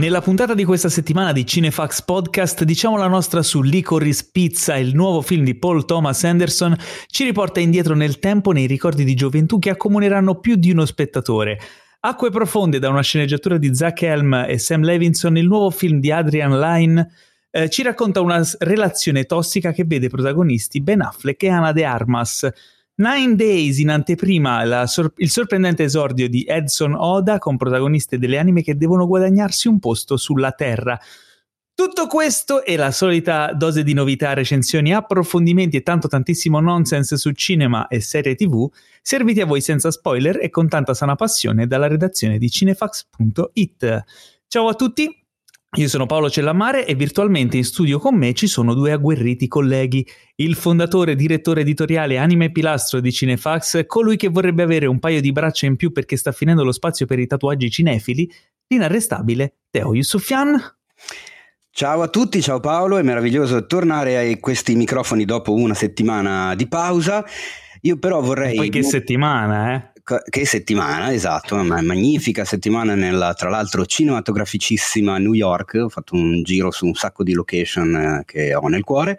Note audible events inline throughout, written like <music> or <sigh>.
Nella puntata di questa settimana di Cinefax Podcast diciamo la nostra su Licorice Pizza, il nuovo film di Paul Thomas Anderson, ci riporta indietro nel tempo nei ricordi di gioventù che accomuneranno più di uno spettatore. Acque profonde da una sceneggiatura di Zach Helm e Sam Levinson, il nuovo film di Adrian Lyne eh, ci racconta una relazione tossica che vede protagonisti Ben Affleck e Ana de Armas. Nine Days in anteprima sor- il sorprendente esordio di Edson Oda con protagoniste delle anime che devono guadagnarsi un posto sulla Terra. Tutto questo e la solita dose di novità, recensioni, approfondimenti e tanto tantissimo nonsense su cinema e serie tv, serviti a voi senza spoiler e con tanta sana passione dalla redazione di cinefax.it. Ciao a tutti, io sono Paolo Cellamare e virtualmente in studio con me ci sono due agguerriti colleghi, il fondatore e direttore editoriale Anime Pilastro di Cinefax, colui che vorrebbe avere un paio di braccia in più perché sta finendo lo spazio per i tatuaggi cinefili, l'inarrestabile Teo Yusufian. Ciao a tutti, ciao Paolo, è meraviglioso tornare a questi microfoni dopo una settimana di pausa. Io però vorrei... poi che settimana, eh? Che settimana, esatto, una magnifica settimana nella, tra l'altro, cinematograficissima New York, ho fatto un giro su un sacco di location eh, che ho nel cuore,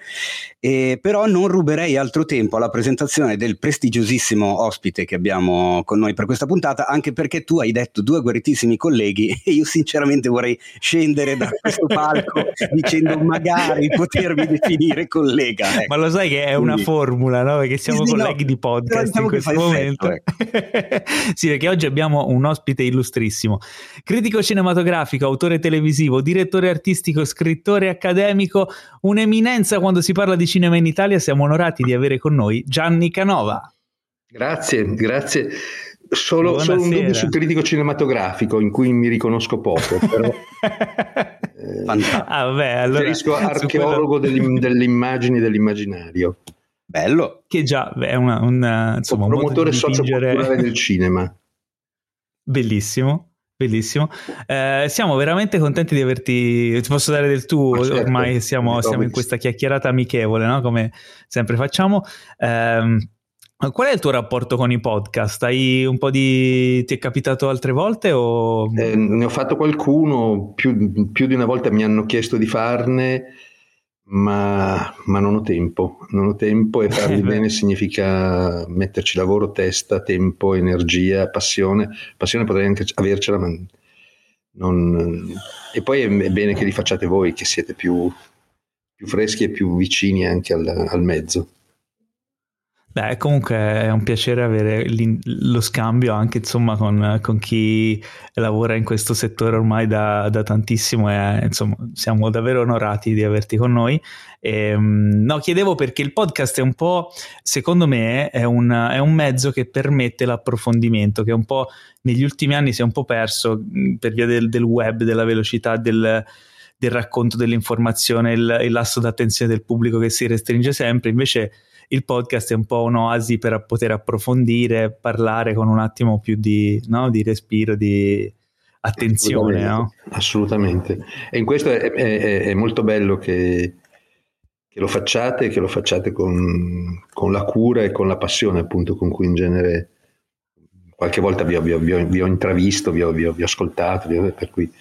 e, però non ruberei altro tempo alla presentazione del prestigiosissimo ospite che abbiamo con noi per questa puntata, anche perché tu hai detto due guerritissimi colleghi <laughs> e io sinceramente vorrei scendere da questo palco <laughs> dicendo magari potermi definire collega. Ecco. Ma lo sai che è una Quindi, formula, no? Perché siamo sì, colleghi no, di podcast diciamo in questo momento. Effetto, ecco. <laughs> sì, perché oggi abbiamo un ospite illustrissimo. Critico cinematografico, autore televisivo, direttore artistico, scrittore accademico, un'eminenza quando si parla di cinema in Italia. Siamo onorati di avere con noi Gianni Canova. Grazie, grazie. Solo, solo, un dubbio sul critico cinematografico in cui mi riconosco poco, però <laughs> eh, ah, vabbè, allora, preferisco archeologo quello... delle immagini e dell'immaginario. Bello. Che già è una, una insomma, un promotore socioculturale del cinema. Bellissimo. Bellissimo, eh, siamo veramente contenti di averti. Ti posso dare del tuo? Certo, ormai siamo, siamo, in questa chiacchierata amichevole, no? come sempre facciamo. Eh, qual è il tuo rapporto con i podcast? Hai un po' di. ti è capitato altre volte? O... Eh, ne ho fatto qualcuno, più, più, di una volta mi hanno chiesto di farne ma, ma, non ho tempo, non ho tempo e <laughs> farli bene significa metterci lavoro, testa, tempo, energia, passione. Passione potrei anche avercela, ma non... E poi è bene che li facciate voi, che siete più, più freschi e più vicini anche al, al mezzo. Beh, comunque è un piacere avere lo scambio anche insomma con, con, chi lavora in questo settore ormai da, da tantissimo e insomma siamo davvero onorati di averti con noi. E, ehm, no, chiedevo perché il podcast è un po', secondo me, è un, è un mezzo che permette l'approfondimento, che un po' negli ultimi anni si è un po' perso per via del, del web, della velocità del del racconto dell'informazione, il, il lasso d'attenzione del pubblico che si restringe sempre, invece il podcast è un po' un'oasi per poter approfondire, parlare con un attimo più di, no? di respiro, di attenzione. Assolutamente, no? assolutamente. E in questo è, è, è molto bello che, che, lo facciate, che lo facciate con, con, la cura e con la passione appunto con cui in genere qualche volta vi ho, vi ho, vi ho, vi ho intravisto, vi ho, vi ho ascoltato, per cui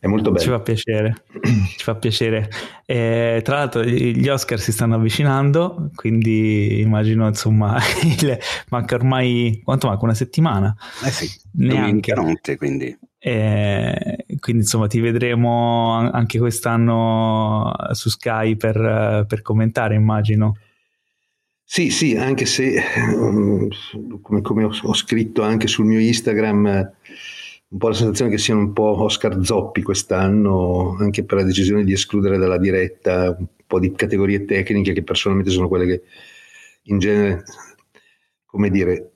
è molto bello. Ci fa piacere, <clears throat> ci fa piacere. E, tra l'altro gli Oscar si stanno avvicinando, quindi immagino insomma <laughs> il, manca ormai, quanto manca? Una settimana? Eh sì, neanche. notte quindi. E, quindi insomma ti vedremo anche quest'anno su Sky per, per commentare immagino. Sì, sì, anche se come, come ho, ho, scritto anche sul mio Instagram un po' la sensazione che siano un po' Oscar Zoppi quest'anno, anche per la decisione di escludere dalla diretta un po' di categorie tecniche che personalmente sono quelle che in genere, come dire,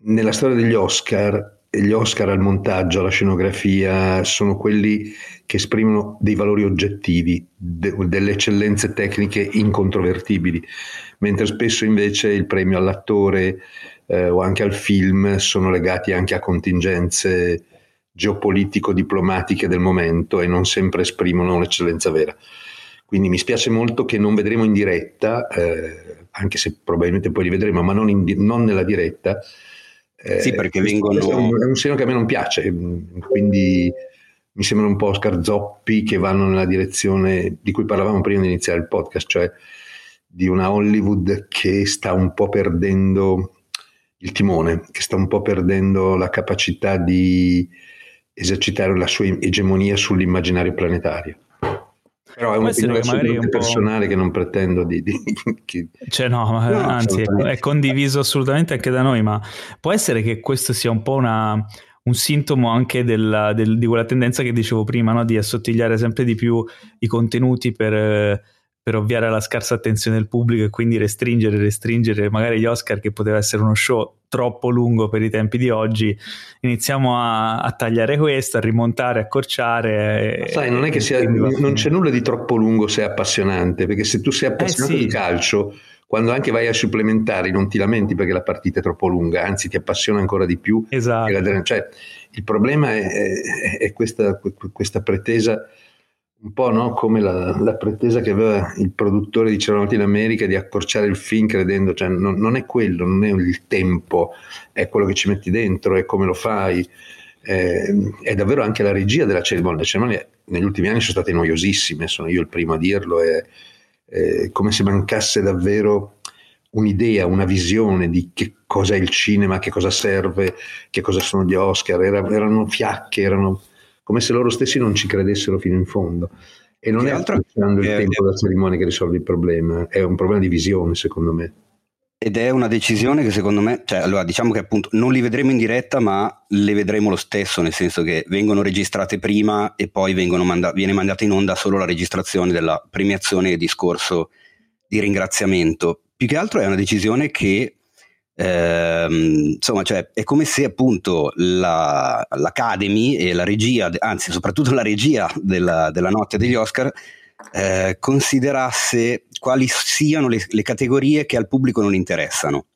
nella storia degli Oscar, gli Oscar al montaggio, alla scenografia, sono quelli che esprimono dei valori oggettivi, de- delle eccellenze tecniche incontrovertibili, mentre spesso invece il premio all'attore eh, o anche al film sono legati anche a contingenze geopolitico-diplomatiche del momento e non sempre esprimono un'eccellenza vera. Quindi mi spiace molto che non vedremo in diretta, eh, anche se probabilmente poi li vedremo, ma non, in, non nella diretta. Eh, sì, perché vengono... È un, è un segno che a me non piace, quindi mi sembrano un po' scarzoppi che vanno nella direzione di cui parlavamo prima di iniziare il podcast, cioè di una Hollywood che sta un po' perdendo il timone, che sta un po' perdendo la capacità di esercitare la sua egemonia sull'immaginario planetario. Però è un'opinione assolutamente un personale che non pretendo di... di che... Cioè no, no anzi è condiviso assolutamente anche da noi, ma può essere che questo sia un po' una, un sintomo anche della, del, di quella tendenza che dicevo prima, no? di assottigliare sempre di più i contenuti per per ovviare alla scarsa attenzione del pubblico e quindi restringere, restringere magari gli Oscar che poteva essere uno show troppo lungo per i tempi di oggi, iniziamo a, a tagliare questo, a rimontare, a accorciare. E, Sai, non è che sia, non c'è nulla di troppo lungo se è appassionante, perché se tu sei appassionato eh sì. di calcio, quando anche vai a supplementare non ti lamenti perché la partita è troppo lunga, anzi ti appassiona ancora di più. Esatto. Cioè, il problema è, è, è questa, questa pretesa un po' no? come la, la, pretesa che aveva il produttore di C'era in America di accorciare il film credendo, cioè non, non, è quello, non è il tempo, è quello che ci metti dentro, è come lo fai, è, è davvero anche la regia della cerimonia. Le cerimonie negli ultimi anni sono state noiosissime, sono io il primo a dirlo, è, è come se mancasse davvero un'idea, una visione di che cosa è il cinema, che cosa serve, che cosa sono gli Oscar, Era, erano fiacche, erano come se loro stessi non ci credessero fino in fondo. E non che è altro il tempo della cerimonia che risolve il problema, è un problema di visione, secondo me. Ed è una decisione che secondo me, cioè allora diciamo che appunto non li vedremo in diretta, ma le vedremo lo stesso, nel senso che vengono registrate prima e poi manda- viene mandata in onda solo la registrazione della premiazione e discorso di ringraziamento. Più che altro è una decisione che Ehm, insomma, cioè, è come se appunto la, l'Academy e la regia, anzi soprattutto la regia della, della notte degli Oscar, eh, considerasse quali siano le, le, categorie che al pubblico non interessano.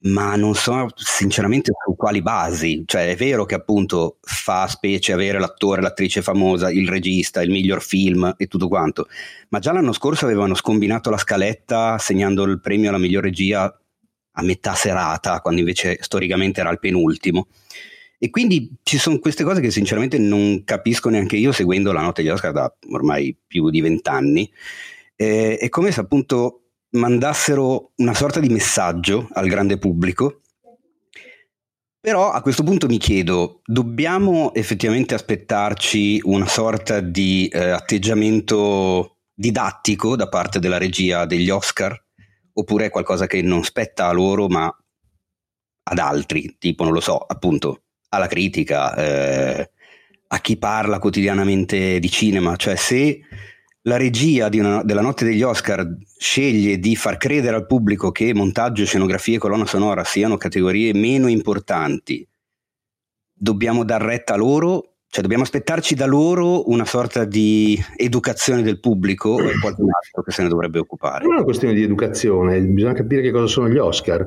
Ma non so sinceramente su quali basi, cioè è vero che appunto fa specie avere l'attore, l'attrice famosa, il regista, il miglior film e tutto quanto, ma già l'anno scorso avevano scombinato la scaletta assegnando il premio alla miglior regia a metà serata, quando invece storicamente era il penultimo. E quindi ci sono queste cose che sinceramente non capisco neanche io seguendo la notte degli Oscar da ormai più di vent'anni. Eh, è come se appunto mandassero una sorta di messaggio al grande pubblico. Però a questo punto mi chiedo, dobbiamo effettivamente aspettarci una sorta di eh, atteggiamento didattico da parte della regia degli Oscar? Oppure è qualcosa che non spetta a loro ma ad altri, tipo non lo so, appunto alla critica, eh, a chi parla quotidianamente di cinema, cioè se la regia una, della notte degli Oscar sceglie di far credere al pubblico che montaggio, scenografia e colonna sonora siano categorie meno importanti, dobbiamo dar retta a loro cioè dobbiamo aspettarci da loro una sorta di educazione del pubblico o qualcun altro che se ne dovrebbe occupare? Non è una questione di educazione, bisogna capire che cosa sono gli Oscar.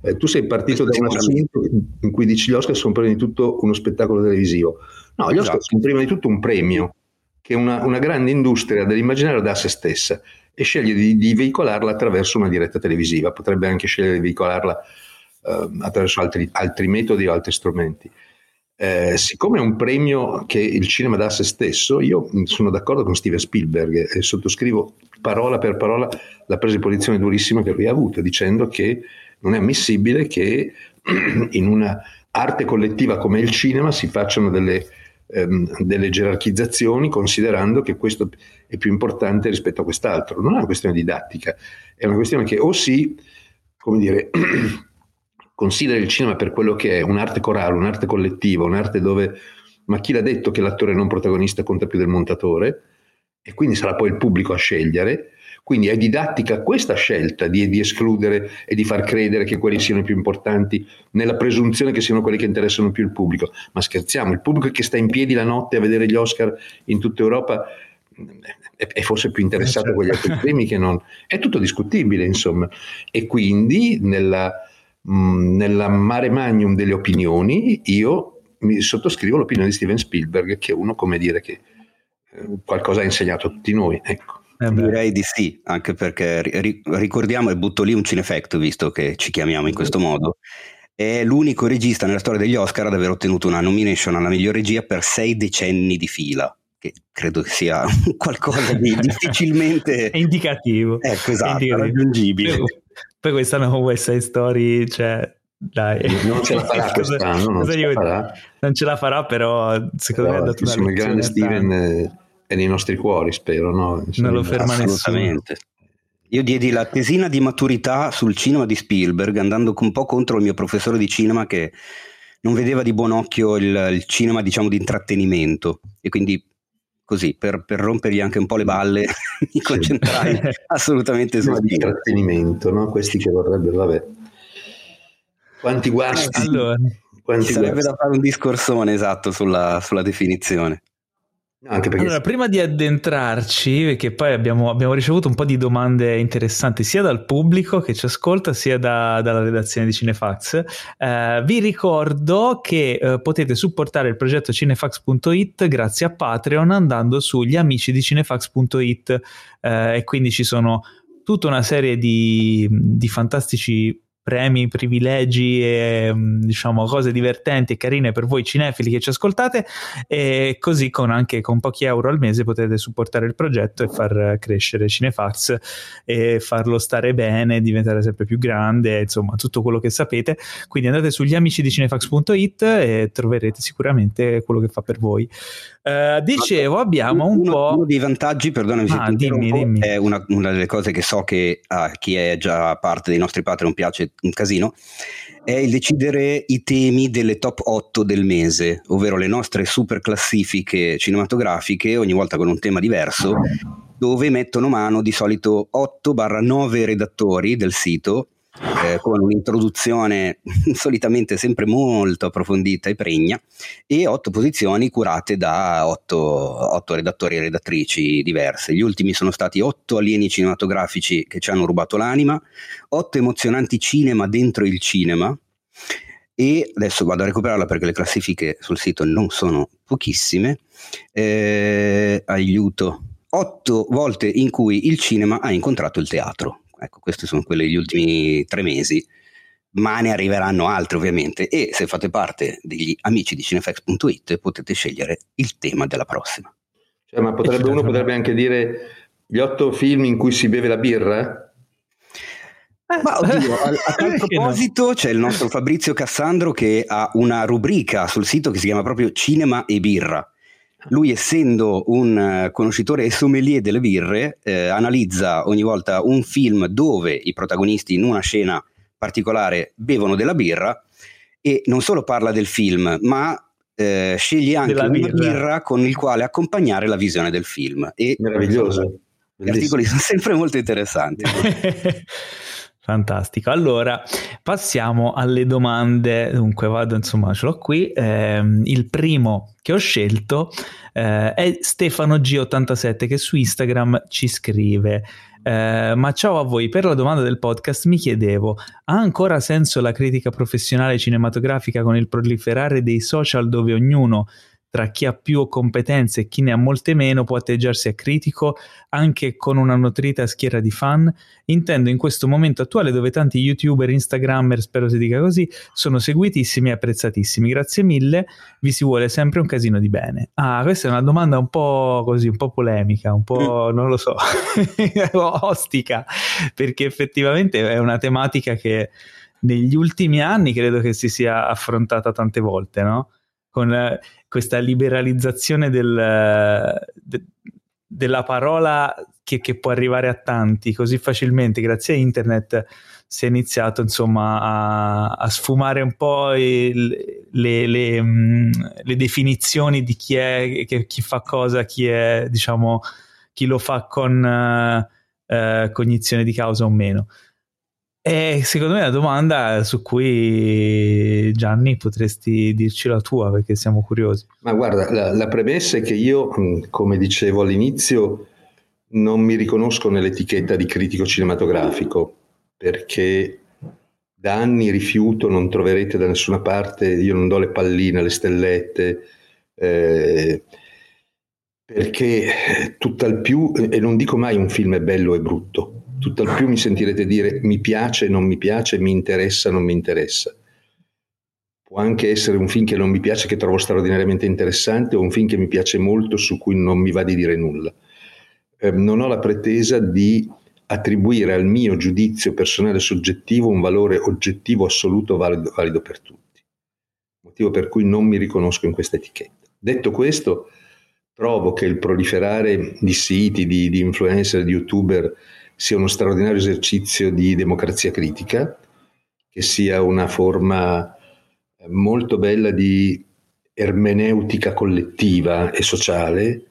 Eh, tu sei partito da un assunto in cui dici gli Oscar sono prima di tutto uno spettacolo televisivo. No, gli Oscar esatto. sono prima di tutto un premio che una, una grande industria dell'immaginario dà a se stessa e sceglie di, di, veicolarla attraverso una diretta televisiva. Potrebbe anche scegliere di veicolarla eh, attraverso altri, altri metodi o altri strumenti. Eh, siccome è un premio che il cinema dà a se stesso, io sono d'accordo con Steven Spielberg e sottoscrivo parola per parola la presa di posizione durissima che lui ha avuto, dicendo che non è ammissibile che <clears throat> in una arte collettiva come il cinema si facciano delle, ehm, delle gerarchizzazioni considerando che questo è più importante rispetto a quest'altro. Non è una questione didattica, è una questione che o si, come dire, <clears throat> considera il cinema per quello che è, un'arte corale, un'arte collettiva, un'arte dove, ma chi l'ha detto che l'attore non protagonista conta più del montatore? E quindi sarà poi il pubblico a scegliere. Quindi è didattica questa scelta di, di, escludere e di far credere che quelli siano i più importanti, nella presunzione che siano quelli che interessano più il pubblico. Ma scherziamo, il pubblico che sta in piedi la notte a vedere gli Oscar in tutta Europa è, forse più interessato a quegli altri premi che non. È tutto discutibile, insomma. E quindi nella mh, nella mare magnum delle opinioni io mi sottoscrivo l'opinione di Steven Spielberg, che è uno, come dire, che eh, qualcosa ha insegnato a tutti noi. Ecco. Eh Direi di sì, anche perché ri- ricordiamo e butto lì un cinefecto, visto che ci chiamiamo in questo modo. è l'unico regista nella storia degli Oscar ad aver ottenuto una nomination alla miglior regia per sei decenni di fila che credo sia <laughs> qualcosa di <laughs> difficilmente è indicativo ecco esatto, indicativo. raggiungibile poi questa no West Side Story cioè dai non ce la farà <laughs> cosa, quest'anno non, ce la farà. non ce la farà però secondo però, me ha dato una il grande Steven è nei nostri cuori spero no? non lo ferma nessuno. Io diedi la tesina di maturità sul cinema di Spielberg andando un po' contro il mio professore di cinema che non vedeva di buon occhio il, il cinema diciamo di intrattenimento e quindi così per, per, rompergli anche un po' le balle <laughs> mi concentrai <laughs> assolutamente sul di intrattenimento, no? questi che vorrebbero, vabbè. Quanti guasti. Allora, quanti sarebbe guasti. da fare un discorsone esatto sulla, sulla definizione. Anche perché... Allora, prima di addentrarci, perché poi abbiamo, abbiamo, ricevuto un po' di domande interessanti sia dal pubblico che ci ascolta, sia da, dalla redazione di Cinefax, eh, vi ricordo che eh, potete supportare il progetto cinefax.it grazie a Patreon andando sugli amici di cinefax.it eh, e quindi ci sono tutta una serie di, di fantastici premi, privilegi e mm, diciamo cose divertenti e carine per voi cinefili che ci ascoltate e così con anche con pochi euro al mese potete supportare il progetto e far crescere Cinefax e farlo stare bene, diventare sempre più grande, insomma tutto quello che sapete. Quindi andate sugli amici di cinefax.it e troverete sicuramente quello che fa per voi. Uh, dicevo, abbiamo un uno, po'. Uno dei vantaggi, perdonami, ah, dimmi, dimmi. è una, una, delle cose che so che a chi è già parte dei nostri Patreon piace un casino, è il decidere i temi delle top 8 del mese, ovvero le nostre super classifiche cinematografiche, ogni volta con un tema diverso, dove mettono mano di solito 8-9 redattori del sito eh, con un'introduzione <laughs> solitamente sempre molto approfondita e pregna e otto posizioni curate da otto, otto redattori e redattrici diverse. Gli ultimi sono stati otto alieni cinematografici che ci hanno rubato l'anima, otto emozionanti cinema dentro il cinema e adesso vado a recuperarla perché le classifiche sul sito non sono pochissime. Eh, aiuto. Otto volte in cui il cinema ha incontrato il teatro. Ecco, questi sono quelli degli ultimi tre mesi, ma ne arriveranno altri ovviamente e se fate parte degli amici di cinefx.it potete scegliere il tema della prossima. Cioè, ma potrebbe, uno potrebbe anche dire gli otto film in cui si beve la birra? Ma oddio, a, a tal <laughs> proposito c'è il nostro Fabrizio Cassandro che ha una rubrica sul sito che si chiama proprio Cinema e Birra lui essendo un eh, conoscitore e sommelier delle birre, eh, analizza ogni volta un film dove i protagonisti in una scena particolare bevono della birra e non solo parla del film, ma eh, sceglie anche una birra. birra. con il quale accompagnare la visione del film. E Meraviglioso. Gli articoli sono <laughs> sempre molto interessanti. <laughs> Fantastico. Allora, passiamo alle domande. Dunque, vado, insomma, ce l'ho qui. Eh, il primo che ho scelto eh, è Stefano G87 che su Instagram ci scrive. Eh, ma ciao a voi, per la domanda del podcast mi chiedevo, ha ancora senso la critica professionale cinematografica con il proliferare dei social dove ognuno tra chi ha più competenze e chi ne ha molte meno può atteggiarsi a critico anche con una nutrita schiera di fan. Intendo in questo momento attuale dove tanti youtuber, instagrammer, spero si dica così, sono seguitissimi e apprezzatissimi. Grazie mille, vi si vuole sempre un casino di bene. Ah, questa è una domanda un po' così, un po' polemica, un po' non lo so, <laughs> ostica, perché effettivamente è una tematica che negli ultimi anni credo che si sia affrontata tante volte, no? Con questa liberalizzazione del, de, della parola che, che, può arrivare a tanti così facilmente grazie a internet si è iniziato insomma a, a sfumare un po' il, le, le, mm, le, definizioni di chi è che, chi fa cosa chi è diciamo chi lo fa con uh, cognizione di causa o meno e secondo me una domanda su cui Gianni potresti dirci la tua perché siamo curiosi. Ma guarda, la, la premessa è che io, come dicevo all'inizio, non mi riconosco nell'etichetta di critico cinematografico perché da anni rifiuto, non troverete da nessuna parte, io non do le palline, le stellette, eh, perché tutt'al più, e non dico mai un film è bello e brutto, tutt'al più mi sentirete dire mi piace, non mi piace, mi interessa, non mi interessa. può anche essere un film che non mi piace, che trovo straordinariamente interessante, o un film che mi piace molto, su cui non mi va di dire nulla. Eh, non ho la pretesa di attribuire al mio giudizio personale soggettivo un valore oggettivo assoluto valido, valido per tutti. Motivo per cui non mi riconosco in questa etichetta. Detto questo, trovo che il proliferare di siti, di, di influencer, di youtuber sia uno straordinario esercizio di democrazia critica, che sia una forma molto bella di ermeneutica collettiva e sociale,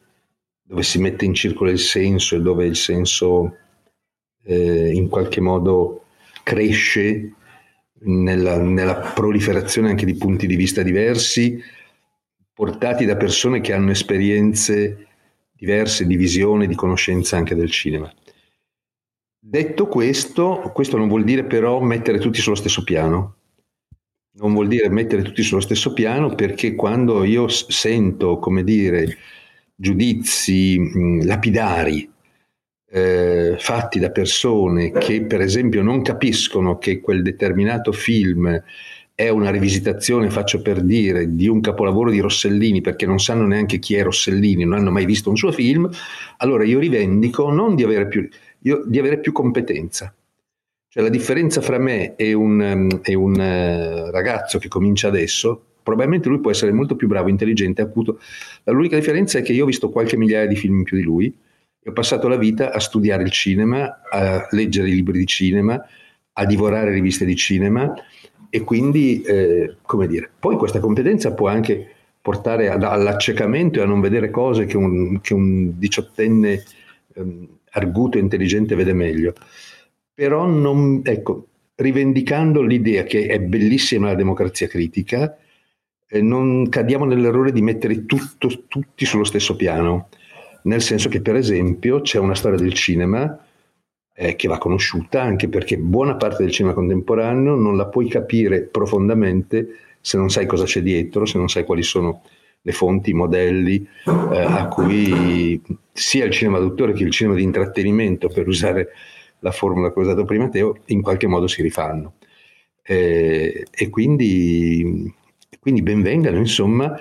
dove si mette in circolo il senso e dove il senso eh, in qualche modo cresce nella, nella, proliferazione anche di punti di vista diversi, portati da persone che hanno esperienze diverse di visione, di conoscenza anche del cinema. Detto questo, questo non vuol dire però mettere tutti sullo stesso piano. Non vuol dire mettere tutti sullo stesso piano perché quando io sento, come dire, giudizi mh, lapidari eh, fatti da persone che per esempio non capiscono che quel determinato film è una rivisitazione, faccio per dire, di un capolavoro di Rossellini perché non sanno neanche chi è Rossellini, non hanno mai visto un suo film, allora io rivendico non di avere più, io, di avere più competenza. Cioè la differenza fra me e un, e un uh, ragazzo che comincia adesso, probabilmente lui può essere molto più bravo, intelligente, acuto. L'unica differenza è che io ho visto qualche migliaia di film in più di lui, ho passato la vita a studiare il cinema, a leggere i libri di cinema, a divorare riviste di cinema e quindi, eh, come dire, poi questa competenza può anche portare ad, all'accecamento e a non vedere cose che un, che un diciottenne ehm, arguto e intelligente vede meglio. Però, non, ecco, rivendicando l'idea che è bellissima la democrazia critica, eh, non cadiamo nell'errore di mettere tutto, tutti sullo stesso piano nel senso che per esempio c'è una storia del cinema eh, che va conosciuta anche perché buona parte del cinema contemporaneo non la puoi capire profondamente se non sai cosa c'è dietro, se non sai quali sono le fonti, i modelli eh, a cui sia il cinema d'autore che il cinema di intrattenimento, per usare la formula che ho usato prima Teo, in qualche modo si rifanno. Eh, e quindi, quindi benvengano, insomma,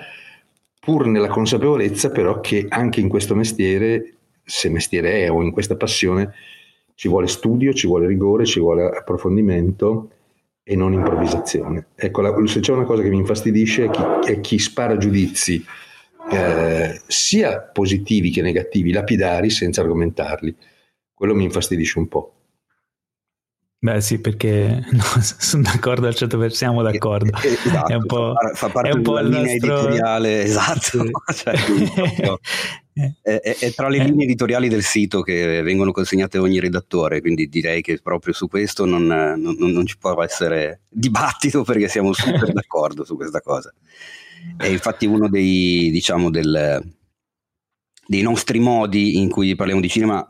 pur nella consapevolezza però che anche in questo mestiere, se mestiere è o in questa passione, ci vuole studio, ci vuole rigore, ci vuole approfondimento e non improvvisazione. Ecco, la, se c'è una cosa che mi infastidisce è chi, è chi spara giudizi eh, sia positivi che negativi, lapidari, senza argomentarli. Quello mi infastidisce un po'. Beh sì, perché <laughs> no, sono d'accordo al 100%, siamo d'accordo. Eh, esatto, è un po', fa, parte è un po della linea nostro... editoriale, esatto. <laughs> <laughs> cioè, è, è, è, tra le eh. linee editoriali del sito che vengono consegnate a ogni redattore, quindi direi che proprio su questo non, non, non ci può essere dibattito perché siamo super <laughs> d'accordo su questa cosa. È infatti uno dei, diciamo, del, dei nostri modi in cui parliamo di cinema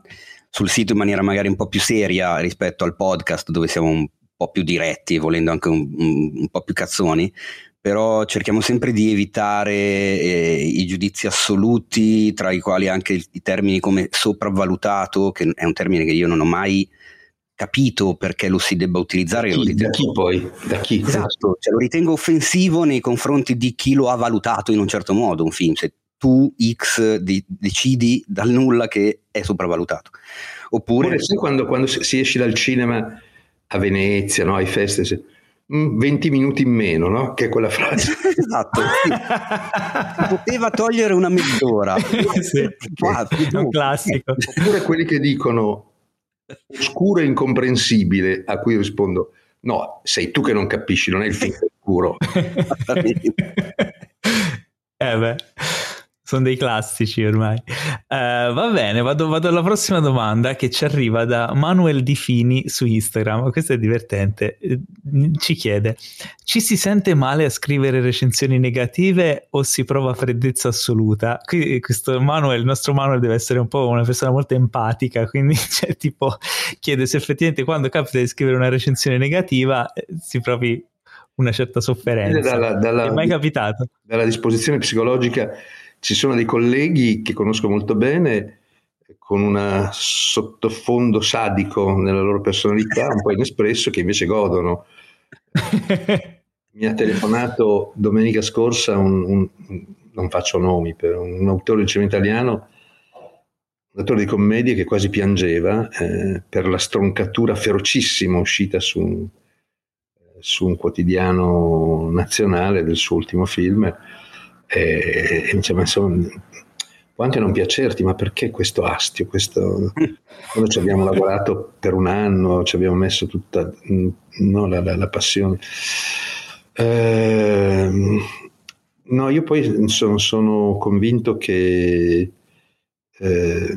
sul sito in maniera magari un po' più seria rispetto al podcast dove siamo un po' più diretti, volendo anche un, un, un po' più cazzoni, però cerchiamo sempre di evitare eh, i giudizi assoluti, tra i quali anche i, termini come sopravvalutato, che è un termine che io non ho mai capito perché lo si debba utilizzare. Da chi, ritengo, da chi poi? Da chi? Esatto, cioè, lo ritengo offensivo nei confronti di chi lo ha valutato in un certo modo un film. Se tu X di, decidi dal nulla che è sopravvalutato. Oppure... Oppure sai quando, quando, si esce dal cinema a Venezia, no, ai festival, 20 mm, minuti in meno, no? Che è quella frase. <laughs> esatto. Sì. poteva togliere una mezz'ora. <laughs> sì, Qua, è un classico. Oppure quelli che dicono oscuro e incomprensibile, a cui rispondo no, sei tu che non capisci, non è il film oscuro. <laughs> eh beh sono dei classici ormai. Uh, va bene, vado, vado, alla prossima domanda che ci arriva da Manuel Di Fini su Instagram. Questo è divertente. Eh, ci chiede: ci si sente male a scrivere recensioni negative o si prova freddezza assoluta? Qui, questo Manuel, il nostro Manuel, deve essere un po' una persona molto empatica, quindi <laughs> cioè, tipo, chiede se effettivamente quando capita di scrivere una recensione negativa eh, si provi una certa sofferenza. Dalla, dalla, è mai capitato? Dalla disposizione psicologica ci sono dei colleghi che conosco molto bene con un sottofondo sadico nella loro personalità, un po' inespresso, che invece godono. <laughs> mi ha telefonato domenica scorsa un, un, non faccio nomi, per un autore del cinema italiano, un attore di commedie che quasi piangeva eh, per la stroncatura ferocissima uscita su, su, un quotidiano nazionale del suo ultimo film. E, e diceva, insomma, può anche non piacerti, ma perché questo astio? Questo... Quando ci abbiamo lavorato per un anno, ci abbiamo messo tutta no, la, la, la, passione. Eh, no, io poi sono, sono convinto che eh,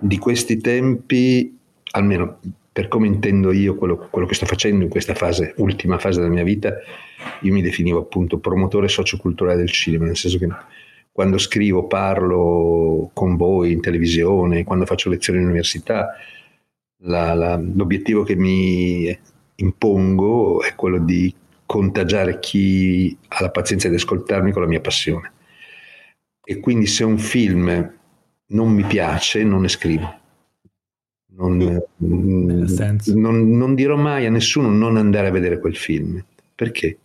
di questi tempi, almeno per come intendo io quello, quello, che sto facendo in questa fase, ultima fase della mia vita, io mi definivo appunto promotore socioculturale del cinema, nel senso che quando scrivo, parlo con voi in televisione, quando faccio lezioni all'università, l'obiettivo che mi impongo è quello di contagiare chi ha la pazienza di ascoltarmi con la mia passione. E quindi se un film non mi piace, non ne scrivo. Non, <laughs> non, non, dirò mai a nessuno non andare a vedere quel film. Perché?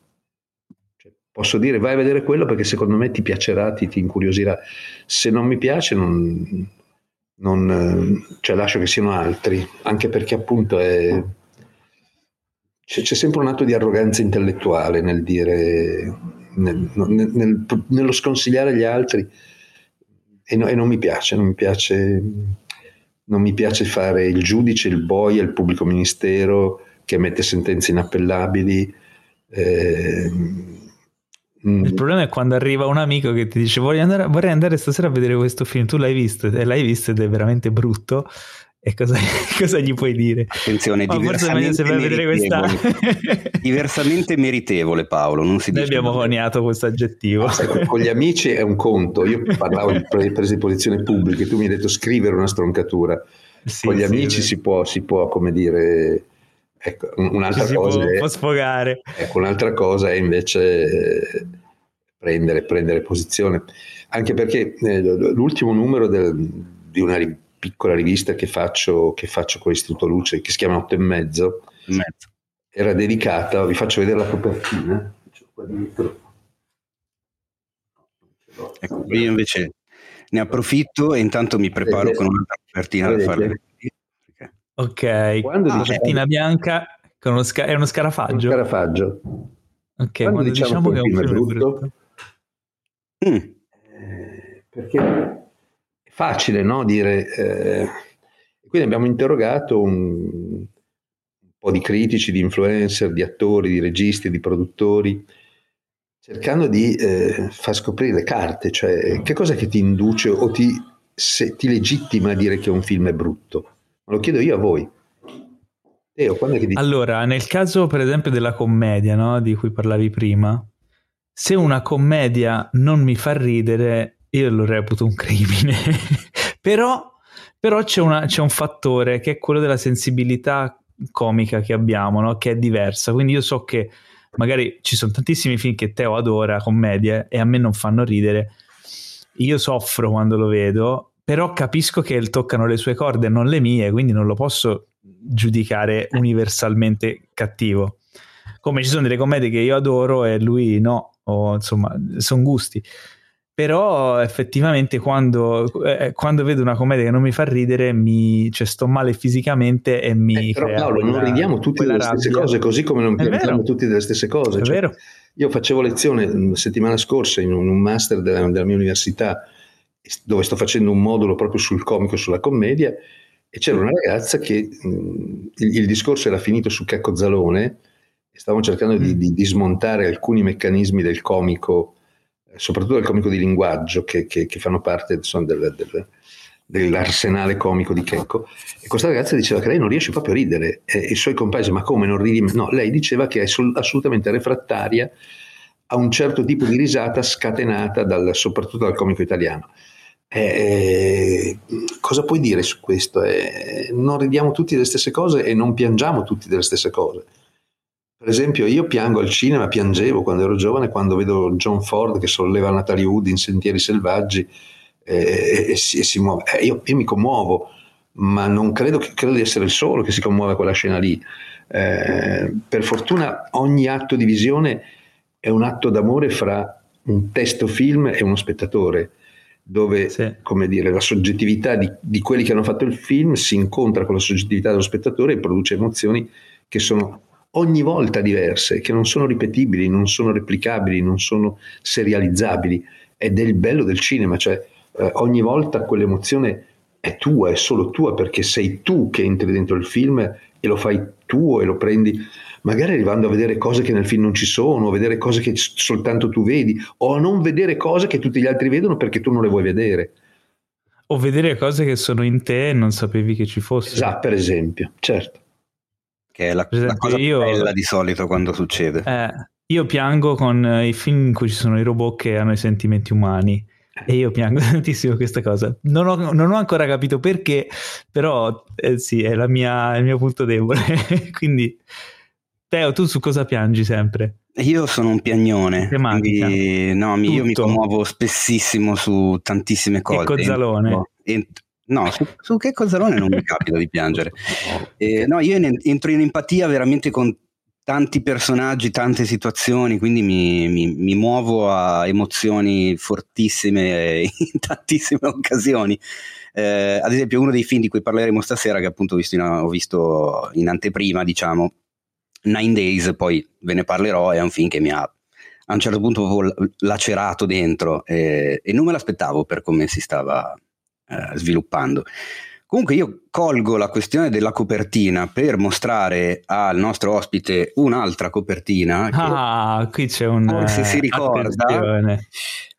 Cioè, posso dire vai a vedere quello perché secondo me ti piacerà, ti, ti incuriosirà. Se non mi piace, non, non, cioè, lascio che siano altri, anche perché appunto è, c'è, c'è, sempre un atto di arroganza intellettuale nel dire, nel, nel, nello sconsigliare gli altri e, no, e non mi piace, non mi piace, non mi piace fare il giudice, il boia, il pubblico ministero che emette sentenze inappellabili. Eh, il problema è quando arriva un amico che ti dice andare, vorrei andare stasera a vedere questo film, tu l'hai visto e l'hai visto ed è veramente brutto e cosa, <laughs> cosa, gli puoi dire? Attenzione, Ma diversamente, meritevole. <laughs> diversamente meritevole Paolo, non si Noi abbiamo coniato questo aggettivo. con gli amici è un conto, io parlavo di prese di posizione pubbliche, tu mi hai detto scrivere una stroncatura, sì, con gli sì, amici si può, si può, come dire... Ecco, un'altra cosa può, è, può sfogare. Ecco, un'altra cosa è invece eh, prendere, prendere posizione, anche perché eh, l'ultimo numero del, di una rivista piccola rivista che faccio, che faccio con l'Istituto Luce, che si chiama Otto e Mezzo, mezzo. era dedicata, vi faccio vedere la copertina, Ecco, io invece ne approfitto e intanto mi preparo con un'altra copertina da fare. Ok, quando ah, copertina diciamo, bianca con uno sca- è uno scarafaggio. Uno scarafaggio. Ok, quando, quando diciamo, diciamo che è un film brutto, brutto. Mm. Eh, perché facile no? dire... Eh, quindi abbiamo interrogato un, po' di critici, di influencer, di attori, di registi, di produttori, cercando di eh, far scoprire le carte, cioè che cosa che ti induce o ti, ti legittima a dire che un film è brutto. lo chiedo io a voi. Teo, quando è che dici? Allora, nel caso per esempio della commedia, no? di cui parlavi prima, se una commedia non mi fa ridere, io lo reputo un crimine. <laughs> però, però c'è, una, c'è, un fattore che è quello della sensibilità comica che abbiamo, no? che è diversa. Quindi io so che magari ci sono tantissimi film che Teo adora, commedie, e a me non fanno ridere. Io soffro quando lo vedo, però capisco che toccano le sue corde, non le mie, quindi non lo posso giudicare universalmente cattivo. Come ci sono delle commedie che io adoro e lui no, o insomma, sono gusti però effettivamente quando, eh, quando, vedo una commedia che non mi fa ridere mi, cioè, sto male fisicamente e mi eh, però Paolo quella, non ridiamo tutti delle rabbia. stesse cose così come non piangiamo tutti delle stesse cose cioè, io facevo lezione la mm, settimana scorsa in un, master della, della, mia università dove sto facendo un modulo proprio sul comico sulla commedia e c'era una ragazza che mh, mm, il, il, discorso era finito su Cacco Zalone e stavamo cercando di, mm. di, di smontare alcuni meccanismi del comico soprattutto del comico di linguaggio che, che, che fanno parte insomma, del, del, dell'arsenale comico di Checco e questa ragazza diceva che lei non riesce proprio a ridere e i suoi compagni ma come non ridi? No, lei diceva che è assolutamente refrattaria a un certo tipo di risata scatenata dal, soprattutto dal comico italiano. Eh, cosa puoi dire su questo? Eh, non ridiamo tutti delle stesse cose e non piangiamo tutti delle stesse cose. Per esempio, io piango al cinema, piangevo quando ero giovane, quando vedo John Ford che solleva Natalie Wood in Sentieri Selvaggi eh, e, si, e, si, muove. Eh, io, io, mi commuovo, ma non credo, che, credo, di essere il solo che si commuove a quella scena lì. Eh, per fortuna ogni atto di visione è un atto d'amore fra un testo film e uno spettatore, dove sì. come dire, la soggettività di, di, quelli che hanno fatto il film si incontra con la soggettività dello spettatore e produce emozioni che sono ogni volta diverse, che non sono ripetibili, non sono replicabili, non sono serializzabili. Ed è il bello del cinema, cioè eh, ogni volta quell'emozione è tua, è solo tua, perché sei tu che entri dentro il film e lo fai tuo e lo prendi, magari arrivando a vedere cose che nel film non ci sono, a vedere cose che soltanto tu vedi, o a non vedere cose che tutti gli altri vedono perché tu non le vuoi vedere. O vedere cose che sono in te e non sapevi che ci fossero. Esatto, per esempio, certo che è la, la cosa io, bella di solito quando succede. Eh, io piango con i film in cui ci sono i robot che hanno i sentimenti umani. E io piango <laughs> tantissimo questa cosa. Non ho, non ho ancora capito perché, però eh, sì, è mia, il mio punto debole. <laughs> Quindi, Teo, tu su cosa piangi sempre? Io sono un piagnone, quindi, no, io mi commuovo spessissimo su tantissime cose. E Cozzalone. Entro, No, su, su che Cozzalone non mi capita di piangere. <laughs> Eh, no, io entro in empatia veramente con tanti personaggi, tante situazioni, quindi mi, mi, mi muovo a emozioni fortissime <laughs> in tantissime occasioni. Eh, ad esempio, uno dei film di cui parleremo stasera, che appunto ho visto in, ho visto in anteprima, diciamo, Nine Days, poi ve ne parlerò, è un film che mi ha a un certo punto lacerato dentro eh, e non me l'aspettavo per come si stava eh, sviluppando. Comunque io colgo la questione della copertina per mostrare al nostro ospite un'altra copertina. Ah, qui c'è un... Forse si ricorda. Attenzione.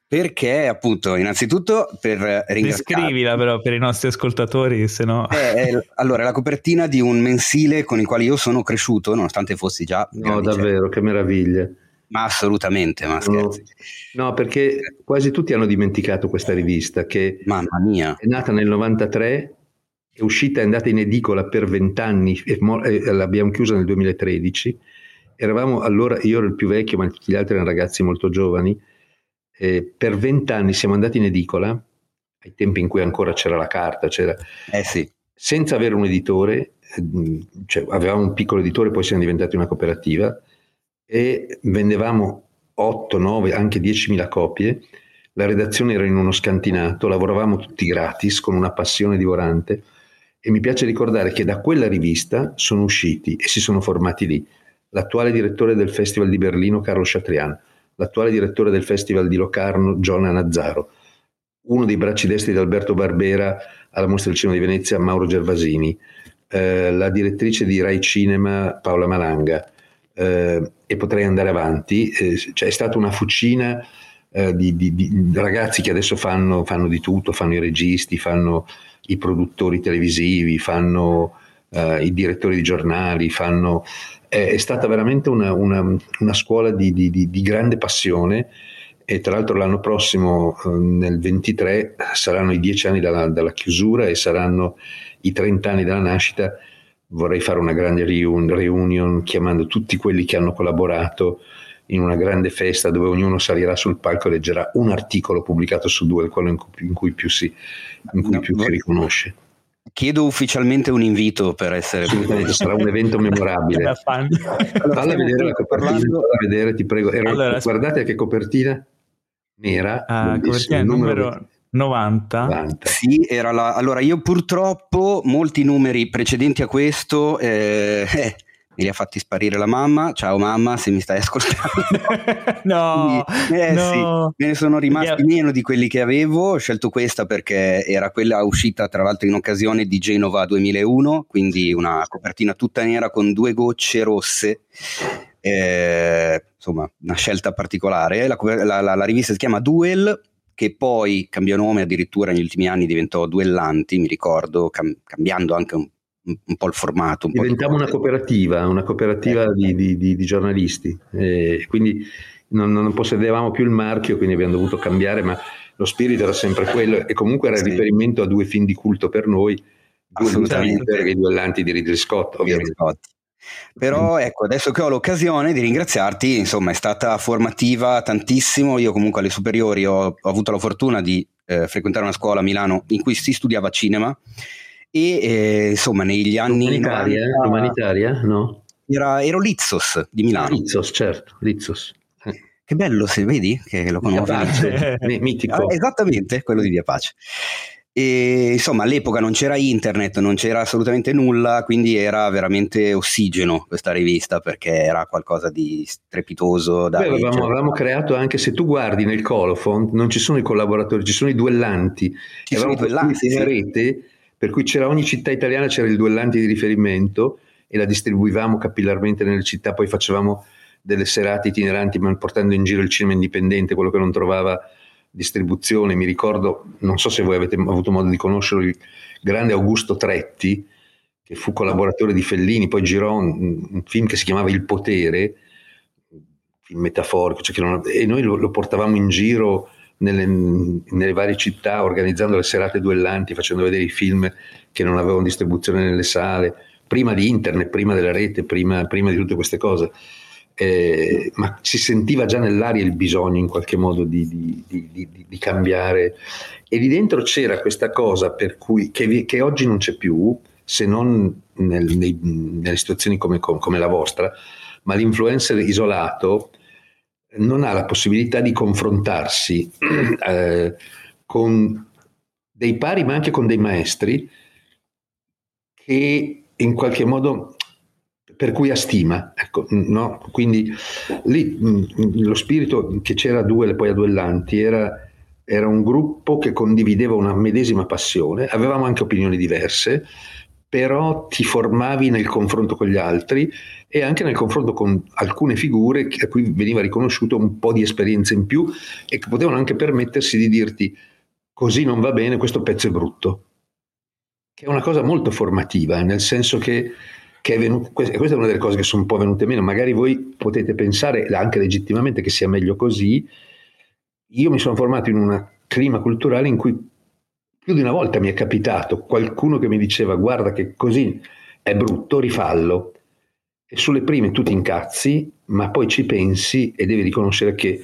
Perché appunto, innanzitutto per ringraziare... Descrivila però per i nostri ascoltatori, se no... Eh, allora, la copertina di un mensile con il quale io sono cresciuto, nonostante fossi già... No, davvero, che meraviglia. Ma assolutamente, ma scherzi. No, no, perché quasi tutti hanno dimenticato questa rivista che Mamma mia. è nata nel 93, è uscita, è andata in edicola per vent'anni e, e l'abbiamo chiusa nel 2013. Eravamo allora, io ero il più vecchio, ma tutti gli altri erano ragazzi molto giovani. Eh, per vent'anni siamo andati in edicola, ai tempi in cui ancora c'era la carta, c'era, eh sì. senza avere un editore, eh, cioè avevamo un piccolo editore, poi siamo diventati una cooperativa e vendevamo 8, 9, anche 10.000 copie. La redazione era in uno scantinato, lavoravamo tutti gratis con una passione divorante e mi piace ricordare che da quella rivista sono usciti e si sono formati lì l'attuale direttore del Festival di Berlino Carlo Chatrian, l'attuale direttore del Festival di Locarno Giona Nazzaro, uno dei bracci destri di Alberto Barbera alla Mostra del Cinema di Venezia Mauro Gervasini, eh, la direttrice di Rai Cinema Paola Malanga, eh, e potrei andare avanti. Eh, cioè è stata una fucina eh, di, di, di, ragazzi che adesso fanno, fanno, di tutto, fanno i registi, fanno i produttori televisivi, fanno eh, i direttori di giornali, fanno, è stata veramente una, una, una scuola di, grande passione e tra l'altro l'anno prossimo, eh, nel 23, saranno i dieci anni dalla, dalla, chiusura e saranno i 30 anni dalla nascita vorrei fare una grande reun- reunion chiamando tutti quelli che hanno collaborato in una grande festa dove ognuno salirà sul palco e leggerà un articolo pubblicato su due, quello in cui, in cui più, si, in cui no, più si riconosce. Chiedo ufficialmente un invito per essere Assolutamente, sarà un evento <laughs> memorabile. Falla vedere la copertina, falla vedere, ti prego. Era, allora, guardate che copertina nera. Ah, copertina numero, numero 90. 90. Sì, era la... Allora, io purtroppo molti numeri precedenti a questo eh, eh, me li ha fatti sparire la mamma. Ciao mamma, se mi stai ascoltando. <laughs> no, Quindi, eh, no. Sì, me ne sono rimasti yeah. meno di quelli che avevo. Ho scelto questa perché era quella uscita tra l'altro in occasione di Genova 2001, quindi una copertina tutta nera con due gocce rosse. Eh, insomma, una scelta particolare. La, la, la, la rivista si chiama Duel che poi cambiò nome addirittura negli ultimi anni, diventò Duellanti, mi ricordo, cam- cambiando anche un, un, po' il formato. Un Diventiamo una cooperativa, una cooperativa eh. di, di, di, di, giornalisti, eh, quindi non, non, possedevamo più il marchio, quindi abbiamo dovuto cambiare, ma lo spirito era sempre quello e comunque era sì. riferimento a due film di culto per noi, Assolutamente. i Duellanti di Ridley Scott, ovviamente. Scott. Però mm. ecco, adesso che ho l'occasione di ringraziarti, insomma, è stata formativa tantissimo. Io comunque alle superiori ho, ho avuto la fortuna di eh, frequentare una scuola a Milano in cui si studiava cinema e eh, insomma negli anni... Umanitaria? 90, umanitaria? No? Era, ero Lizzos di Milano. Lizzos, certo, Lizzos. Che bello, se vedi che lo conosci. <laughs> Mitico. Ah, esattamente, quello di Via Pace. E insomma, all'epoca non c'era internet, non c'era assolutamente nulla, quindi era veramente ossigeno questa rivista perché era qualcosa di strepitoso. Da Beh, avevamo, avevamo, creato anche, se tu guardi nel Colofont, non ci sono i collaboratori, ci sono i duellanti. Ci sono i duellanti. Sì. rete, per cui c'era ogni città italiana, c'era il duellante di riferimento e la distribuivamo capillarmente nelle città, poi facevamo delle serate itineranti portando in giro il cinema indipendente, quello che non trovava distribuzione, mi ricordo, non so se voi avete avuto modo di conoscerlo, il grande Augusto Tretti, che fu collaboratore di Fellini, poi girò un, un film che si chiamava Il Potere, film metaforico, cioè non, e noi lo, lo, portavamo in giro nelle, nelle, varie città, organizzando le serate duellanti, facendo vedere i film che non avevano distribuzione nelle sale, prima di internet, prima della rete, prima, prima di tutte queste cose eh, ma si sentiva già nell'aria il bisogno in qualche modo di, di, di, di cambiare. E lì dentro c'era questa cosa per cui, che, che oggi non c'è più, se non nel, nei, nelle situazioni come, come, la vostra, ma l'influencer isolato non ha la possibilità di confrontarsi <clears throat> eh, con dei pari ma anche con dei maestri che in qualche modo per cui ha stima. Ecco, no? Quindi lì lo spirito che c'era a due, poi a duellanti, era, era un gruppo che condivideva una medesima passione, avevamo anche opinioni diverse, però ti formavi nel confronto con gli altri e anche nel confronto con alcune figure a cui veniva riconosciuto un po' di esperienza in più e che potevano anche permettersi di dirti così non va bene, questo pezzo è brutto. Che è una cosa molto formativa, nel senso che che è venuto, questa è una delle cose che sono un po' venute meno, magari voi potete pensare anche legittimamente che sia meglio così, io mi sono formato in un clima culturale in cui più di una volta mi è capitato qualcuno che mi diceva guarda che così è brutto, rifallo. E sulle prime tu ti incazzi, ma poi ci pensi e devi riconoscere che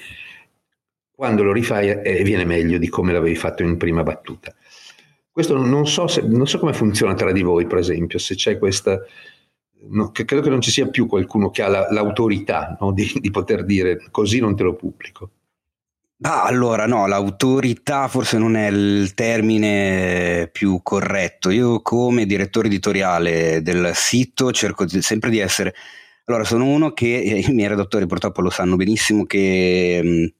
quando lo rifai eh, viene meglio di come l'avevi fatto in prima battuta. Questo non so, se, non so come funziona tra di voi, per esempio, se c'è questa no, che credo che non ci sia più qualcuno che ha la, l'autorità no, di, di, poter dire così non te lo pubblico. Ah, allora no, l'autorità forse non è il termine più corretto. Io come direttore editoriale del sito cerco sempre di essere... Allora, sono uno che, i miei redattori purtroppo lo sanno benissimo, che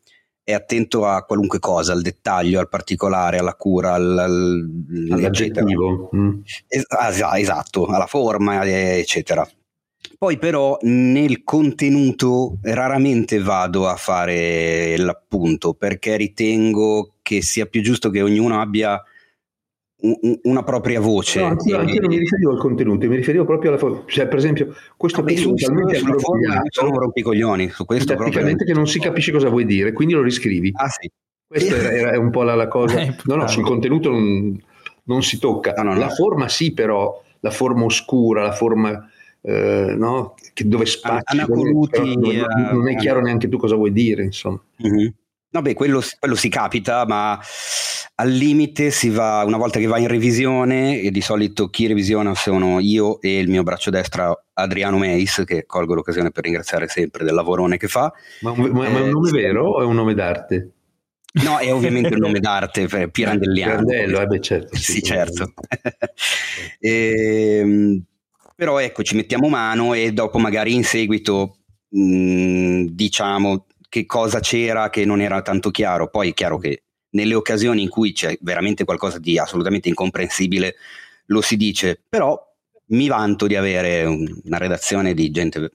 è attento a qualunque cosa, al dettaglio, al particolare, alla cura, al, al, all'aggettivo. Mm. Es- ah, esatto, alla forma, eccetera. Poi però nel contenuto raramente vado a fare l'appunto perché ritengo che sia più giusto che ognuno abbia una propria voce. No, anche, anche non mi riferivo al contenuto, mi riferivo proprio alla forma. Cioè, per esempio, questo Vabbè, su, talmente forma sono rompicoglioni su questo praticamente che non si capisce cosa vuoi dire, quindi lo riscrivi. Ah sì. Questa è, è un po' la, la cosa. <laughs> Eh, no, no, sul contenuto non, non si tocca. No, no, la forma sì, però, la forma oscura, la forma eh, no? che dove spazio, Anacoluti, dove, non, non è chiaro neanche tu cosa vuoi dire, insomma. Mm-hmm. Vabbè, quello, quello si capita, ma al limite si va, una volta che va in revisione, e di solito chi revisiona sono io e il mio braccio destro Adriano Meis, che colgo l'occasione per ringraziare sempre del lavorone che fa. Ma, ma, ma è un nome eh, vero o è un nome d'arte? No, è ovviamente un nome d'arte, Pirandelliano. Pirandello, eh beh, certo. Sì, sì certo. e, <laughs> ehm, però ecco, ci mettiamo mano e dopo magari in seguito mh, diciamo che cosa c'era che non era tanto chiaro. Poi è chiaro che nelle occasioni in cui c'è veramente qualcosa di assolutamente incomprensibile lo si dice, però mi vanto di avere una redazione di gente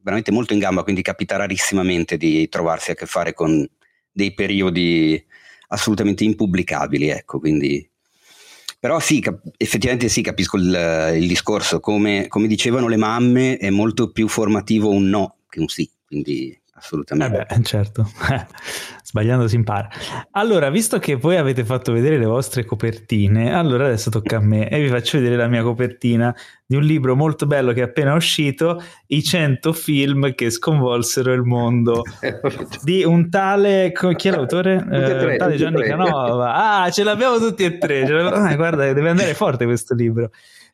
veramente molto in gamba, quindi capita rarissimamente di trovarsi a che fare con dei periodi assolutamente impubblicabili, ecco, quindi però sì, cap- effettivamente sì, capisco il, il discorso, come, come, dicevano le mamme è molto più formativo un no che un sì, quindi assolutamente. Eh beh, certo, <laughs> sbagliando si impara. Allora, visto che voi avete fatto vedere le vostre copertine, allora adesso tocca a me e vi faccio vedere la mia copertina di un libro molto bello che è appena uscito, I 100 film che sconvolsero il mondo, <laughs> di un tale, chi è l'autore? Eh, tale Gianni Canova. Ah, ce l'abbiamo tutti e tre, ah, guarda, deve andare forte questo libro.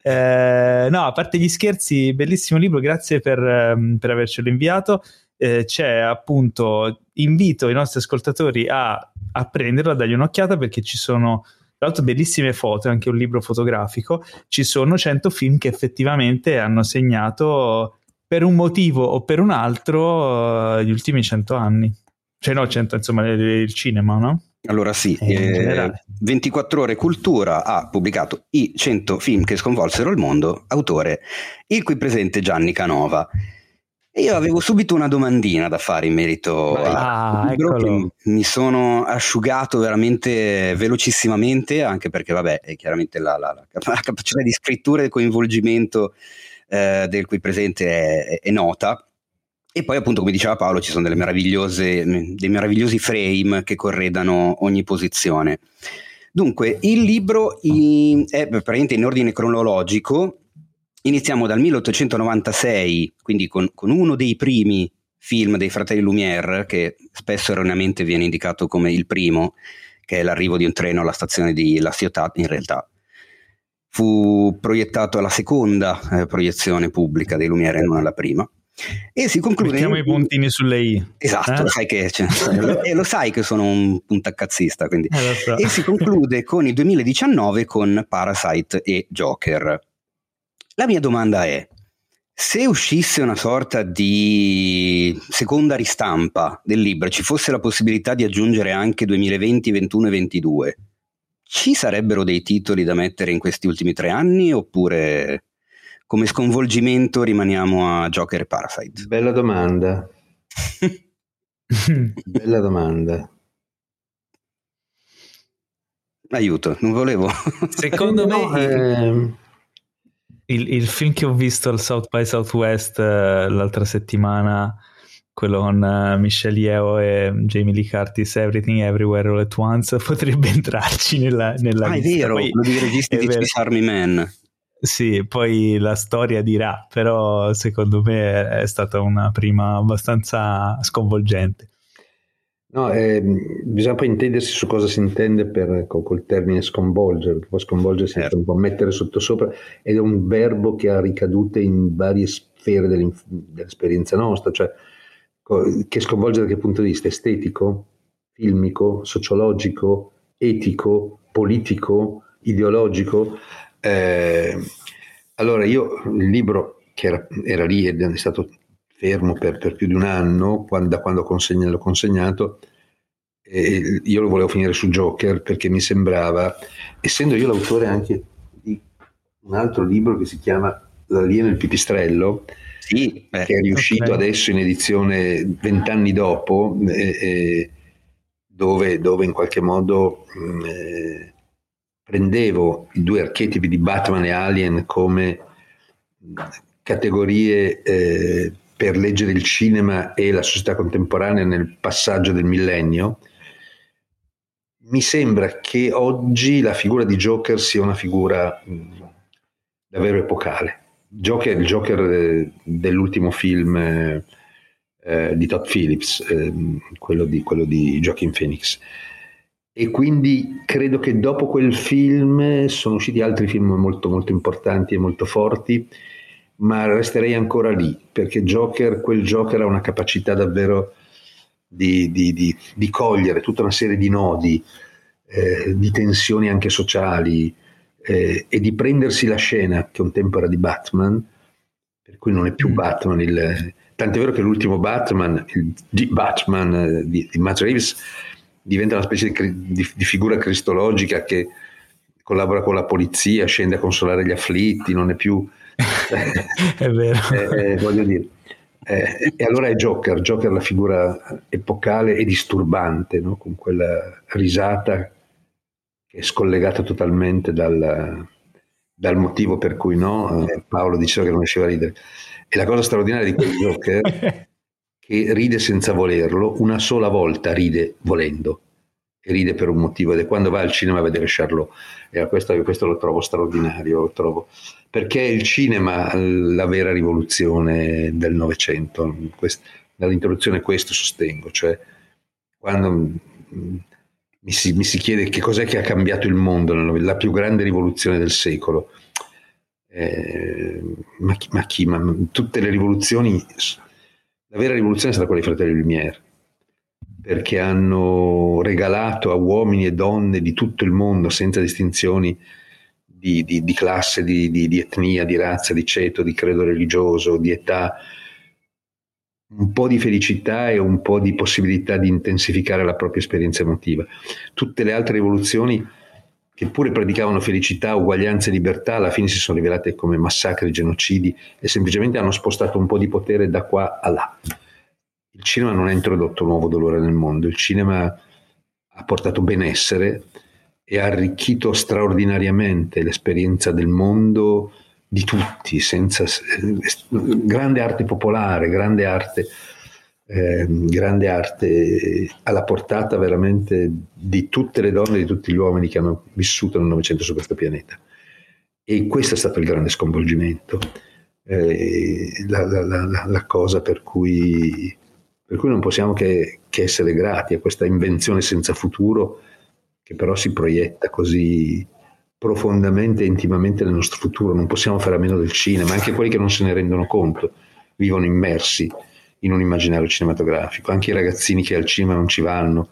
Eh, no, a parte gli scherzi, bellissimo libro, grazie per, ehm, per avercelo inviato. Eh, c'è appunto, invito i nostri ascoltatori a, a prenderlo, a dargli un'occhiata perché ci sono tra l'altro bellissime foto, anche un libro fotografico, ci sono 100 film che effettivamente hanno segnato per un motivo o per un altro gli ultimi 100 anni. Cioè no, 100, insomma, il cinema, no? Allora sì, eh, 24 ore cultura ha pubblicato i 100 film che sconvolsero il mondo, autore il qui presente Gianni Canova. E io avevo subito una domandina da fare in merito ah, al libro mi sono asciugato veramente velocissimamente, anche perché vabbè, è chiaramente la, la, la, la capacità di scrittura e coinvolgimento eh, del qui presente è, è, nota. E poi appunto, come diceva Paolo, ci sono delle meravigliose, dei meravigliosi frame che corredano ogni posizione. Dunque, il libro in, è praticamente in ordine cronologico, Iniziamo dal 1896, quindi con, con uno dei primi film dei fratelli Lumière, che spesso erroneamente viene indicato come il primo, che è l'arrivo di un treno alla stazione di La Ciotat, in realtà fu proiettato alla seconda eh, proiezione pubblica dei Lumière e non alla prima. E si conclude. Mettiamo i puntini sulle I. Esatto, eh? sai che, cioè, <laughs> e lo sai che sono un puntacazzista. Quindi. Eh, so. E si conclude con il 2019 con Parasite e Joker. La mia domanda è, se uscisse una sorta di seconda ristampa del libro, ci fosse la possibilità di aggiungere anche 2020, 21 e 22, ci sarebbero dei titoli da mettere in questi ultimi tre anni oppure come sconvolgimento rimaniamo a Joker e Parasite? Bella domanda. <laughs> Bella domanda. Aiuto, non volevo. Secondo me... Eh il, il, film che ho visto al South by Southwest uh, l'altra settimana, quello con uh, Michelle Yeo e Jamie Lee Curtis, Everything Everywhere All At Once, <laughs> potrebbe entrarci nella, nella ah, lista. è vero, quello di registi di Swiss Army Man. Sì, poi la storia dirà, però secondo me è stata una prima abbastanza sconvolgente. No, eh, bisogna poi intendersi su cosa si intende per, col termine sconvolgere, perché poi sconvolgere significa certo. un po' mettere sottosopra ed è un verbo che ha ricadute in varie sfere dell'esperienza nostra, cioè che sconvolge da che punto di vista? Estetico, filmico, sociologico, etico, politico, ideologico. Eh, allora io il libro che era, era lì ed è stato fermo per, per più di un anno, quando, da quando consegna, l'ho consegnato, e io lo volevo finire su Joker perché mi sembrava, essendo io l'autore anche di un altro libro che si chiama L'alieno e il pipistrello, sì, beh, che è riuscito okay. adesso in edizione vent'anni dopo, eh, dove, dove, in qualche modo mm, eh, prendevo i due archetipi di Batman e Alien come categorie eh, per leggere il cinema e la società contemporanea nel passaggio del millennio, mi sembra che oggi la figura di Joker sia una figura mh, davvero epocale. Joker, il Joker eh, dell'ultimo film eh, eh, di Todd Phillips, eh, quello, di, quello di Joaquin Phoenix. E quindi credo che dopo quel film sono usciti altri film molto, molto importanti e molto forti ma resterei ancora lì perché Joker, quel Joker ha una capacità davvero di, di, di, di cogliere tutta una serie di nodi, eh, di tensioni anche sociali eh, e di prendersi la scena che un tempo era di Batman, per cui non è più mm. Batman. Il, tant'è vero che l'ultimo Batman, il di Batman eh, di, di Matt Reeves, diventa una specie di, figura cristologica che collabora con la polizia, scende a consolare gli afflitti, non è più <laughs> è vero. Eh, eh, voglio dire. Eh, e allora è Joker, Joker la figura epocale e disturbante, no? con quella risata che è scollegata totalmente dal, dal motivo per cui no? Eh, Paolo diceva che non riusciva a ridere. E la cosa straordinaria di quel Joker <laughs> che ride senza volerlo, una sola volta ride volendo ride per un motivo ed è quando va al cinema a vedere Charlot. E questo, questo lo trovo straordinario, lo trovo perché il cinema la vera rivoluzione del Novecento. Dall'introduzione questo sostengo, cioè quando mm, mi si, mi si, chiede che cos'è che ha cambiato il mondo, la più grande rivoluzione del secolo. Eh, ma, chi, ma, chi, ma tutte le rivoluzioni La vera rivoluzione sarà quella dei fratelli Lumière, perché hanno regalato a uomini e donne di tutto il mondo, senza distinzioni di, di, di classe, di, di, etnia, di razza, di ceto, di credo religioso, di età, un po' di felicità e un po' di possibilità di intensificare la propria esperienza emotiva. Tutte le altre rivoluzioni che pure predicavano felicità, uguaglianza e libertà, alla fine si sono rivelate come massacri, genocidi e semplicemente hanno spostato un po' di potere da qua a là. Il cinema non ha introdotto nuovo dolore nel mondo, il cinema ha portato benessere e ha arricchito straordinariamente l'esperienza del mondo di tutti, senza, grande arte popolare, grande arte, eh, grande arte alla portata veramente di tutte le donne e di tutti gli uomini che hanno vissuto nel Novecento su questo pianeta. E questo è stato il grande sconvolgimento, eh, la, la, la, la, cosa per cui, per cui non possiamo che, che essere grati a questa invenzione senza futuro che però si proietta così profondamente e intimamente nel nostro futuro. Non possiamo fare a meno del cinema, anche quelli che non se ne rendono conto vivono immersi in un immaginario cinematografico, anche i ragazzini che al cinema non ci vanno,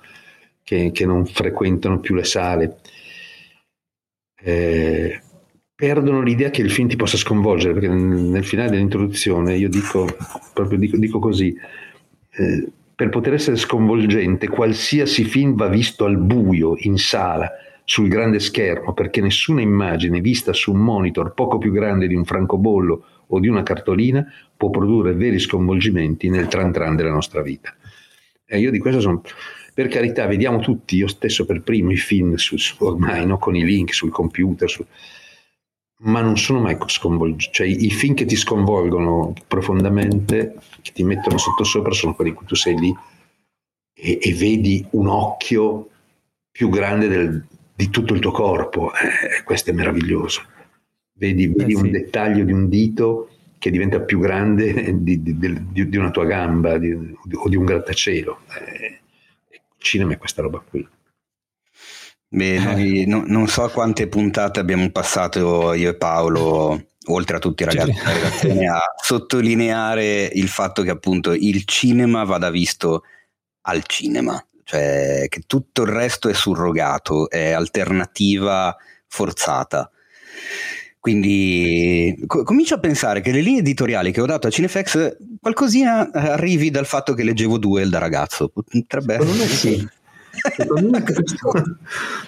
che, che non frequentano più le sale. Eh, perdono l'idea che il film ti possa sconvolgere, perché nel, nel finale dell'introduzione io dico, proprio dico, dico così, eh, per poter essere sconvolgente, qualsiasi film va visto al buio, in sala, sul grande schermo, perché nessuna immagine vista su un monitor poco più grande di un francobollo o di una cartolina può produrre veri sconvolgimenti nel tran tran della nostra vita. E io di questo sono... Per carità, vediamo tutti, io stesso per primo, i film su, su, ormai no? con i link sul computer, su, ma non sono mai sconvolgenti. Cioè, i film che ti sconvolgono profondamente, che ti mettono sotto sopra, sono quelli in cui tu sei lì e, e vedi un occhio più grande del, di tutto il tuo corpo. Eh, questo è meraviglioso. Vedi, vedi eh sì. un dettaglio di un dito che diventa più grande di, di, di, di una tua gamba o di un grattacielo. Eh, il cinema è questa roba qui. Beh, noi, no, non so quante puntate abbiamo passato io e Paolo, oltre a tutti i ragazzi della redazione, a <laughs> sottolineare il fatto che appunto il cinema vada visto al cinema, cioè che tutto il resto è surrogato, è alternativa forzata. Quindi co- comincio a pensare che le linee editoriali che ho dato a Cinefx qualcosina arrivi dal fatto che leggevo Duel da ragazzo. Potrebbe essere. Sì.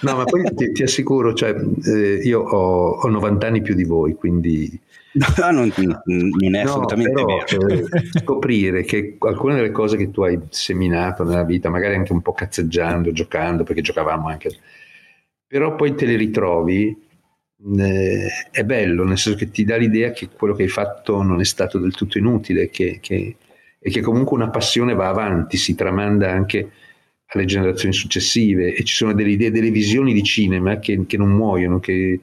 No, ma poi ti, ti assicuro, cioè, eh, io ho, ho, 90 anni più di voi, quindi... No, non, non è assolutamente però, vero. Eh, scoprire che alcune delle cose che tu hai seminato nella vita, magari anche un po' cazzeggiando, giocando, perché giocavamo anche, però poi te le ritrovi, eh, è bello, nel senso che ti dà l'idea che quello che hai fatto non è stato del tutto inutile che, che, e che comunque una passione va avanti, si tramanda anche alle generazioni successive e ci sono delle idee, delle visioni di cinema che, che non muoiono, che,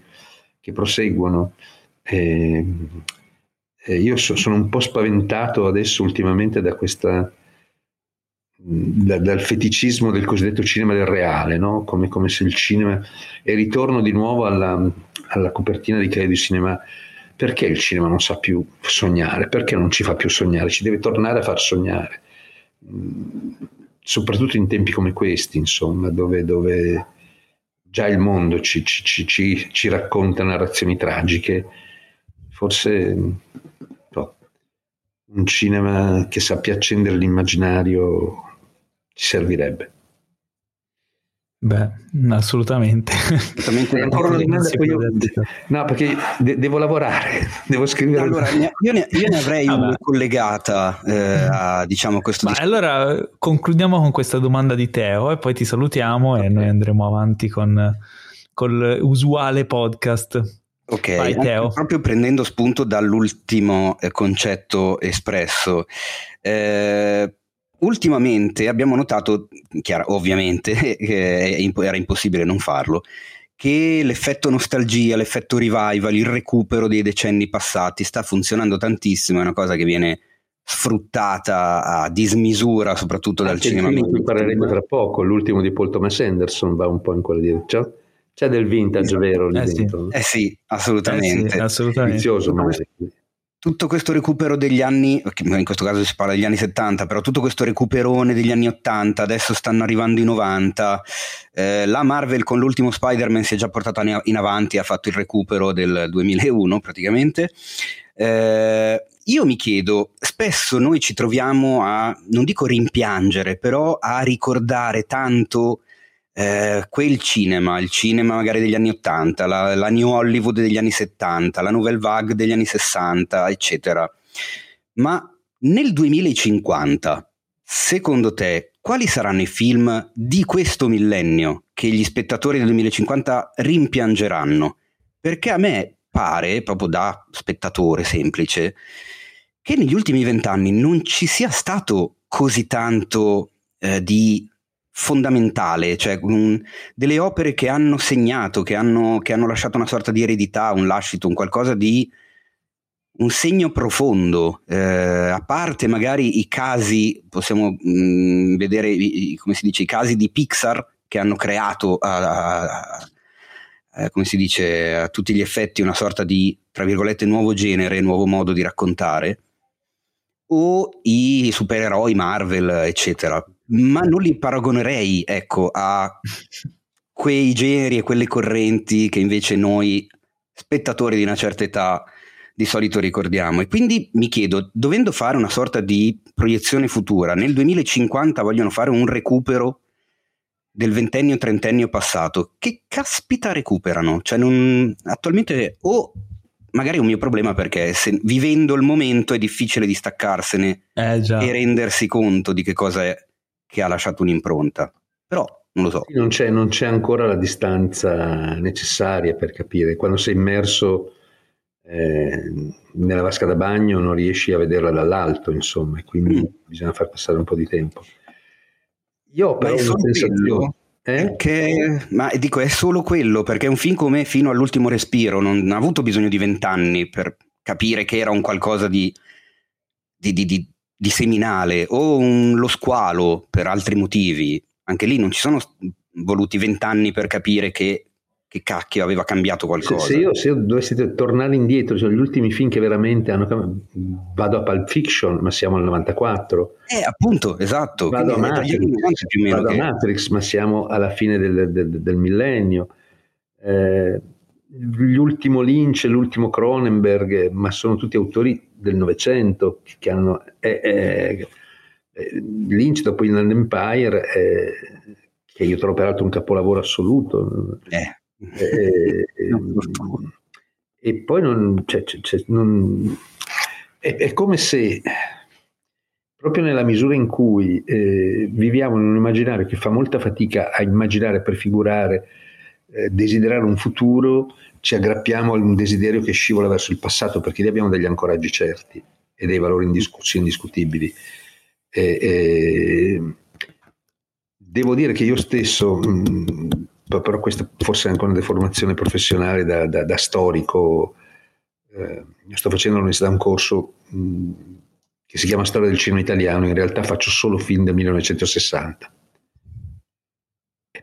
che proseguono. Eh, eh, io so, sono un po' spaventato adesso ultimamente da questa, da, dal feticismo del cosiddetto cinema del reale, no? come, come, se il cinema, e ritorno di nuovo alla, alla copertina di Credo Cinema, perché il cinema non sa più sognare, perché non ci fa più sognare, ci deve tornare a far sognare soprattutto in tempi come questi, insomma, dove, dove già il mondo ci, ci, ci, ci, racconta narrazioni tragiche, forse no, un cinema che sappia accendere l'immaginario ci servirebbe. Beh, assolutamente. assolutamente. <laughs> io... No, perché de- devo lavorare, <laughs> devo scrivere. Allora, io ne, io ne avrei ah, una collegata eh, a diciamo questo. Ma allora concludiamo con questa domanda di Teo e poi ti salutiamo okay. e noi andremo avanti con, con l'usuale podcast. Ok, Vai, Teo. proprio prendendo spunto dall'ultimo eh, concetto espresso. Eh, ultimamente abbiamo notato, chiaro, ovviamente <laughs> era impossibile non farlo, che l'effetto nostalgia, l'effetto revival, il recupero dei decenni passati sta funzionando tantissimo, è una cosa che viene sfruttata a dismisura soprattutto Anche dal cinema. Di cui parleremo tra poco, l'ultimo di Paul Thomas Anderson va un po' in quella direzione. C'è del vintage vero lì eh dentro. Sì. Eh sì, assolutamente. Eh sì, assolutamente. Vizioso, ma tutto questo recupero degli anni, in questo caso si parla degli anni 70, però tutto questo recuperone degli anni 80, adesso stanno arrivando i 90, eh, la Marvel con l'ultimo Spider-Man si è già portata in avanti, ha fatto il recupero del 2001 praticamente. Eh, io mi chiedo, spesso noi ci troviamo a, non dico rimpiangere, però a ricordare tanto eh, quel cinema, il cinema magari degli anni 80, la, la, New Hollywood degli anni 70, la Nouvelle Vague degli anni 60, eccetera. Ma nel 2050, secondo te, quali saranno i film di questo millennio che gli spettatori del 2050 rimpiangeranno? Perché a me pare, proprio da spettatore semplice, che negli ultimi vent'anni non ci sia stato così tanto eh, di fondamentale, cioè um, delle opere che hanno segnato, che hanno, che hanno, lasciato una sorta di eredità, un lascito, un qualcosa di un segno profondo, eh, a parte magari i casi, possiamo mh, mm, vedere i, come si dice, i casi di Pixar che hanno creato a, a, a, come si dice, a tutti gli effetti una sorta di, tra virgolette, nuovo genere, nuovo modo di raccontare, o i supereroi Marvel, eccetera ma non li paragonerei ecco, a quei generi e quelle correnti che invece noi spettatori di una certa età di solito ricordiamo. E quindi mi chiedo, dovendo fare una sorta di proiezione futura, nel 2050 vogliono fare un recupero del ventennio trentennio passato, che caspita recuperano? Cioè non, attualmente o magari è un mio problema perché se, vivendo il momento è difficile distaccarsene eh, e rendersi conto di che cosa è che ha lasciato un'impronta. Però non lo so. Non c'è, non c'è ancora la distanza necessaria per capire. Quando sei immerso eh, nella vasca da bagno non riesci a vederla dall'alto, insomma, e quindi mm. bisogna far passare un po' di tempo. Io ho però una sensazione... Eh? Che, ma dico, è solo quello, perché un film come Fino all'ultimo respiro non ha avuto bisogno di vent'anni per capire che era un qualcosa di, di, di, di di seminale o un, lo squalo per altri motivi, anche lì non ci sono voluti vent'anni per capire che, che, cacchio aveva cambiato qualcosa. Se, se, io, se io, dovessi tornare indietro, sono gli ultimi film che veramente hanno vado a Pulp Fiction, ma siamo al 94. Eh, appunto, esatto. Vado, a Matrix, vado che... a Matrix, ma siamo alla fine del, del, del millennio. Eh, l'ultimo Lynch, l'ultimo Cronenberg, ma sono tutti autori del Novecento che hanno... Eh, eh, Lynch dopo in Empire, eh, che io trovo peraltro un capolavoro assoluto. Eh. Eh, e poi non, cioè, cioè, non è, è, come se proprio nella misura in cui eh, viviamo in un immaginario che fa molta fatica a immaginare, a prefigurare, eh, desiderare un futuro, ci aggrappiamo a un desiderio che scivola verso il passato perché lì abbiamo degli ancoraggi certi e dei valori indiscussi, indiscutibili. E, e, devo dire che io stesso, mh, però questa forse è anche una deformazione professionale da, da, da storico, eh, sto facendo all'università un corso mh, che si chiama Storia del cinema italiano, in realtà faccio solo film del 1960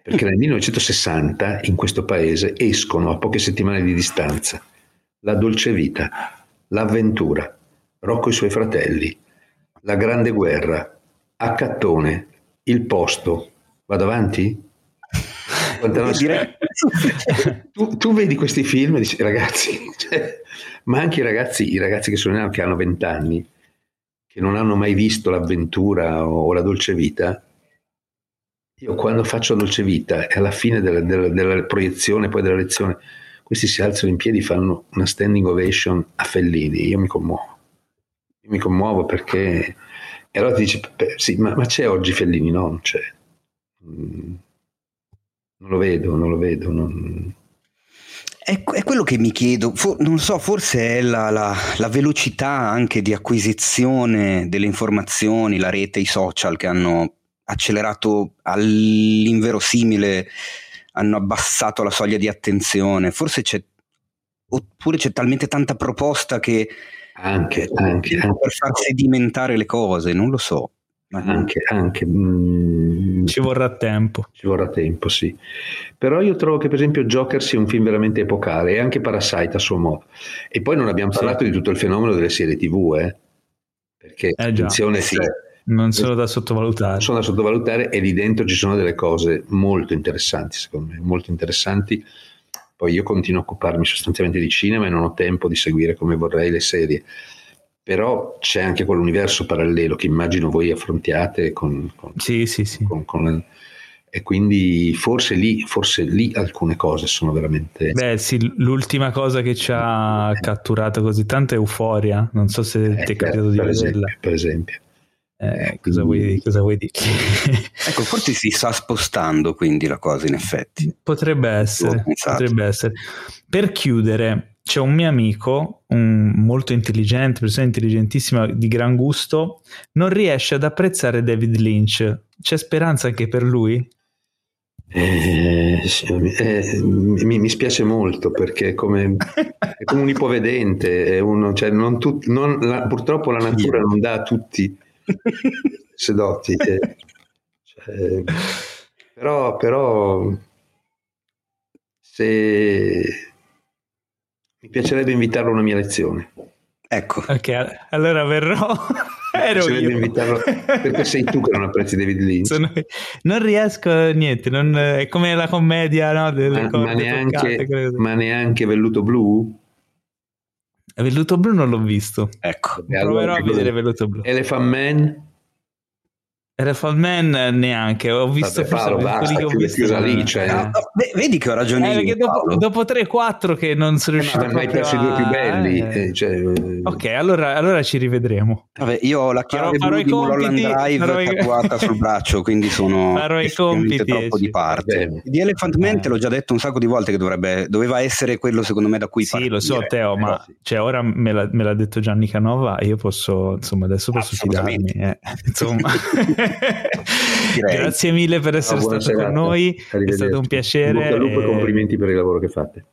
perché nel 1960 in questo paese escono a poche settimane di distanza La dolce vita, L'avventura, Rocco e i suoi fratelli, La grande guerra, Accattone, Il posto. Vado avanti? <laughs> tu, tu, vedi questi film e dici ragazzi, cioè, ma anche i ragazzi, i ragazzi che sono che hanno vent'anni, che non hanno mai visto l'avventura o la dolce vita, io quando faccio Dolce Vita e alla fine della, della, della proiezione, poi della lezione, questi si alzano in piedi, fanno una standing ovation a Fellini, io mi commuovo. Io mi commuovo perché... E allora ti dici, sì, ma, ma, c'è oggi Fellini? No, non c'è. Mm, non lo vedo, non lo vedo. Non... È, è, quello che mi chiedo, For, non so, forse è la, la, la, velocità anche di acquisizione delle informazioni, la rete, i social che hanno accelerato all'inverosimile, hanno abbassato la soglia di attenzione, forse c'è, oppure c'è talmente tanta proposta che anche, anche, per far sedimentare le cose, non lo so. Anche, anche mm, ci vorrà tempo. Ci vorrà tempo, sì. Però io trovo che, per esempio, Joker sia un film veramente epocale e anche Parasite a suo modo. E poi non abbiamo parlato sì. di tutto il fenomeno delle serie TV, eh? Perché, eh attenzione, sì. Non sono da sottovalutare. Sono da sottovalutare e lì dentro ci sono delle cose molto interessanti, secondo me, molto interessanti. Poi io continuo a occuparmi sostanzialmente di cinema e non ho tempo di seguire come vorrei le serie però c'è anche quell'universo parallelo che immagino voi affrontiate con, con, sì, sì, sì. con, con e quindi forse lì, forse lì alcune cose sono veramente beh sì l'ultima cosa che ci ha eh. catturato così tanto è Euforia non so se eh, ti è capitato di per vederla esempio, per esempio eh, cosa, vuoi, cosa vuoi dire? <laughs> ecco, forse si sta spostando quindi la cosa in effetti. Potrebbe essere, potrebbe essere. Per chiudere, c'è un mio amico, un molto intelligente, persona intelligentissima, di gran gusto, non riesce ad apprezzare David Lynch. C'è speranza anche per lui? Eh, eh, mi, mi, spiace molto perché è come, è come un ipovedente, è uno, cioè non tut, non, la, purtroppo la natura non dà a tutti sedotti. Eh, cioè, però, però se mi piacerebbe invitarlo a una mia lezione. Ecco. Ok, allora verrò. Ero io. Invitarlo, perché sei tu che non apprezzi David Lynch. Sono, non riesco, niente, non, è come la commedia no, ma, ma, neanche, toccate, ma neanche Velluto Blu? Velluto Blu non l'ho visto. Ecco. Proverò allora, a vedere Velluto Blu. Elephant Man? Elephant Man neanche, ho visto Vabbè, Paolo, basta, che ho visto lì, cioè... no, vedi che ho ragione eh, dopo, dopo 3-4 che non sono riuscito a... Ma hai perso i due più belli. Eh. eh. Cioè... Ok, allora, allora, ci rivedremo. Vabbè, io ho la chiave farò, farò blu di Mulholland Drive tatuata i... <laughs> sul braccio, quindi sono farò i compiti, troppo di parte. Bene. Di Elephant Man eh. te l'ho già detto un sacco di volte che dovrebbe, doveva essere quello secondo me da cui Sì, partire. lo so Teo, ma sì. cioè, ora me, la, me, l'ha detto Gianni Canova, io posso, insomma, adesso posso fidarmi. Eh. <laughs> Insomma... <laughs> Grazie mille per essere no, stato con noi, è stato un piacere. Un e complimenti per il lavoro che fate.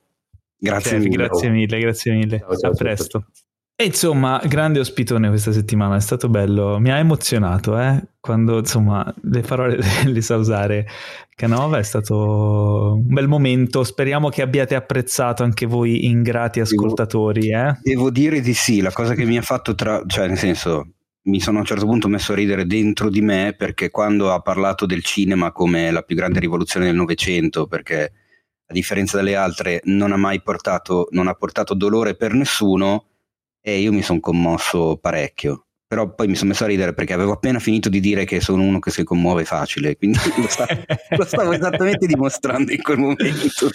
Grazie Chef, mille. Grazie mille, grazie mille. Ciao, ciao, a presto. Ciao. E insomma, grande ospitone questa settimana, è stato bello, mi ha emozionato, eh? quando insomma le parole <laughs> le sa usare Canova, è stato un bel momento, speriamo che abbiate apprezzato anche voi ingrati ascoltatori. Eh? Devo dire di sì, la cosa che mi ha fatto tra, cioè nel senso, mi sono a un certo punto messo a ridere dentro di me perché quando ha parlato del cinema come la più grande rivoluzione del Novecento, perché a differenza delle altre non ha mai portato, non ha portato dolore per nessuno, e io mi sono commosso parecchio. Però poi mi sono messo a ridere perché avevo appena finito di dire che sono uno che si commuove facile, quindi <laughs> lo, stavo, lo stavo esattamente dimostrando in quel momento.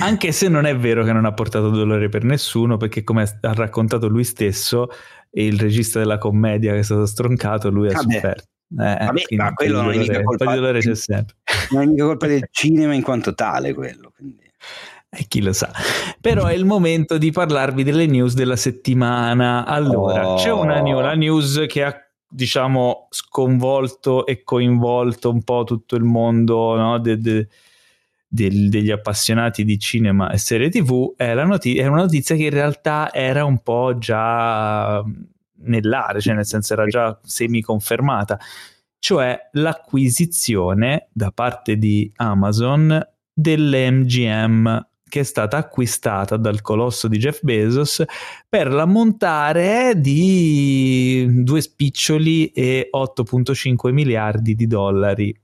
Anche se non è vero che non ha portato dolore per nessuno, perché come ha raccontato lui stesso, il regista della commedia che è stato stroncato, lui ha sofferto. Eh, Vabbè, ma quello non è mica colpa, dolore c'è sempre. <laughs> non è mica colpa del cinema in quanto tale quello. Quindi. E eh, chi lo sa. Però è il momento di parlarvi delle news della settimana. Allora, oh. c'è una new, la news che ha diciamo sconvolto e coinvolto un po' tutto il mondo no? de, de, del, degli appassionati di cinema e serie tv è, notizia, è una notizia che in realtà era un po' già nell'area, cioè nel senso era già semi confermata, cioè l'acquisizione da parte di Amazon dell'MGM che è stata acquistata dal colosso di Jeff Bezos per l'ammontare di due spiccioli e 8.5 miliardi di dollari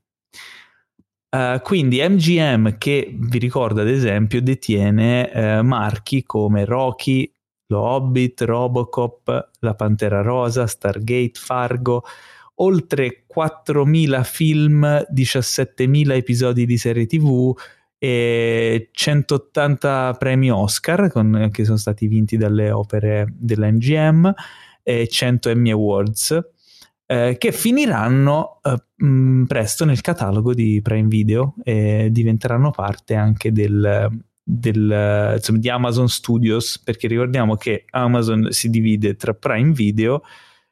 Uh, quindi MGM che vi ricordo ad esempio detiene uh, marchi come Rocky, Lo Hobbit, Robocop, La Pantera Rosa, Stargate, Fargo, oltre 4.000 film, 17.000 episodi di serie tv e 180 premi Oscar con, che sono stati vinti dalle opere della MGM e 100 Emmy Awards eh, che finiranno eh, mh, presto nel catalogo di Prime Video e diventeranno parte anche del, del, insomma, di Amazon Studios, perché ricordiamo che Amazon si divide tra Prime Video,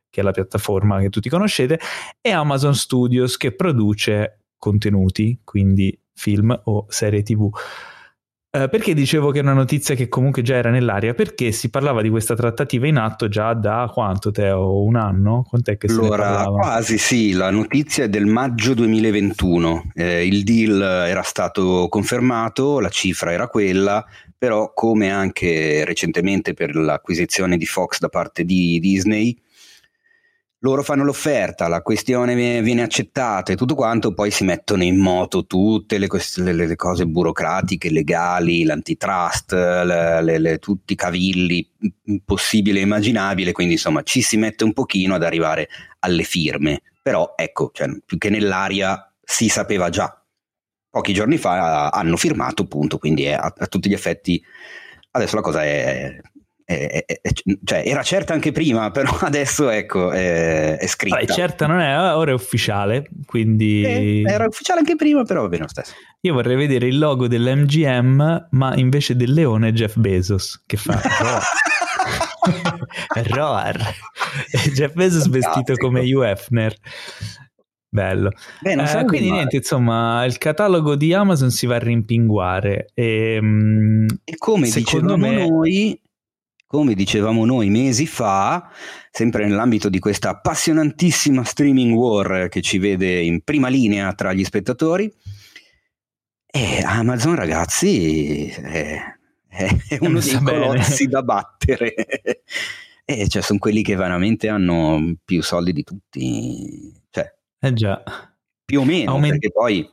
che è la piattaforma che tutti conoscete, e Amazon Studios che produce contenuti, quindi film o serie TV. Uh, perché dicevo che è una notizia che comunque già era nell'aria? Perché si parlava di questa trattativa in atto già da quanto, Teo? Un anno? Quant'è che allora, quasi sì, la notizia è del maggio 2021. Eh, il deal era stato confermato, la cifra era quella, però come anche recentemente per l'acquisizione di Fox da parte di Disney, loro fanno l'offerta, la questione viene accettata e tutto quanto, poi si mettono in moto tutte le, le, le cose burocratiche, legali, l'antitrust, le, tutti i cavilli possibili e immaginabili, quindi insomma ci si mette un pochino ad arrivare alle firme, però ecco, cioè, più che nell'aria si sapeva già. Pochi giorni fa hanno firmato, appunto, quindi è a, a tutti gli effetti adesso la cosa è, è, è, cioè, era certa anche prima, <laughs> però adesso ecco, è, è scritta. Vabbè, certa non è, ora è ufficiale, quindi... Eh, era ufficiale anche prima, però va bene lo stesso. Io vorrei vedere il logo dell'MGM, ma invece del leone Jeff Bezos, che fa... Roar. <laughs> Jeff Bezos vestito come Hugh Hefner. Bello. Beh, eh, quindi niente, insomma, il catalogo di Amazon si va a rimpinguare. Ehm, e, e come dicevamo me... noi, come dicevamo noi mesi fa, sempre nell'ambito di questa appassionantissima streaming war che ci vede in prima linea tra gli spettatori, eh, Amazon ragazzi è, è uno dei colossi da battere. <laughs> eh, cioè, sono quelli che veramente hanno più soldi di tutti. Cioè, eh già. Più o meno, Aument- perché poi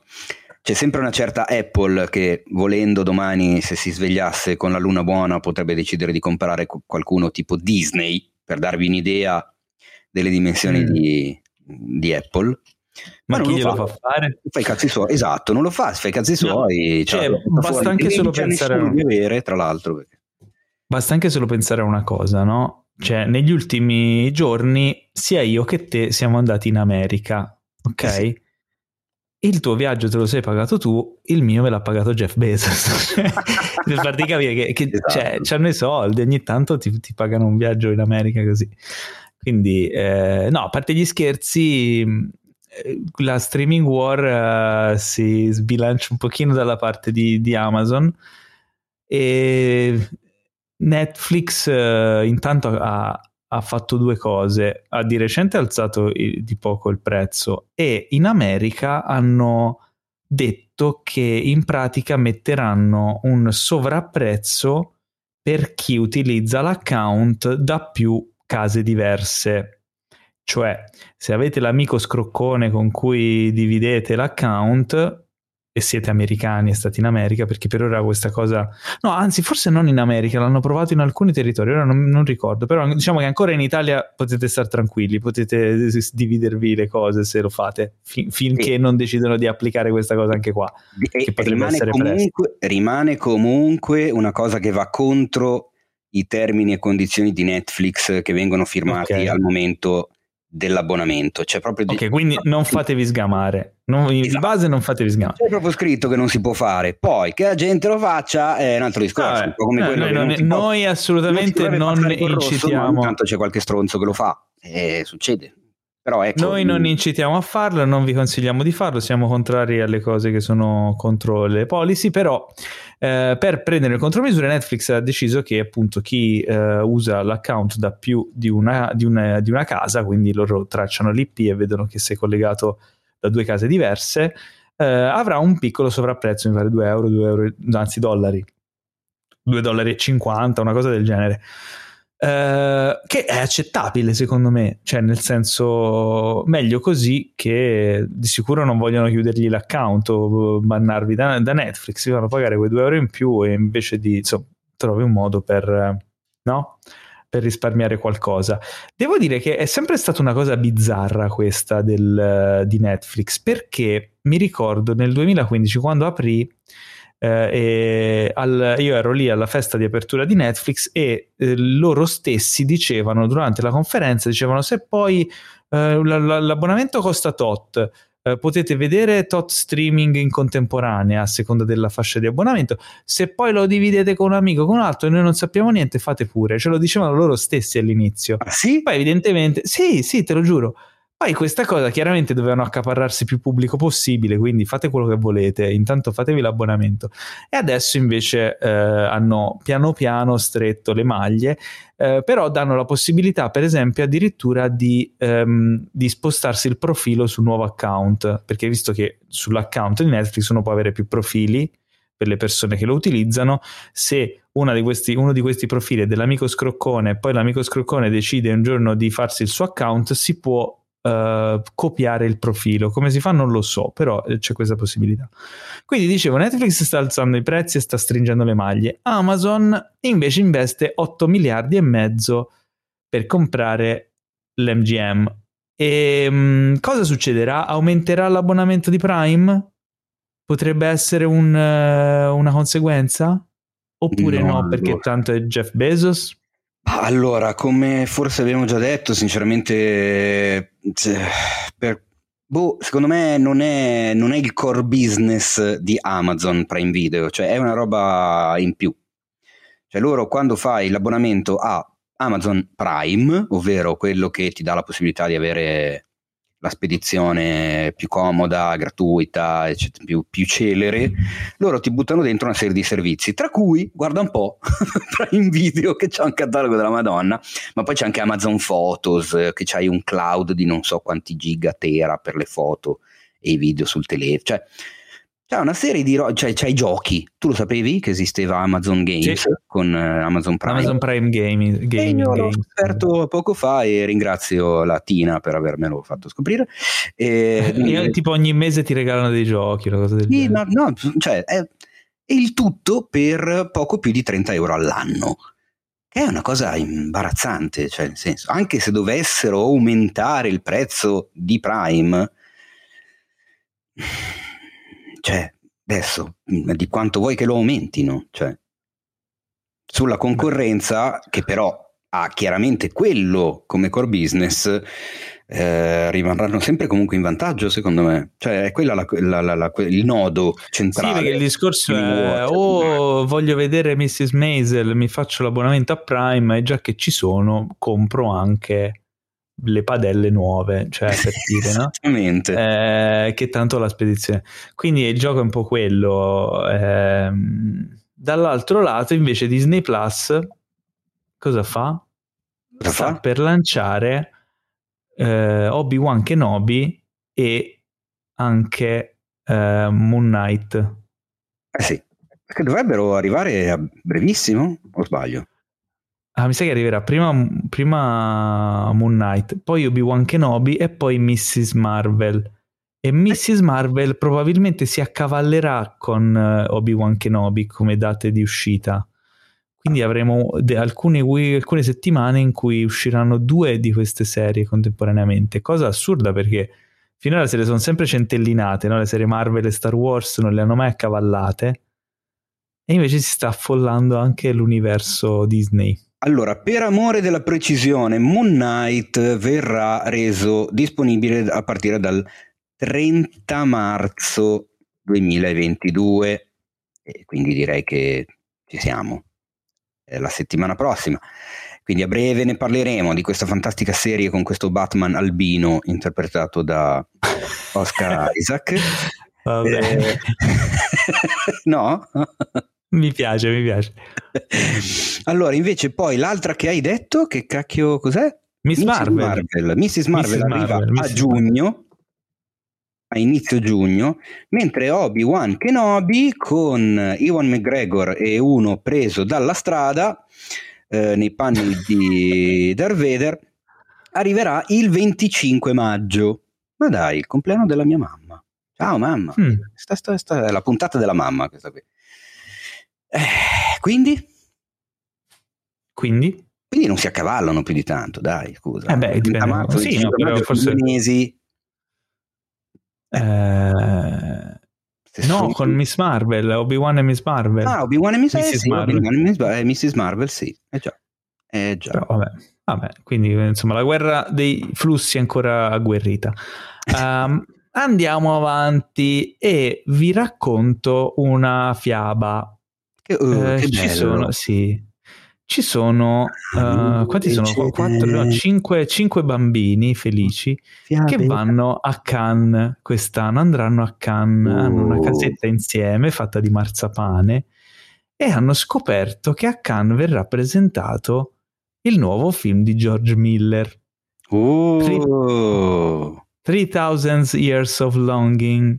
c'è sempre una certa Apple che volendo domani se si svegliasse con la luna buona potrebbe decidere di comprare qualcuno tipo Disney per darvi un'idea delle dimensioni mm. di, di, Apple. Ma, Ma chi lo glielo fa. fa fare? Fa i cazzi suoi, esatto, non lo fa, fa i cazzi suoi. Cioè, cioè basta anche solo pensare a... di avere, tra l'altro. Basta anche solo pensare a una cosa, no? Cioè, negli ultimi giorni sia io che te siamo andati in America, ok? Eh sì il tuo viaggio te lo sei pagato tu, il mio me l'ha pagato Jeff Bezos. <laughs> per farti capire che, che esatto. cioè, hanno i soldi, ogni tanto ti, ti, pagano un viaggio in America così. Quindi, eh, no, a parte gli scherzi, eh, la streaming war uh, si sbilancia un pochino dalla parte di, di Amazon e Netflix uh, intanto ha, ha fatto due cose. Ha di recente alzato di poco il prezzo e in America hanno detto che in pratica metteranno un sovrapprezzo per chi utilizza l'account da più case diverse. Cioè, se avete l'amico scroccone con cui dividete l'account, e siete americani e state in America, perché per ora questa cosa... No, anzi, forse non in America, l'hanno provato in alcuni territori, ora non, non ricordo, però diciamo che ancora in Italia potete stare tranquilli, potete dividervi le cose se lo fate, fin- finché e... non decidono di applicare questa cosa anche qua. E rimane comunque, rimane comunque una cosa che va contro i termini e condizioni di Netflix che vengono firmati okay. al momento dell'abbonamento. C'è proprio ok, di... quindi non fatevi sgamare. Non, in esatto. base non fatevi sgamare. C'è proprio scritto che non si può fare. Poi che la gente lo faccia è un altro discorso. Ah, come no, noi, non noi può, assolutamente non, non incitiamo. Rosso, tanto c'è qualche stronzo che lo fa e succede. Però ecco, Noi non incitiamo a farlo, non vi consigliamo di farlo, siamo contrari alle cose che sono contro le policy, però eh, per prendere le contromisure Netflix ha deciso che appunto chi eh, usa l'account da più di una, di, una, di una, casa, quindi loro tracciano l'IP e vedono che sei collegato da due case diverse, eh, avrà un piccolo sovrapprezzo, mi pare 2 euro, 2 euro, anzi dollari, 2 dollari e 50, una cosa del genere. Uh, che è accettabile secondo me, cioè nel senso meglio così che di sicuro non vogliono chiudergli l'account o bannarvi da, da Netflix, vi fanno pagare quei 2 euro in più e invece di insomma, trovi un modo per, no? per risparmiare qualcosa. Devo dire che è sempre stata una cosa bizzarra questa del, di Netflix perché mi ricordo nel 2015 quando aprì eh, al, io ero lì alla festa di apertura di Netflix e eh, loro stessi dicevano durante la conferenza, dicevano se poi eh, l'abbonamento costa tot, eh, potete vedere tot streaming in contemporanea a seconda della fascia di abbonamento, se poi lo dividete con un amico con un altro e noi non sappiamo niente fate pure, ce lo dicevano loro stessi all'inizio. Ah, sì? Poi evidentemente, sì, sì, te lo giuro. Poi questa cosa chiaramente dovevano accaparrarsi più pubblico possibile, quindi fate quello che volete, intanto fatevi l'abbonamento. E adesso invece eh, hanno piano piano stretto le maglie, eh, però danno la possibilità, per esempio, addirittura di, ehm, di, spostarsi il profilo sul nuovo account, perché visto che sull'account di Netflix uno può avere più profili per le persone che lo utilizzano, se di questi, uno di questi profili è dell'amico scroccone e poi l'amico scroccone decide un giorno di farsi il suo account, si può Uh, copiare il profilo. Come si fa non lo so, però eh, c'è questa possibilità. Quindi dicevo, Netflix sta alzando i prezzi e sta stringendo le maglie. Amazon invece investe 8 miliardi e mezzo per comprare l'MGM. E um, cosa succederà? Aumenterà l'abbonamento di Prime? Potrebbe essere un, uh, una conseguenza? Oppure no, no perché tanto è Jeff Bezos? Allora, come forse abbiamo già detto, sinceramente, cioè, per, boh, secondo me non è, non è, il core business di Amazon Prime Video, cioè è una roba in più. Cioè loro quando fai l'abbonamento a Amazon Prime, ovvero quello che ti dà la possibilità di avere la spedizione più comoda, gratuita, eccetera, più, più, celere, loro ti buttano dentro una serie di servizi, tra cui, guarda un po', <laughs> Prime Video che c'è un catalogo della Madonna, ma poi c'è anche Amazon Photos, che c'hai un cloud di non so quanti giga tera per le foto e i video sul telefono, cioè c'è una serie di ro- cioè c'è i giochi. Tu lo sapevi che esisteva Amazon Games sì. con uh, Amazon Prime? Amazon Prime Gaming. Gaming io l'ho scoperto poco fa e ringrazio la Tina per avermelo fatto scoprire. E, <laughs> io, tipo ogni mese ti regalano dei giochi, una cosa del sì, no, no, cioè è, è il tutto per poco più di 30 euro all'anno. Che è una cosa imbarazzante, cioè nel senso, anche se dovessero aumentare il prezzo di Prime cioè, adesso, di quanto vuoi che lo aumentino? Cioè, sulla concorrenza, che però ha chiaramente quello come core business, eh, rimarranno sempre comunque in vantaggio, secondo me. Cioè, è quella la, la, la, il nodo centrale. Sì, perché il discorso è: oh, voglio vedere Mrs. Maisel, mi faccio l'abbonamento a Prime e già che ci sono, compro anche le padelle nuove, cioè per <laughs> dire, no? Esattamente. Eh, che tanto la spedizione. Quindi il gioco è un po' quello. Eh, dall'altro lato, invece, Disney Plus cosa fa? Cosa Sta fa? per lanciare eh, Obi-Wan Kenobi e anche eh, Moon Knight. Eh sì, perché dovrebbero arrivare a brevissimo, o sbaglio? Ah, mi sa che arriverà prima, prima Moon Knight, poi Obi-Wan Kenobi e poi Mrs. Marvel. E Mrs. Marvel probabilmente si accavallerà con uh, Obi-Wan Kenobi come date di uscita. Quindi avremo de- alcune, alcune, settimane in cui usciranno due di queste serie contemporaneamente, cosa assurda perché finora se le sono sempre centellinate, no? le serie Marvel e Star Wars non le hanno mai accavallate, e invece si sta affollando anche l'universo Disney. Allora, per amore della precisione, Moon Knight verrà reso disponibile a partire dal 30 marzo 2022 e quindi direi che ci siamo è la settimana prossima. Quindi a breve ne parleremo di questa fantastica serie con questo Batman albino interpretato da Oscar Isaac. <laughs> Eh, <laughs> no? Mi piace, mi piace. <laughs> allora, invece, poi l'altra che hai detto, che cacchio cos'è? Miss Marvel. Marvel. Mrs. Marvel Mrs. arriva Marvel, a Mrs. giugno, a inizio giugno, mentre Obi-Wan Kenobi con Iwan McGregor e uno preso dalla strada eh, nei panni di <laughs> Darth Vader arriverà il 25 maggio. Ma dai, il compleanno della mia mamma. Ciao mamma. Mm. Sta, sta, sta, è la puntata della mamma questa qui. Eh, quindi? Quindi? Quindi non si accavallano più di tanto, dai, scusa. Eh beh, dipende. Marzo, sì, no, però forse... mesi. Eh... No, con Miss Marvel, Obi-Wan e Miss Marvel. Ah, Obi-Wan e Miss, Mrs. Eh, sì, Marvel. E Miss, eh, Mrs. Marvel, sì. Eh già. Eh già. Però, vabbè. vabbè, quindi insomma la guerra dei flussi è ancora agguerrita. Um, andiamo avanti e vi racconto una fiaba che, uh, eh, ci sono, sì. ci sono uh, quanti sono? Quattro, no, cinque, cinque, bambini felici che vanno a Cannes quest'anno, andranno a Cannes, oh. hanno una casetta insieme fatta di marzapane e hanno scoperto che a Cannes verrà presentato il nuovo film di George Miller. Oh. 3000 Years of Longing.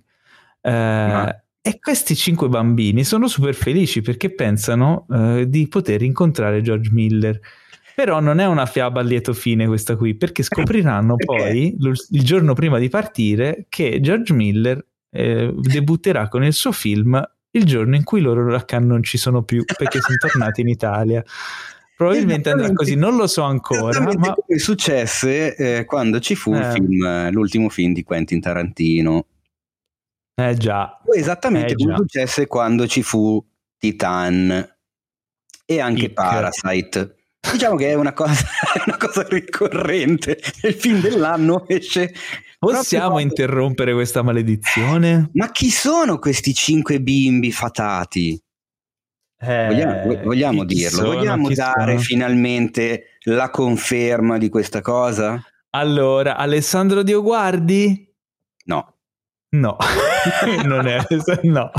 Eh, e questi cinque bambini sono super felici perché pensano eh, di poter incontrare George Miller. Però non è una fiaba a lieto fine questa qui, perché scopriranno <laughs> poi, il giorno prima di partire, che George Miller eh, debutterà con il suo film il giorno in cui loro non ci sono più, perché sono <laughs> tornati in Italia. Probabilmente andrà così, non lo so ancora. Ma... successe eh, quando ci fu eh. film, l'ultimo film di Quentin Tarantino. Eh già. Esattamente eh come già. successe quando ci fu Titan e anche Ick. Parasite. Diciamo che è una cosa, <laughs> una cosa ricorrente. Il film dell'anno esce. Possiamo quando... interrompere questa maledizione? Ma chi sono questi cinque bimbi fatati? Eh, vogliamo, vogliamo dirlo? Sono, vogliamo dare sono? finalmente la conferma di questa cosa? Allora, Alessandro Dioguardi? No. No, <laughs> non è no.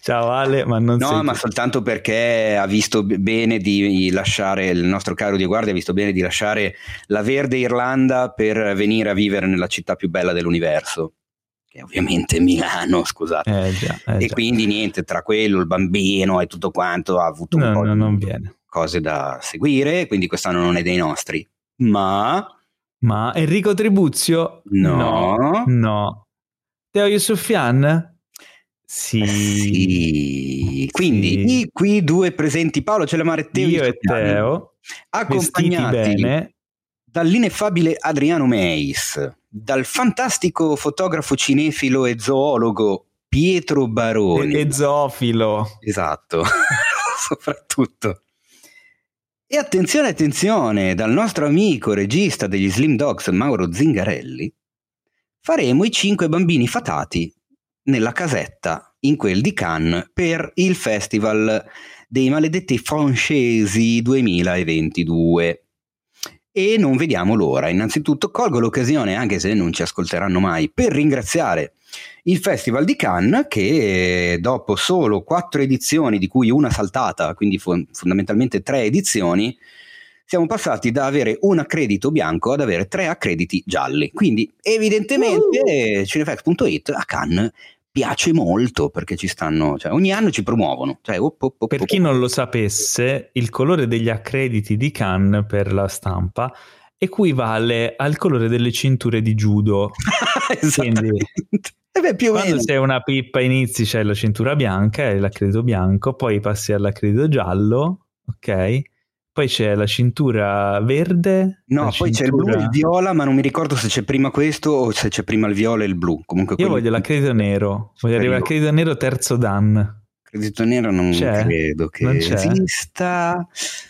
Ciao Ale, ma non No, ma soltanto perché ha visto bene di lasciare il nostro caro Di Guardia ha visto bene di lasciare la verde Irlanda per venire a vivere nella città più bella dell'universo. Che è ovviamente Milano, scusate. Eh già, eh e già. quindi niente, tra quello, il bambino e tutto quanto ha avuto un no, po' no, di cose da seguire, quindi quest'anno non è dei nostri. Ma ma Enrico Tribuzio? No. No. no. Teo Yusufian? Sì. sì. Quindi sì. Qui due presenti Paolo Celamare Teo Io e Teo accompagnati dall'ineffabile Adriano Meis, dal fantastico fotografo cinefilo e zoologo Pietro Baroni. E zoofilo. Esatto, <laughs> soprattutto. E attenzione, attenzione, dal nostro amico regista degli Slim Dogs Mauro Zingarelli, faremo i cinque bambini fatati nella casetta in quel di Cannes per il Festival dei maledetti francesi 2022. E non vediamo l'ora. Innanzitutto colgo l'occasione, anche se non ci ascolteranno mai, per ringraziare il Festival di Cannes che dopo solo quattro edizioni, di cui una saltata, quindi fondamentalmente tre edizioni, siamo passati da avere un accredito bianco ad avere tre accrediti gialli. Quindi evidentemente uh. cinefax.it a Cannes piace molto perché ci stanno, cioè ogni anno ci promuovono. Cioè, op, op, op, per chi non lo sapesse, il colore degli accrediti di Cannes per la stampa equivale al colore delle cinture di judo. <laughs> Quindi, eh beh, quando meno. sei una pippa inizi c'è la cintura bianca e l'accredito bianco, poi passi all'accredito giallo, ok? Poi c'è la cintura verde. No, poi cintura... c'è il blu e il viola, ma non mi ricordo se c'è prima questo o se c'è prima il viola e il blu. Comunque Io voglio l'accredito nero. Voglio arrivare all'accredito nero terzo dan. Credito nero non c'è? credo che non esista.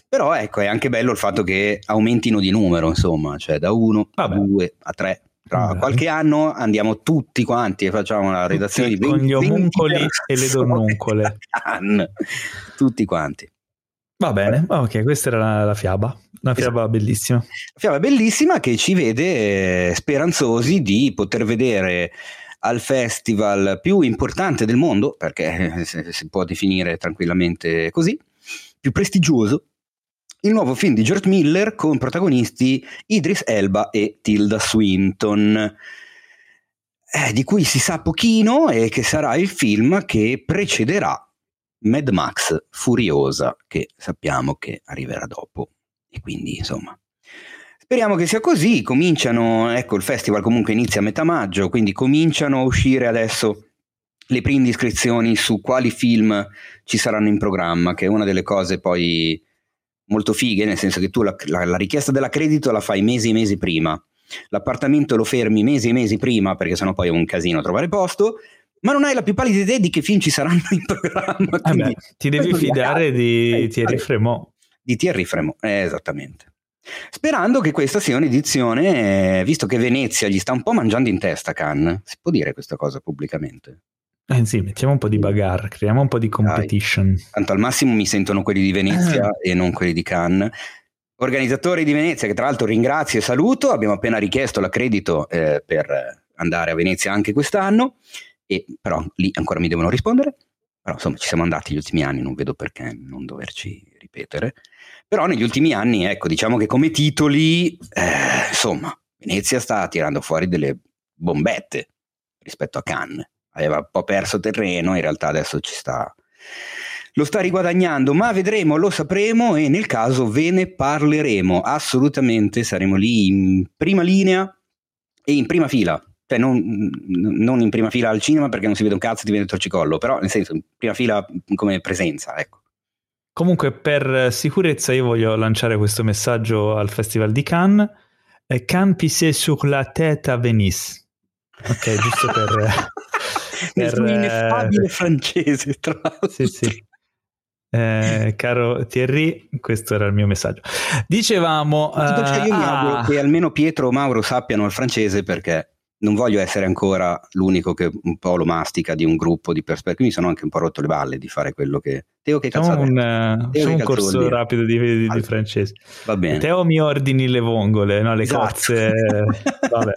Però ecco, è anche bello il fatto che aumentino di numero, insomma, cioè da uno a due a tre. Tra Vabbè. qualche anno andiamo tutti quanti e facciamo la redazione tutti di 20, con gli omuncoli e le donnuncole. <laughs> tutti quanti. Va bene, ok, questa era la, la fiaba, una fiaba esatto. bellissima. Fiaba bellissima che ci vede eh, speranzosi di poter vedere al festival più importante del mondo, perché eh, si può definire tranquillamente così, più prestigioso, il nuovo film di George Miller con protagonisti Idris Elba e Tilda Swinton. Eh, di cui si sa pochino e che sarà il film che precederà Mad Max Furiosa, che sappiamo che arriverà dopo. E quindi, insomma, speriamo che sia così. Cominciano, ecco, il festival comunque inizia a metà maggio, quindi cominciano a uscire adesso le prime iscrizioni su quali film ci saranno in programma, che è una delle cose poi molto fighe, nel senso che tu la, la, la richiesta dell'accredito la fai mesi e mesi prima. L'appartamento lo fermi mesi e mesi prima perché sennò poi è un casino trovare posto ma non hai la più pallida idea di che film ci saranno in programma. Eh beh, ti devi fidare di Thierry Fremont. Di Thierry Fremont, eh, esattamente. Sperando che questa sia un'edizione, eh, visto che Venezia gli sta un po' mangiando in testa Cannes, si può dire questa cosa pubblicamente? Eh sì, mettiamo un po' di bagarre, creiamo un po' di competition. Dai. Tanto al massimo mi sentono quelli di Venezia eh. e non quelli di Cannes. Organizzatori di Venezia, che tra l'altro ringrazio e saluto, abbiamo appena richiesto l'accredito eh, per andare a Venezia anche quest'anno, e, però lì ancora mi devono rispondere. Però insomma ci siamo andati gli ultimi anni, non vedo perché non doverci ripetere. Però negli ultimi anni, ecco, diciamo che come titoli, eh, insomma, Venezia sta tirando fuori delle bombette rispetto a Cannes aveva un po' perso terreno, in realtà adesso ci sta, lo sta riguadagnando, ma vedremo, lo sapremo e nel caso ve ne parleremo, assolutamente saremo lì in prima linea e in prima fila, cioè non, non in prima fila al cinema perché non si vede un cazzo di venire torcicollo, però nel senso in prima fila come presenza, ecco. Comunque per sicurezza io voglio lanciare questo messaggio al Festival di Cannes. Cannes pissé sur la tête à Venise. Ok, giusto per... <laughs> per un ineffabile francese, tra l'altro. Sì, sì. Eh, caro Thierry, questo era il mio messaggio. Dicevamo. Cioè io uh, mi auguro ah, che almeno Pietro o Mauro sappiano il francese perché non voglio essere ancora l'unico che un po' lo mastica di un gruppo di persone. Mi sono anche un po' rotto le balle di fare quello che. Teo, che cazzo un, uh, Teo, un corso rapido di, di, di, francese. Va bene. Teo mi ordini le vongole, no? le esatto. cozze. <laughs> Vabbè.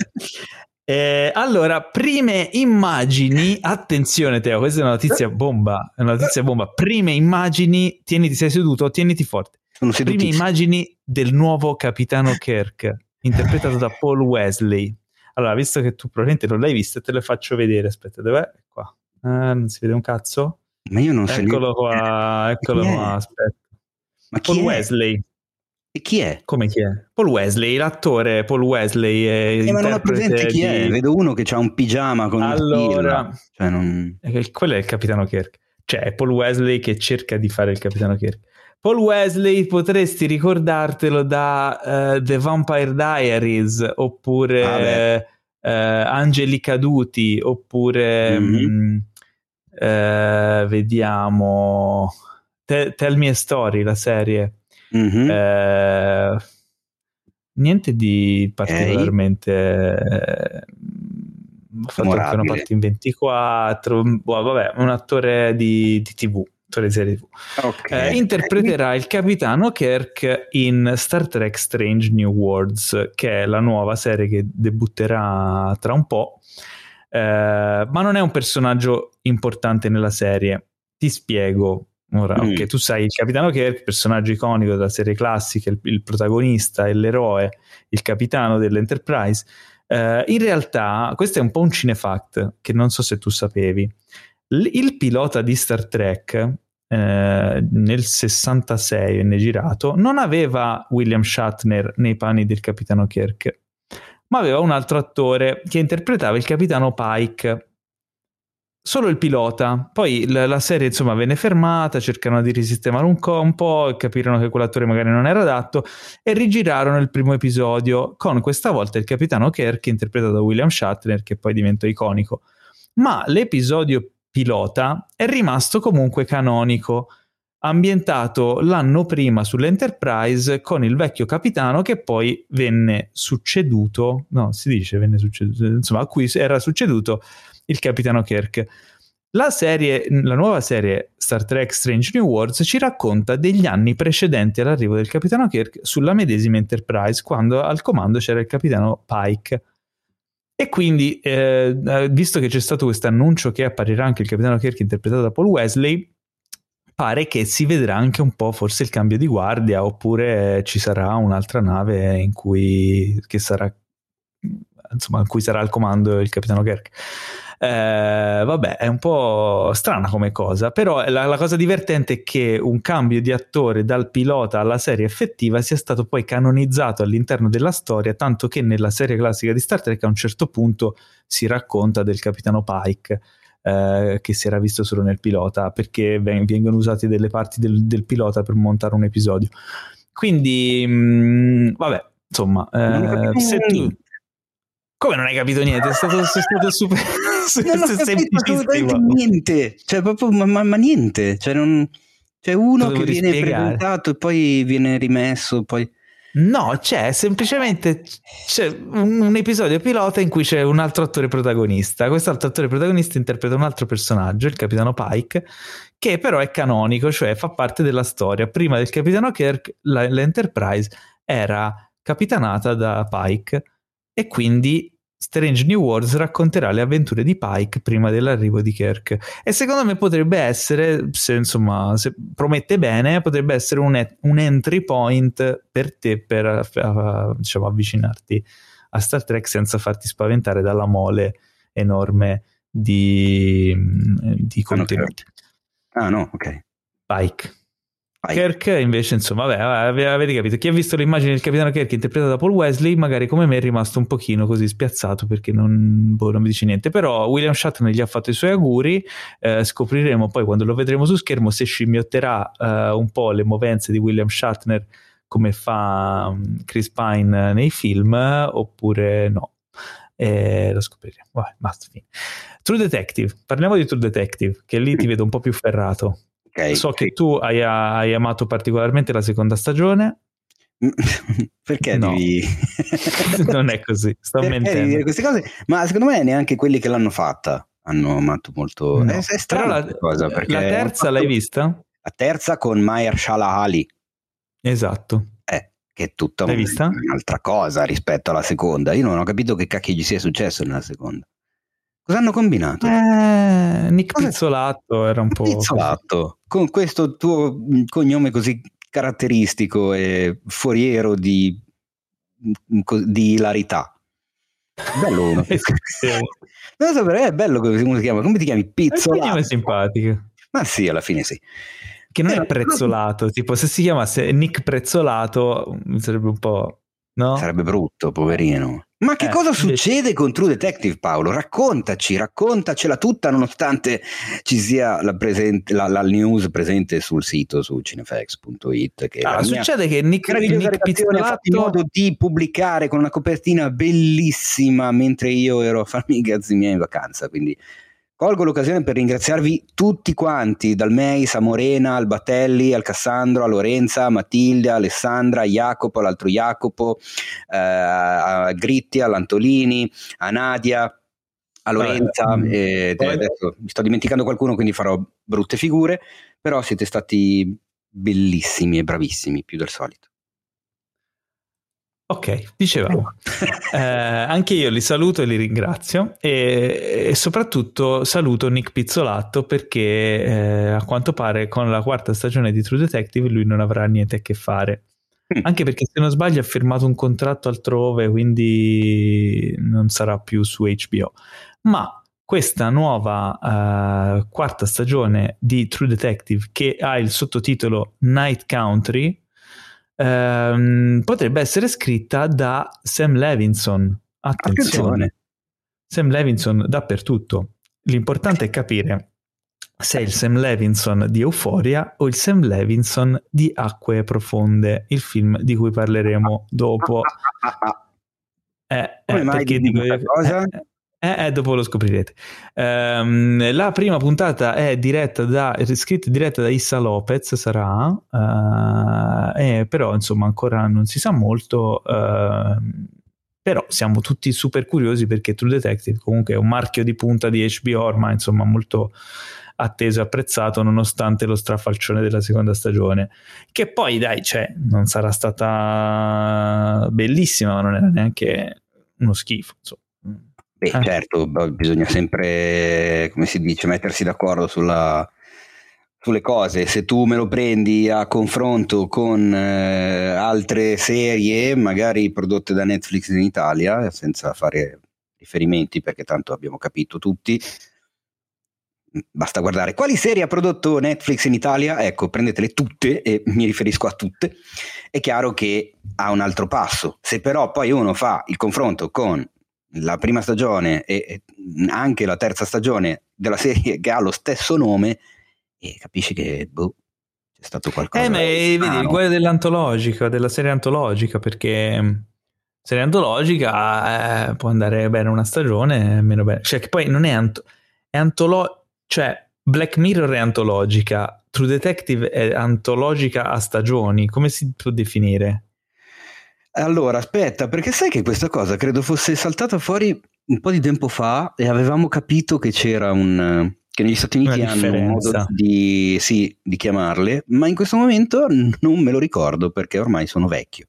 Eh, allora, prime immagini, attenzione Teo, questa è una notizia bomba, è una notizia bomba. Prime immagini, tieniti, sei seduto, tieniti forte. Prime immagini del nuovo capitano Kirk, interpretato da Paul Wesley. Allora, visto che tu probabilmente non l'hai visto, te le faccio vedere. Aspetta, dov'è? Qua. Eh, non si vede un cazzo? Ma io non so. Eccolo qua, eccolo qua, aspetta. Ma Paul è? Wesley. E chi è? Come chi è? Paul Wesley, l'attore Paul Wesley. È eh, ma non ho presente chi di... è. Vedo uno che ha un pigiama con allora, cioè non... Quello è il capitano Kirk. Cioè, è Paul Wesley che cerca di fare il capitano Kirk. Paul Wesley potresti ricordartelo da uh, The Vampire Diaries oppure uh, Angeli Caduti oppure mm-hmm. mh, uh, vediamo Te- Tell Me a Story, la serie. Mm-hmm. Eh, niente di particolarmente... Eh, ha fatto anche una parte in 24, boh, vabbè, un attore di, di TV di serie TV. Okay. Eh, interpreterà il capitano Kirk in Star Trek Strange New Worlds, che è la nuova serie che debutterà tra un po'. Eh, ma non è un personaggio importante nella serie. Ti spiego. Ora, mm. ok, tu sai il capitano Kirk, personaggio iconico della serie classica, il, il protagonista l'eroe, il capitano dell'Enterprise. Uh, in realtà, questo è un po' un cinefact che non so se tu sapevi. Il pilota di Star Trek uh, nel 66 venne girato, non aveva William Shatner nei panni del capitano Kirk, ma aveva un altro attore che interpretava il capitano Pike solo il pilota. Poi la, la, serie insomma venne fermata, cercarono di risistemare un, co- un po', capirono che quell'attore magari non era adatto e rigirarono il primo episodio con questa volta il capitano Kirk interpretato da William Shatner che poi diventò iconico. Ma l'episodio pilota è rimasto comunque canonico ambientato l'anno prima sull'Enterprise con il vecchio capitano che poi venne succeduto, no, si dice venne succeduto, insomma, a cui era succeduto il capitano Kirk. La, serie, la nuova serie Star Trek Strange New Worlds ci racconta degli anni precedenti all'arrivo del capitano Kirk sulla medesima Enterprise, quando al comando c'era il capitano Pike. E quindi, eh, visto che c'è stato questo annuncio che apparirà anche il capitano Kirk interpretato da Paul Wesley, pare che si vedrà anche un po' forse il cambio di guardia, oppure ci sarà un'altra nave in cui, sarà, insomma, in cui sarà al comando il capitano Kirk. Eh, vabbè, è un po' strana come cosa, però la, la, cosa divertente è che un cambio di attore dal pilota alla serie effettiva sia stato poi canonizzato all'interno della storia, tanto che nella serie classica di Star Trek a un certo punto si racconta del capitano Pike. Eh, che si era visto solo nel pilota perché vengono usate delle parti del, del pilota per montare un episodio quindi mh, mm, vabbè insomma eh, se tu come non hai capito niente? È stato, è stato super, non ho capito assolutamente niente. Cioè, proprio, ma, ma niente. Cioè, non, c'è uno che viene spiegare. presentato e poi viene rimesso. Poi... No, c'è semplicemente c'è un, un, episodio pilota in cui c'è un altro attore protagonista. Quest'altro attore protagonista interpreta un altro personaggio, il capitano Pike, che però è canonico, cioè fa parte della storia. Prima del capitano Kirk, la, l'Enterprise era capitanata da Pike e quindi Strange New Worlds racconterà le avventure di Pike prima dell'arrivo di Kirk e secondo me potrebbe essere, se insomma se promette bene, potrebbe essere un, un entry point per te per uh, diciamo, avvicinarti a Star Trek senza farti spaventare dalla mole enorme di, di contenuti. Ah no, ok. Pike. Kirk invece, insomma, vabbè, avete capito. Chi ha visto l'immagine del capitano Kirk interpretato da Paul Wesley, magari come me è rimasto un pochino così spiazzato perché non, boh, non mi dice niente. Però William Shatner gli ha fatto i suoi auguri. Eh, scopriremo poi quando lo vedremo su schermo se scimmiotterà eh, un po' le movenze di William Shatner come fa um, Chris Pine nei film oppure no. Eh, lo scopriremo. Vabbè, basta. True Detective, parliamo di True Detective, che lì ti <laughs> vedo un po' più ferrato. Okay, so che tu hai, hai, amato particolarmente la seconda stagione. <laughs> Perché no. devi... <laughs> non è così, sto Perché mentendo. queste cose, ma secondo me neanche quelli che l'hanno fatta hanno amato molto. No. È, è strana la, cosa, la terza l'hai vista? La terza con Mayer Shala Ali. Esatto. Eh, che è tutta un, un'altra cosa rispetto alla seconda. Io non ho capito che cacchio gli sia successo nella seconda. Cosa hanno combinato? Eh, Nick Cosa... Pizzolato era un po'... Pizzolato, con questo tuo cognome così caratteristico e foriero di, di ilarità. Bello <laughs> uno. <laughs> non so, però è bello come si chiama. Come ti chiami? Pizzolato. È simpatico. Ma sì, alla fine sì. Che non eh, è prezzolato, tipo se si chiamasse Nick Prezzolato sarebbe un po'... No? Sarebbe brutto, poverino. Ma che eh, cosa succede con True Detective, Paolo? Raccontaci, raccontacela tutta, nonostante ci sia la, presente, la, la news presente sul sito su cinefx.it. Che ah, succede che Nick, Nick Pizzolatto... ha fatto in modo di pubblicare con una copertina bellissima mentre io ero a farmi i cazzi miei in vacanza, quindi Colgo l'occasione per ringraziarvi tutti quanti, dal Meis a Morena, al Batelli, al Cassandro, a Lorenza, a Matilde, a Alessandra, a Jacopo, all'altro Jacopo, eh, a Gritti, all'Antolini, a Nadia, a Lorenza. Eh, adesso mi sto dimenticando qualcuno, quindi farò brutte figure, però siete stati bellissimi e bravissimi, più del solito. Ok, dicevamo, <laughs> eh, anche io li saluto e li ringrazio e, e soprattutto saluto Nick Pizzolatto perché eh, a quanto pare con la quarta stagione di True Detective lui non avrà niente a che fare. Mm. Anche perché se non sbaglio ha firmato un contratto altrove, quindi non sarà più su HBO. Ma questa nuova uh, quarta stagione di True Detective che ha il sottotitolo Night Country ehm, potrebbe essere scritta da Sam Levinson. Attenzione. Attenzione. Sam Levinson dappertutto. L'importante è capire se è il Sam Levinson di Euphoria o il Sam Levinson di Acque Profonde, il film di cui parleremo dopo. <laughs> Eh, eh, perché dico, cosa? Eh, eh, eh, dopo lo scoprirete. Um, la prima puntata è diretta da, scritta diretta da Issa Lopez, sarà, uh, eh, però insomma ancora non si sa molto. Uh, però siamo tutti super curiosi perché True Detective comunque è un marchio di punta di HBO ormai insomma molto atteso e apprezzato nonostante lo strafalcione della seconda stagione che poi dai cioè non sarà stata bellissima ma non era neanche uno schifo insomma Beh, ah. certo, bisogna sempre, come si dice, mettersi d'accordo sulla, sulle cose. Se tu me lo prendi a confronto con eh, altre serie, magari prodotte da Netflix in Italia, senza fare riferimenti perché tanto abbiamo capito tutti, basta guardare quali serie ha prodotto Netflix in Italia, ecco, prendetele tutte e mi riferisco a tutte, è chiaro che ha un altro passo. Se però poi uno fa il confronto con la prima stagione e, anche la terza stagione della serie che ha lo stesso nome e capisci che boh, c'è stato qualcosa. Eh, ma vedi, il guaio dell'antologica, della serie antologica, perché mm, serie antologica eh, può andare bene una stagione, meno bene. Cioè, che poi non è, ant- è antologica, cioè Black Mirror è antologica, True Detective è antologica a stagioni, come si può definire? Allora, aspetta, perché sai che questa cosa credo fosse saltata fuori un po' di tempo fa e avevamo capito che c'era un che negli Stati Uniti hanno un modo di, sì, di chiamarle, ma in questo momento non me lo ricordo perché ormai sono vecchio.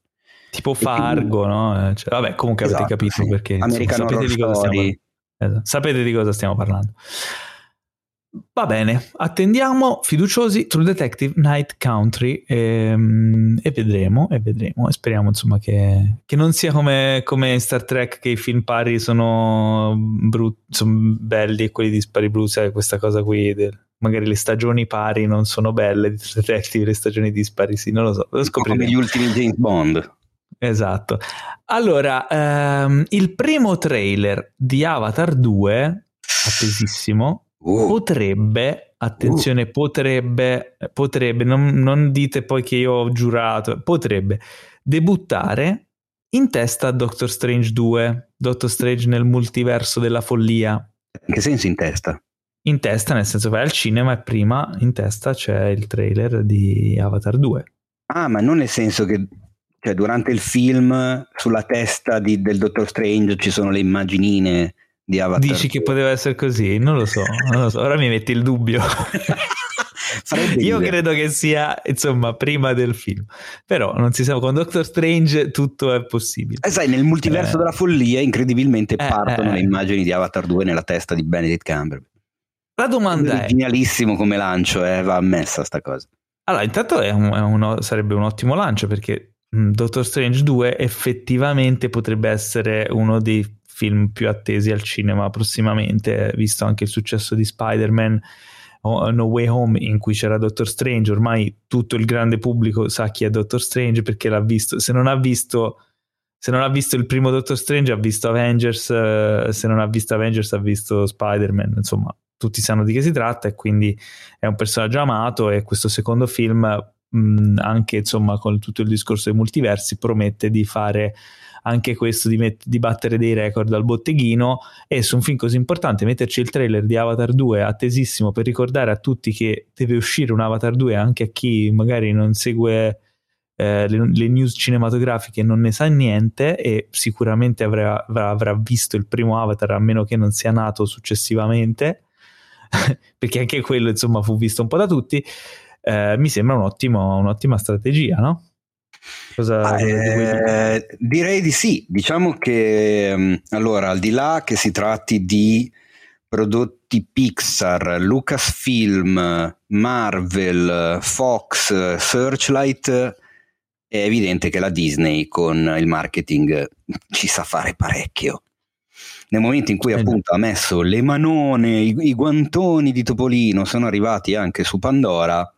Tipo Fargo, quindi... no? Cioè, vabbè, comunque esatto, avete capito sì. perché insomma, sapete, di stiamo... esatto. sapete di cosa stiamo parlando. Va bene, attendiamo fiduciosi True Detective Night Country e, ehm, e vedremo, e vedremo, e speriamo insomma che, che non sia come, come, Star Trek che i film pari sono, brut, sono belli e quelli dispari blu, sai questa cosa qui, del, magari le stagioni pari non sono belle di True Detective, le stagioni dispari sì, non lo so, lo scopriremo. Come gli ultimi James Bond. Esatto. Allora, ehm, il primo trailer di Avatar 2, attesissimo, Uh. Potrebbe, attenzione, uh. potrebbe, potrebbe, non, non, dite poi che io ho giurato, potrebbe debuttare in testa a Doctor Strange 2, Doctor Strange nel multiverso della follia. In che senso in testa? In testa, nel senso vai al cinema e prima in testa c'è il trailer di Avatar 2. Ah, ma non nel senso che cioè, durante il film sulla testa di, del Doctor Strange ci sono le immaginine di Avatar. Dici che poteva essere così? Non lo so, non lo so. ora mi metti il dubbio. <laughs> Io credo che sia insomma prima del film, però non si sa con Doctor Strange tutto è possibile. Eh, sai, nel multiverso eh. della follia, incredibilmente eh, partono eh, le immagini di Avatar 2 nella testa di Benedict Cumberbatch. La domanda è: genialissimo come lancio, eh, va ammessa sta cosa. Allora, intanto è un, è uno, sarebbe un ottimo lancio perché Doctor Strange 2 effettivamente potrebbe essere uno dei film più attesi al cinema prossimamente, visto anche il successo di Spider-Man No Way Home in cui c'era Doctor Strange, ormai tutto il grande pubblico sa chi è Doctor Strange perché l'ha visto, se non ha visto se non ha visto il primo Doctor Strange ha visto Avengers, eh, se non ha visto Avengers ha visto Spider-Man, insomma tutti sanno di che si tratta e quindi è un personaggio amato e questo secondo film mh, anche insomma con tutto il discorso dei multiversi promette di fare anche questo di, met- di, battere dei record al botteghino e su un film così importante metterci il trailer di Avatar 2 attesissimo per ricordare a tutti che deve uscire un Avatar 2 anche a chi magari non segue eh, le, le, news cinematografiche non ne sa niente e sicuramente avrà, avrà visto il primo Avatar a meno che non sia nato successivamente <laughs> perché anche quello insomma fu visto un po' da tutti eh, mi sembra un ottimo, un'ottima strategia no? Cosa, eh, direi di sì, diciamo che mm, allora al di là che si tratti di prodotti Pixar, Lucasfilm, Marvel, Fox, Searchlight, è evidente che la Disney con il marketing ci sa fare parecchio. Nel momento in cui eh, appunto ha messo le manone, i, i guantoni di Topolino sono arrivati anche su Pandora,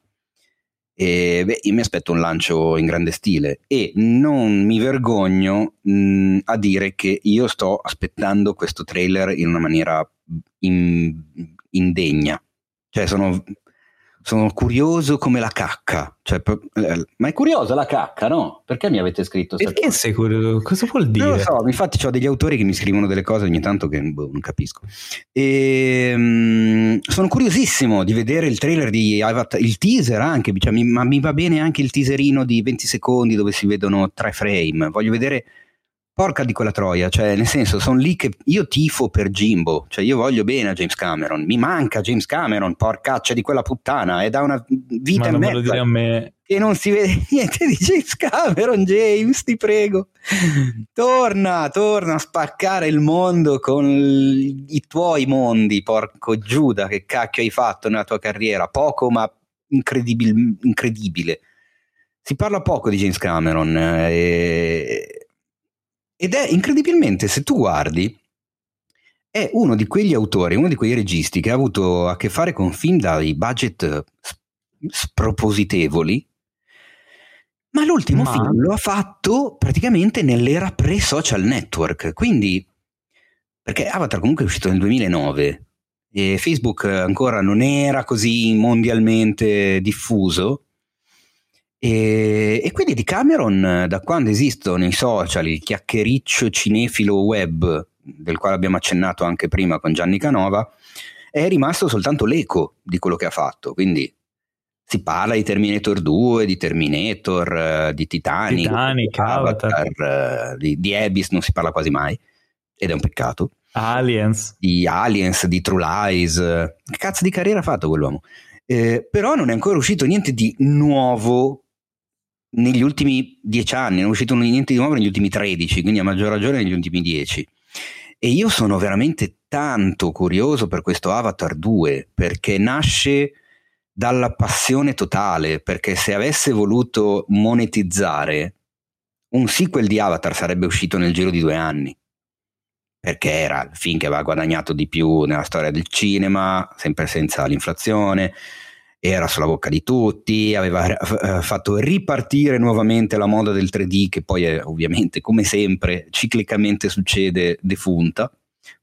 e beh, io mi aspetto un lancio in grande stile e non mi vergogno mh, a dire che io sto aspettando questo trailer in una maniera in, indegna. Cioè sono sono curioso come la cacca. Cioè, eh, ma è curiosa la cacca, no? Perché mi avete scritto? Perché sei curioso? Cosa vuol dire? Non lo so, infatti ho degli autori che mi scrivono delle cose ogni tanto che boh, non capisco. E, um, sono curiosissimo di vedere il trailer di Avatar, il teaser anche, cioè, mi, ma mi va bene anche il teaserino di 20 secondi dove si vedono tre frame. Voglio vedere porca di quella troia, cioè nel senso sono lì che io tifo per Jimbo, cioè io voglio bene a James Cameron, mi manca James Cameron, porcaccia di quella puttana, è da una vita Ma non a me. e non si vede <laughs> niente di James Cameron, James, ti prego, torna, torna a spaccare il mondo con i tuoi mondi, porco Giuda, che cacchio hai fatto nella tua carriera, poco ma incredibil- incredibile. Si parla poco di James Cameron eh, e ed è incredibilmente, se tu guardi, è uno di quegli autori, uno di quei registi che ha avuto a che fare con film dai budget spropositevoli, ma l'ultimo ma... film lo ha fatto praticamente nell'era pre-social network, quindi perché Avatar comunque è uscito nel 2009 e Facebook ancora non era così mondialmente diffuso e, e, quindi di Cameron, da quando esistono i social, il chiacchiericcio cinefilo web, del quale abbiamo accennato anche prima con Gianni Canova, è rimasto soltanto l'eco di quello che ha fatto. Quindi Si parla di Terminator 2, di Terminator, di Titanic, Titanic Avatar, Avatar di, di Abyss non si parla quasi mai, ed è un peccato. Aliens. Di Aliens, di True Lies. Che cazzo di carriera ha fatto quell'uomo? Eh, però non è ancora uscito niente di nuovo negli ultimi dieci anni, non è uscito niente di nuovo negli ultimi tredici, quindi a maggior ragione negli ultimi dieci. E io sono veramente tanto curioso per questo Avatar 2 perché nasce dalla passione totale, perché se avesse voluto monetizzare un sequel di Avatar sarebbe uscito nel giro di due anni perché era il film che aveva guadagnato di più nella storia del cinema, sempre senza l'inflazione, era sulla bocca di tutti, aveva eh, fatto ripartire nuovamente la moda del 3D che poi è ovviamente come sempre ciclicamente succede defunta.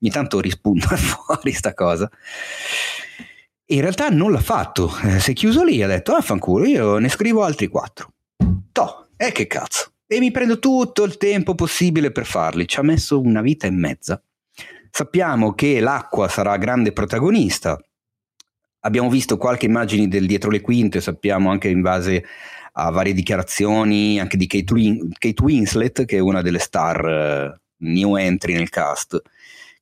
Ogni tanto rispunta <laughs> fuori sta cosa. In realtà non l'ha fatto, eh, si è chiuso lì, ha detto ah fanculo, io ne scrivo altri quattro. Toh, e eh, che cazzo e mi prendo tutto il tempo possibile per farli. Ci ha messo una vita e mezza. Sappiamo che l'acqua sarà grande protagonista. Abbiamo visto qualche immagine del dietro le quinte, sappiamo anche in base a varie dichiarazioni anche di Kate, Win- Kate Winslet, che è una delle star uh, new entry nel cast,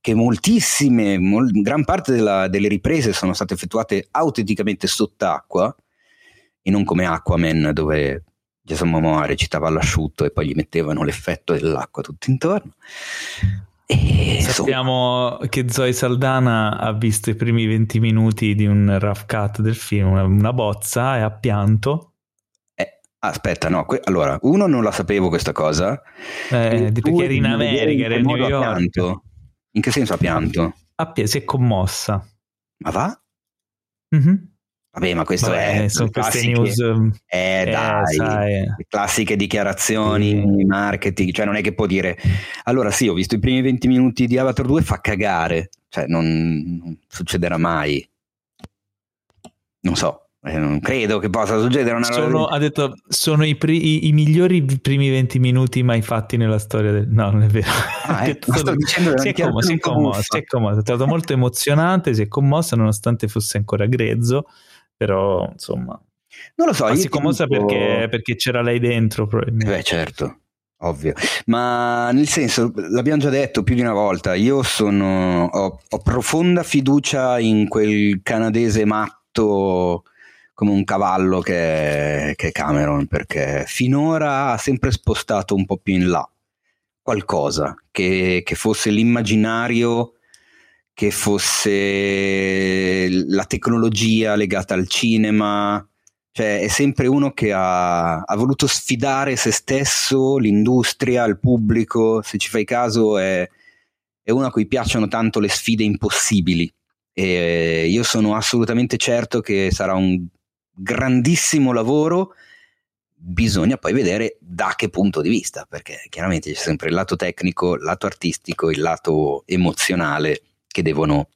che moltissime, mol- gran parte della, delle riprese sono state effettuate autenticamente sott'acqua e non come Aquaman dove Jason Momoa recitava all'asciutto e poi gli mettevano l'effetto dell'acqua tutto intorno. E Sappiamo che Zoe Saldana ha visto i primi 20 minuti di un rough cut del film, una bozza, e ha pianto. Eh, aspetta, no, que- allora, uno non la sapevo questa cosa. Eh, perché era in America, era in New York. Pianto. In che senso ha pianto? Ha, si è commossa. Ma va? Mm-hmm. Vabbè, ma questo Vabbè, è sono queste news. Um, eh, eh dai, sai. classiche dichiarazioni, mm. marketing, cioè non è che può dire allora sì, ho visto i primi 20 minuti di Avatar 2 fa cagare, cioè non, non succederà mai. Non so, eh, non credo che possa succedere una sono, Ha detto sono i, pri- i, i, migliori primi 20 minuti mai fatti nella storia del... No, non è vero. Ah, <laughs> eh, sto dicendo si è, commosso, si è commosso, si è commosso, è stato molto emozionante, si è commossa nonostante fosse ancora grezzo però insomma... Non lo so. Ma si commossa dico... perché, perché, c'era lei dentro probabilmente. Beh certo, ovvio. Ma nel senso, l'abbiamo già detto più di una volta, io sono, ho, ho profonda fiducia in quel canadese matto come un cavallo che, che è Cameron, perché finora ha sempre spostato un po' più in là qualcosa che, che fosse l'immaginario che fosse la tecnologia legata al cinema, cioè è sempre uno che ha, ha, voluto sfidare se stesso, l'industria, il pubblico, se ci fai caso è, è uno a cui piacciono tanto le sfide impossibili. E io sono assolutamente certo che sarà un grandissimo lavoro. Bisogna poi vedere da che punto di vista perché chiaramente c'è sempre il lato tecnico, il lato artistico, il lato emozionale che devono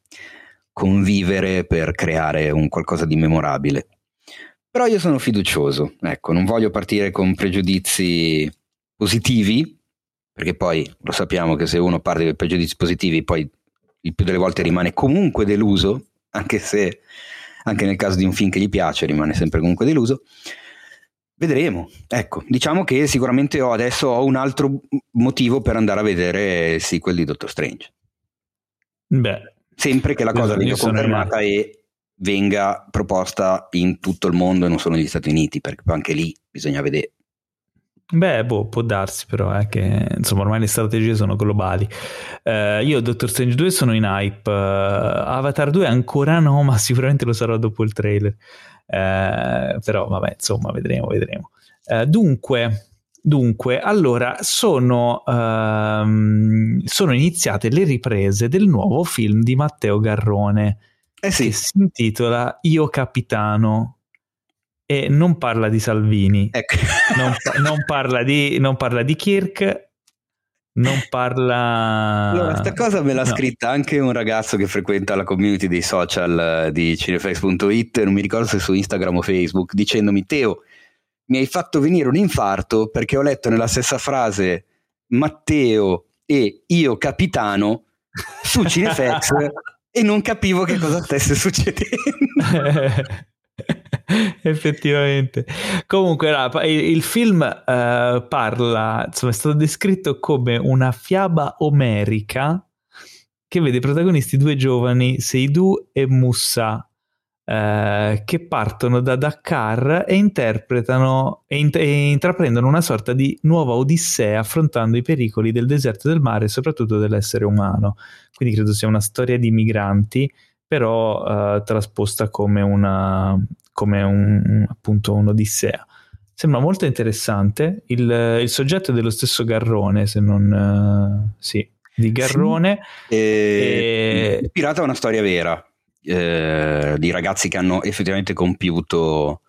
convivere per creare un qualcosa di memorabile. Però io sono fiducioso, ecco, non voglio partire con pregiudizi positivi, perché poi lo sappiamo che se uno parte con pregiudizi positivi, poi il più delle volte rimane comunque deluso, anche se anche nel caso di un film che gli piace rimane sempre comunque deluso. Vedremo, ecco, diciamo che sicuramente ho, adesso ho un altro motivo per andare a vedere il sequel di Doctor Strange. Beh, sempre che la cosa venga confermata e venga proposta in tutto il mondo e non solo negli Stati Uniti, perché anche lì bisogna vedere. Beh, boh, può darsi però, eh, che insomma ormai le strategie sono globali. Uh, io Doctor Strange 2 sono in hype, uh, Avatar 2 ancora no, <laughs> ma sicuramente lo sarò dopo il trailer. Uh, però vabbè, insomma, vedremo, vedremo. dunque, Dunque, allora, sono, um, sono, iniziate le riprese del nuovo film di Matteo Garrone eh sì. che si intitola Io Capitano e non parla di Salvini, ecco. <laughs> non, non, parla di, non, parla di, Kirk, non parla... Allora, questa cosa me l'ha no. scritta anche un ragazzo che frequenta la community dei social di cinefx.it, non mi ricordo se su Instagram o Facebook, dicendomi Teo mi hai fatto venire un infarto perché ho letto nella stessa frase Matteo e io capitano su Cinefx e non capivo che cosa stesse succedendo. <laughs> Effettivamente. Comunque, il film uh, parla, insomma, è stato descritto come una fiaba omerica che vede protagonisti due giovani, Seidu e Musa, uh, che partono da Dakar e interpretano e, int- e intraprendono una sorta di nuova odissea affrontando i pericoli del deserto del mare e soprattutto dell'essere umano. Quindi credo sia una storia di migranti però uh, trasposta come una come un, appunto un'odissea. Sembra molto interessante. Il, il soggetto è dello stesso Garrone, se non... Uh, sì, di Garrone. Sì. E... Il pirata è una storia vera eh, di ragazzi che hanno effettivamente compiuto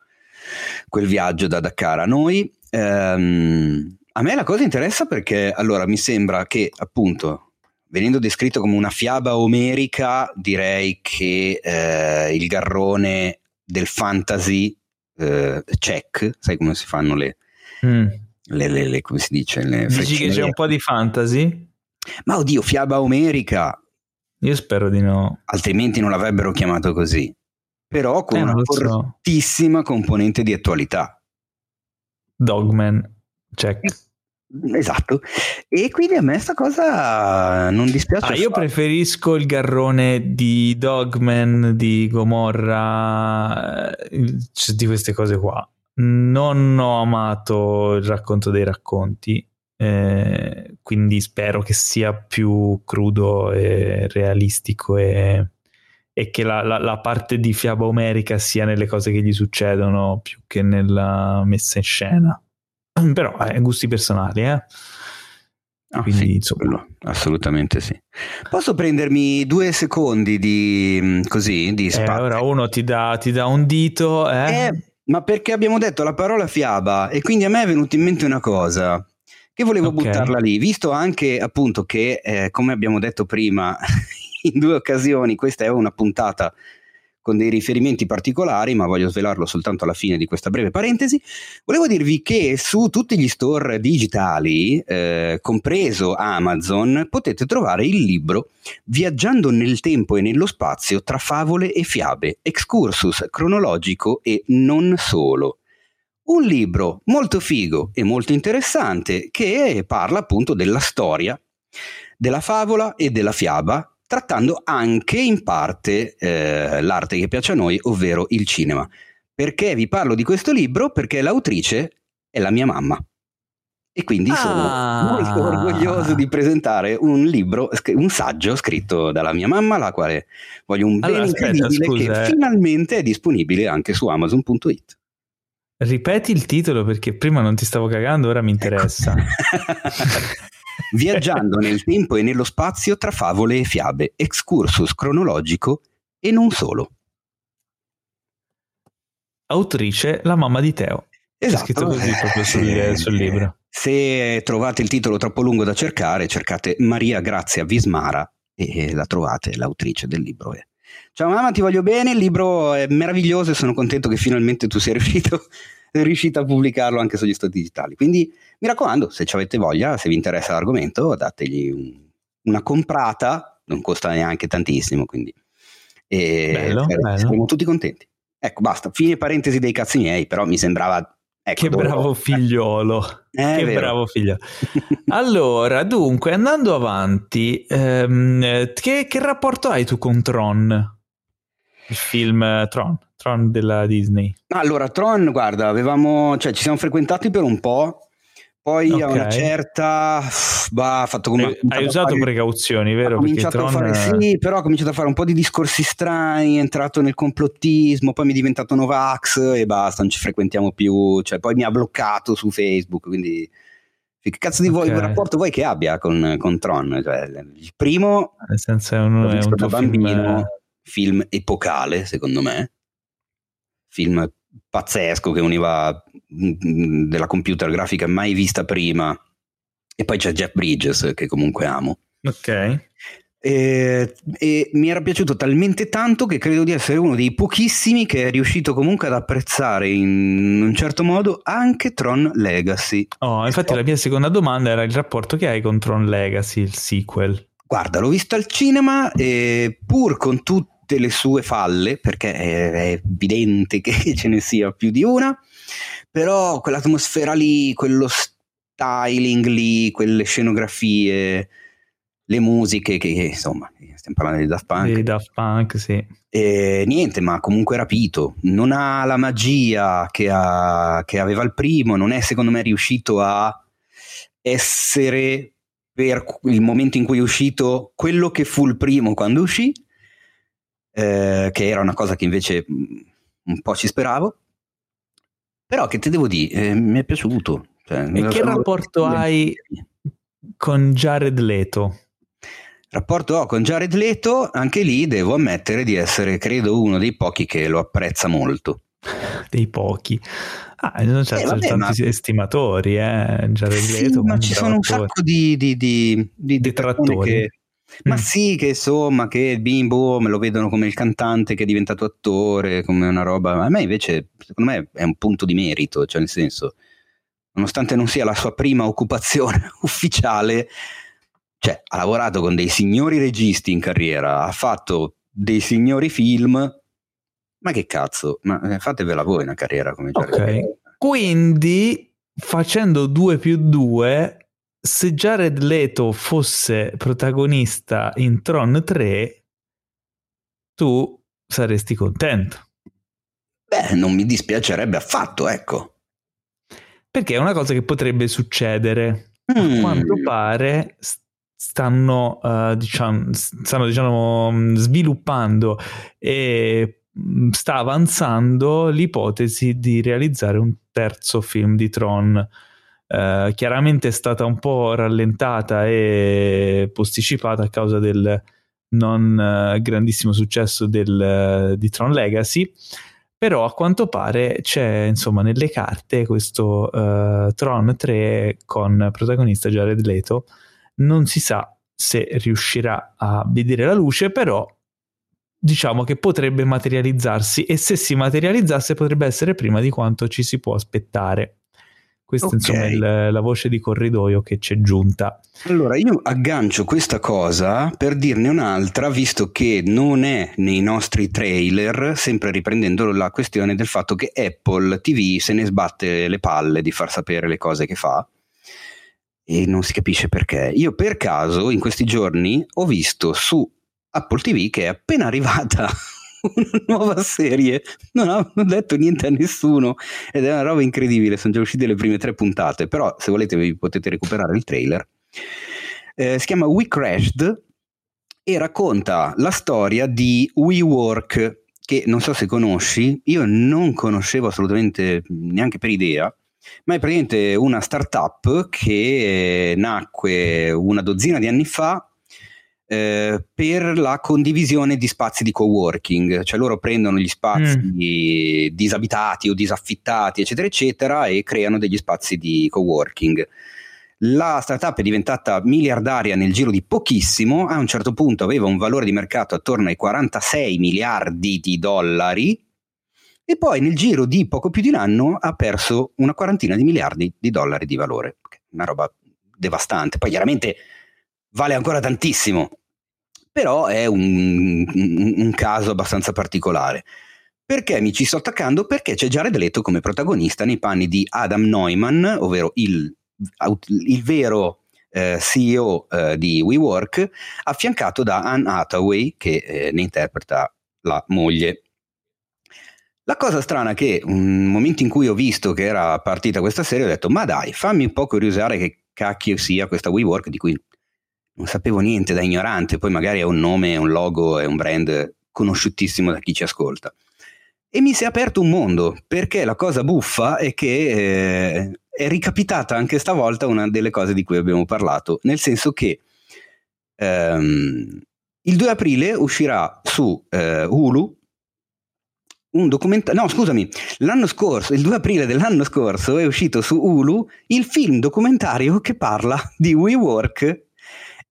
quel viaggio da Dakar a noi. Ehm, a me la cosa interessa perché allora mi sembra che appunto venendo descritto come una fiaba omerica, direi che eh, il garrone del fantasy eh, check, sai come si fanno le, mm. le, le, le come si dice? Le Dici che c'è un po' di fantasy? Ma oddio, fiaba omerica. Io spero di no. Altrimenti non l'avrebbero chiamato così. Però con eh, una fortissima so. componente di attualità. Dogman, check. Esatto, e quindi a me sta cosa non dispiace. Ah, io preferisco il garrone di Dogman, di Gomorra, eh, di queste cose qua. Non ho amato il racconto dei racconti, eh, quindi spero che sia più crudo e realistico e, e che la, la, la, parte di fiaba omerica sia nelle cose che gli succedono più che nella messa in scena. <clears throat> Però eh, gusti personali, eh. Oh, Quindi, sì, assolutamente sì. Posso prendermi due secondi di mm, così di spazio? Eh, ora uno ti dà, ti dà un dito, eh? eh? ma perché abbiamo detto la parola fiaba e quindi a me è venuta in mente una cosa che volevo okay. buttarla lì, visto anche appunto che, eh, come abbiamo detto prima, <laughs> in due occasioni, questa è una puntata con dei riferimenti particolari, ma voglio svelarlo soltanto alla fine di questa breve parentesi. Volevo dirvi che su tutti gli store digitali, eh, compreso Amazon, potete trovare il libro Viaggiando nel tempo e nello spazio tra favole e fiabe, excursus cronologico e non solo. Un libro molto figo e molto interessante che parla appunto della storia, della favola e della fiaba trattando anche in parte eh, l'arte che piace a noi, ovvero il cinema. Perché vi parlo di questo libro? Perché l'autrice è la mia mamma. E quindi ah. sono molto orgoglioso di presentare un libro, un saggio scritto dalla mia mamma, la quale voglio un bene allora, incredibile scusa, che eh. finalmente è disponibile anche su Amazon.it. Ripeti il titolo perché prima non ti stavo cagando, ora mi interessa. Ecco. <laughs> viaggiando nel tempo e nello spazio tra favole e fiabe, excursus cronologico e non solo. Autrice la mamma di Teo. Esatto. È scritto così proprio sul, eh, sul libro. Se trovate il titolo troppo lungo da cercare, cercate Maria Grazia Vismara e la trovate, l'autrice del libro è. Ciao mamma, ti voglio bene, il libro è meraviglioso e sono contento che finalmente tu sia <laughs> riuscito riuscita a pubblicarlo anche sugli store digitali. Quindi mi raccomando, se avete voglia, se vi interessa l'argomento, dategli un, una comprata, non costa neanche tantissimo, quindi e bello, bello. siamo tutti contenti. Ecco, basta, fine parentesi dei cazzi miei, però mi sembrava Ecco, che bravo figliolo. <laughs> Eh, che bravo figliolo. <laughs> allora, dunque, andando avanti, ehm, che, che, rapporto hai tu con Tron? Il film eh, Tron? Tron della Disney? Allora, Tron, guarda, avevamo, cioè, ci siamo frequentati per un po'. Poi okay. a una certa bah, fatto come hai, hai usato fare, precauzioni, vero? Ho cominciato Tron... a fare, sì, però ho cominciato a fare un po' di discorsi strani, è entrato nel complottismo, poi mi è diventato Novax e basta, non ci frequentiamo più, cioè, poi mi ha bloccato su Facebook, quindi che cazzo di okay. rapporto vuoi che abbia con, con Tron? Cioè, il primo, nel senso è un, è un bambino, film... film epocale secondo me film pazzesco che univa mm, mm, della computer grafica mai vista prima. E poi c'è Jeff Bridges che comunque amo. Ok. E, e, mi era piaciuto talmente tanto che credo di essere uno dei pochissimi che è riuscito comunque ad apprezzare in un certo modo anche Tron Legacy. Oh, infatti la mia seconda domanda era il rapporto che hai con Tron Legacy, il sequel. Guarda, l'ho visto al cinema e pur con tutto tutte le sue falle, perché è, evidente che <laughs> ce ne sia più di una, però quell'atmosfera lì, quello styling lì, quelle scenografie, le musiche che, insomma, stiamo parlando di Daft Punk. Di Daft Punk, sì. E niente, ma comunque rapito. Non ha la magia che, ha, che aveva il primo, non è secondo me riuscito a essere per il momento in cui è uscito quello che fu il primo quando uscì, eh, che era una cosa che invece mm, un po' ci speravo. Però che ti devo dire, eh, mi è piaciuto. Cioè, e che rapporto hai con Jared Leto? Rapporto ho con Jared Leto, anche lì devo ammettere di essere, credo, uno dei pochi che lo apprezza molto. Dei pochi. Ah, non c'è eh, vabbè, tanti ma... estimatori, eh, Jared sì, Leto. Ma ci sono un sacco di, di, di, di detrattori. Che... Ma mm. sì, che insomma, che bimbo me lo vedono come il cantante che è diventato attore, come una roba. A me invece, secondo me, è un punto di merito, cioè nel senso, nonostante non sia la sua prima occupazione <laughs> ufficiale, cioè, ha lavorato con dei signori registi in carriera, ha fatto dei signori film. Ma che cazzo, ma eh, fatevela voi una carriera come Jared Ok, quindi facendo 2 più 2, se Jared Leto fosse protagonista in Tron 3, tu saresti contento. Beh, non mi dispiacerebbe affatto, ecco. Perché è una cosa che potrebbe succedere. Mm. A quanto pare stanno, uh, diciamo, stanno diciamo, sviluppando e mm, sta avanzando l'ipotesi di realizzare un terzo film di Tron. Uh, chiaramente è stata un po' rallentata e posticipata a causa del non uh, grandissimo successo del, di Tron Legacy però a quanto pare c'è insomma nelle carte questo uh, Tron 3 con protagonista Jared Leto non si sa se riuscirà a vedere la luce, però diciamo che potrebbe materializzarsi e se si materializzasse potrebbe essere prima di quanto ci si può aspettare. Questa okay. insomma è il, la voce di corridoio che ci è giunta. Allora io aggancio questa cosa per dirne un'altra, visto che non è nei nostri trailer, sempre riprendendo la questione del fatto che Apple TV se ne sbatte le palle di far sapere le cose che fa e non si capisce perché. Io per caso in questi giorni ho visto su Apple TV che è appena arrivata una nuova serie, non ho detto niente a nessuno. Ed è una roba incredibile, sono già uscite le prime tre puntate, però se volete vi potete recuperare il trailer. Eh, si chiama We Crashed e racconta la storia di WeWork che non so se conosci, io non conoscevo assolutamente neanche per idea, ma è praticamente una startup che nacque una dozzina di anni fa eh, per la condivisione di spazi di coworking, cioè loro prendono gli spazi mm. disabitati o disaffittati, eccetera, eccetera, e creano degli spazi di coworking. La startup è diventata miliardaria nel giro di pochissimo, a un certo punto aveva un valore di mercato attorno ai 46 miliardi di dollari, e poi nel giro di poco più di un anno ha perso una quarantina di miliardi di dollari di valore, una roba devastante. Poi chiaramente vale ancora tantissimo, però è un, un, caso abbastanza particolare. Perché mi ci sto attaccando? Perché c'è Jared Leto come protagonista nei panni di Adam Neumann, ovvero il, il vero eh, CEO eh, di WeWork, affiancato da Anne Hathaway, che eh, ne interpreta la moglie. La cosa strana è che un momento in cui ho visto che era partita questa serie ho detto ma dai fammi un po' curiosare che cacchio sia questa WeWork di cui non sapevo niente da ignorante, poi magari è un nome, un logo, è un brand conosciutissimo da chi ci ascolta. E mi si è aperto un mondo, perché la cosa buffa è che eh, è ricapitata anche stavolta una delle cose di cui abbiamo parlato, nel senso che ehm, il 2 aprile uscirà su eh, Hulu un documentario, no scusami, l'anno scorso, il 2 aprile dell'anno scorso è uscito su Hulu il film documentario che parla di WeWork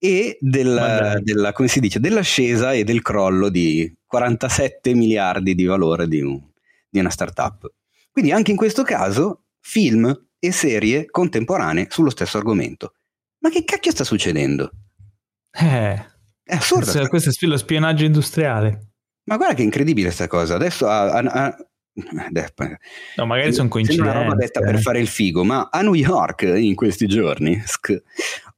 e della, della, come si dice, dell'ascesa e del crollo di 47 miliardi di valore di, un, di una startup. Quindi anche in questo caso film e serie contemporanee sullo stesso argomento. Ma che cacchio sta succedendo? Eh, è assurdo. Questo, questo è lo spionaggio industriale. Ma guarda che incredibile questa cosa. Adesso a, a, a... <laughs> No, magari sono coincidenze. Sembra una roba detta per fare il figo, ma a New York in questi giorni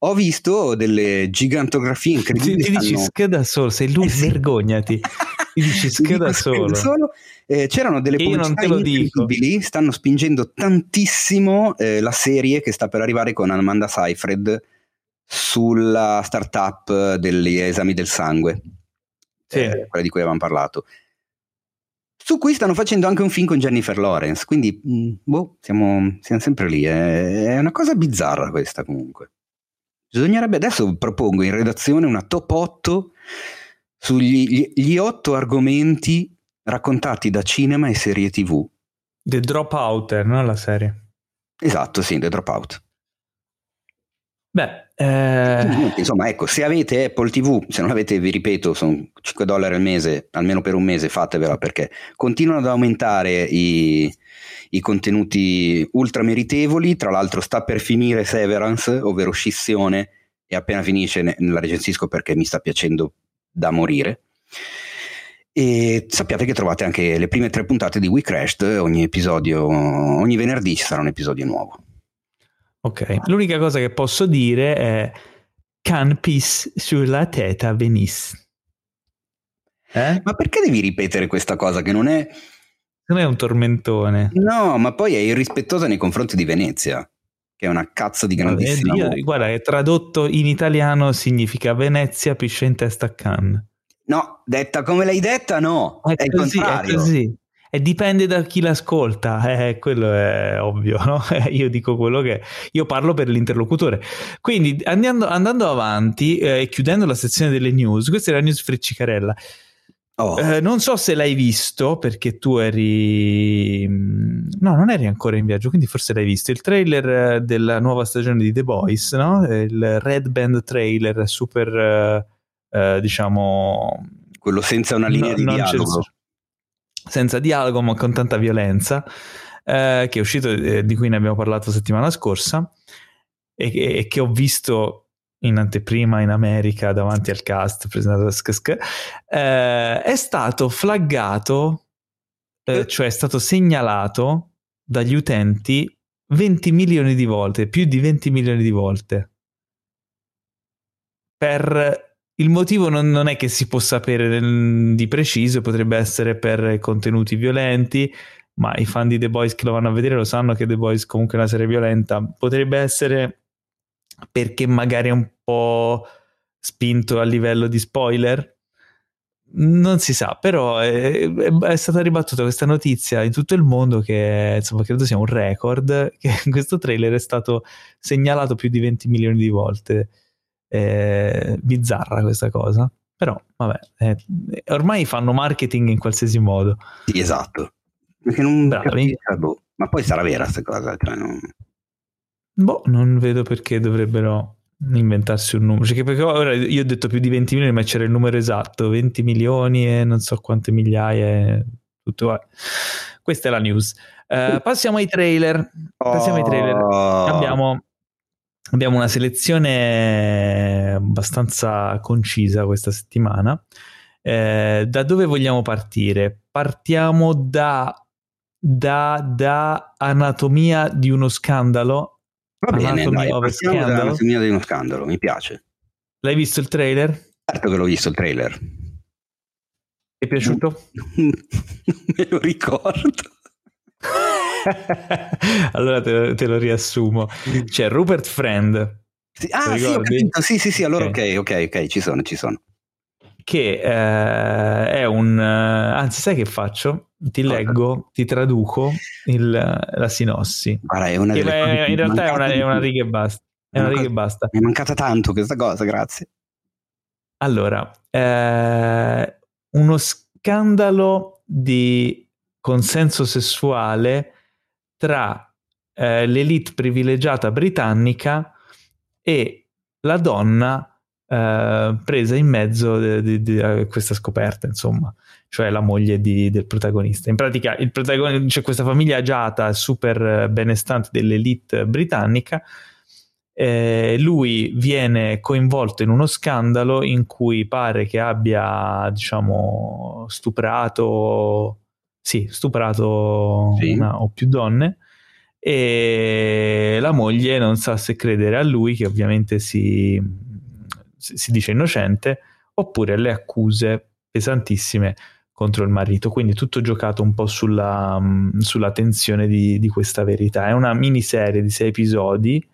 ho visto delle gigantografie incredibili. Ti, ti dici stanno... sk da solo, sei lui, eh sì. vergognati. <laughs> Ti dici sk da solo. solo. Eh, c'erano delle pubblicità incredibili, stanno spingendo tantissimo eh, la serie che sta per arrivare con Amanda Seyfried sulla startup degli esami del sangue, sì. eh, quella di cui avevamo parlato. Su cui stanno facendo anche un film con Jennifer Lawrence, quindi mm, boh, siamo, siamo sempre lì. È, è una cosa bizzarra questa comunque. Bisognerebbe adesso propongo in redazione una top 8 sugli gli 8 argomenti raccontati da cinema e serie TV. The Dropout, no? La serie. Esatto, sì, The Dropout. Beh, eh... insomma, ecco, se avete Apple TV, se non avete, vi ripeto, sono 5 dollari al mese, almeno per un mese, fatevela perché continuano ad aumentare i, i contenuti ultra meritevoli. Tra l'altro, sta per finire Severance, ovvero Scissione, e appena finisce ne, la recensisco perché mi sta piacendo da morire. E sappiate che trovate anche le prime tre puntate di We Crashed, ogni episodio, ogni venerdì ci sarà un episodio nuovo. Ok, l'unica cosa che posso dire è can pis sulla teta venisse. Eh? Ma perché devi ripetere questa cosa che non è... Non è un tormentone. No, ma poi è irrispettosa nei confronti di Venezia, che è una cazzo di grandissima... Io, guarda, è tradotto in italiano significa Venezia pisce in testa a Cannes. No, detta come l'hai detta, no. È, è così, il contrario. È così. E dipende da chi l'ascolta, <laughs> eh, quello è ovvio, no? <laughs> io dico quello che io parlo per l'interlocutore. Quindi andando, andando avanti e eh, chiudendo la sezione delle news, questa è la news Freccicarella. Oh. Eh, non so se l'hai visto perché tu eri. Mm, no, non eri ancora in viaggio, quindi forse l'hai visto. Il trailer eh, della nuova stagione di The Boys, no? Il Red Band trailer super, eh, diciamo. Quello senza una linea no, di dialogo senza dialogo ma con tanta violenza, eh, che è uscito, eh, di cui ne abbiamo parlato settimana scorsa, e, e, che ho visto in anteprima in America davanti al cast presentato da SKSK, eh, è stato flaggato, eh, cioè è stato segnalato dagli utenti 20 milioni di volte, più di 20 milioni di volte. Per il motivo non, non, è che si può sapere di preciso, potrebbe essere per contenuti violenti, ma i fan di The Boys che lo vanno a vedere lo sanno che The Boys comunque è una serie violenta. Potrebbe essere perché magari è un po' spinto a livello di spoiler. Non si sa, però è, è, stata ribattuta questa notizia in tutto il mondo che insomma credo sia un record, che <laughs> questo trailer è stato segnalato più di 20 milioni di volte eh, bizzarra questa cosa. Però, vabbè, eh, ormai fanno marketing in qualsiasi modo. Sì, esatto. Perché non Bravi. Boh. Ma poi sarà vera questa cosa. Cioè non... Boh, non vedo perché dovrebbero inventarsi un numero. Cioè, perché ora io ho detto più di 20 milioni, ma c'era il numero esatto: 20 milioni e non so quante migliaia. Tutto. Questa è la news. Uh, passiamo ai trailer. Passiamo ai trailer. Oh. Abbiamo abbiamo una selezione abbastanza concisa questa settimana. Eh, da dove vogliamo partire? Partiamo da, da, da Anatomia di uno scandalo. Va bene, dai, partiamo da Anatomia di uno scandalo, mi piace. L'hai visto il trailer? Certo che l'ho visto il trailer. Ti è piaciuto? <laughs> Me lo ricordo. <laughs> <laughs> allora te, te, lo riassumo. C'è Rupert Friend. Sì, ah, sì, ho capito. Sì, sì, sì, allora okay. ok, ok, ok, ci sono, ci sono. Che eh, è un... Anzi, sai che faccio? Ti leggo, ti traduco il, la sinossi. Guarda, è una delle è, in realtà è una, è una, riga e basta. È una riga e basta. Mi è mancata tanto questa cosa, grazie. Allora, eh, uno scandalo di consenso sessuale tra eh, l'elite privilegiata britannica e la donna eh, presa in mezzo a questa scoperta, insomma, cioè la moglie del protagonista. In pratica protagonista, c'è questa famiglia agiata super benestante dell'elite britannica eh, lui viene coinvolto in uno scandalo in cui pare che abbia, diciamo, stuprato, sì, stuprato sì. una o più donne e la moglie non sa se credere a lui, che ovviamente si, si dice innocente, oppure alle accuse pesantissime contro il marito. Quindi tutto giocato un po' sulla, sulla tensione di, di, questa verità. È una miniserie di sei episodi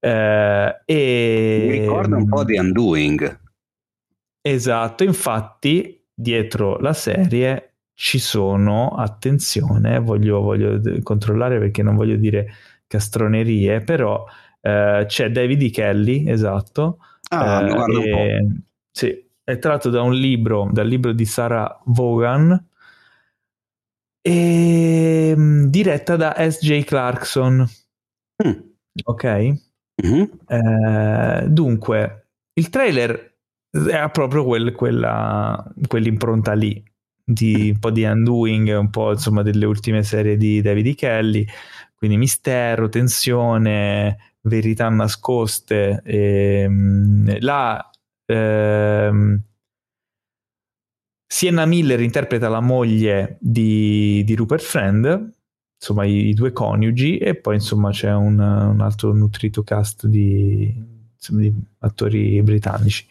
eh, e... Mi ricorda un po' di Undoing. Esatto, infatti dietro la serie ci sono, attenzione, voglio, voglio controllare perché non voglio dire castronerie, però eh, c'è David E. Kelly, esatto. Ah, eh, guarda un po'. Sì, è tratto da un libro, dal libro di Sarah Vaughan, e mm, diretta da S.J. Clarkson. Mm. Ok? Mm-hmm. Eh, dunque, il trailer ha proprio quel, quella, quell'impronta lì di un po' di undoing, un po' insomma delle ultime serie di David e. Kelly, quindi mistero, tensione, verità nascoste. E, ehm, la ehm, Sienna Miller interpreta la moglie di, di Rupert Friend insomma i, i, due coniugi e poi insomma c'è un, un altro nutrito cast di, insomma, di attori britannici.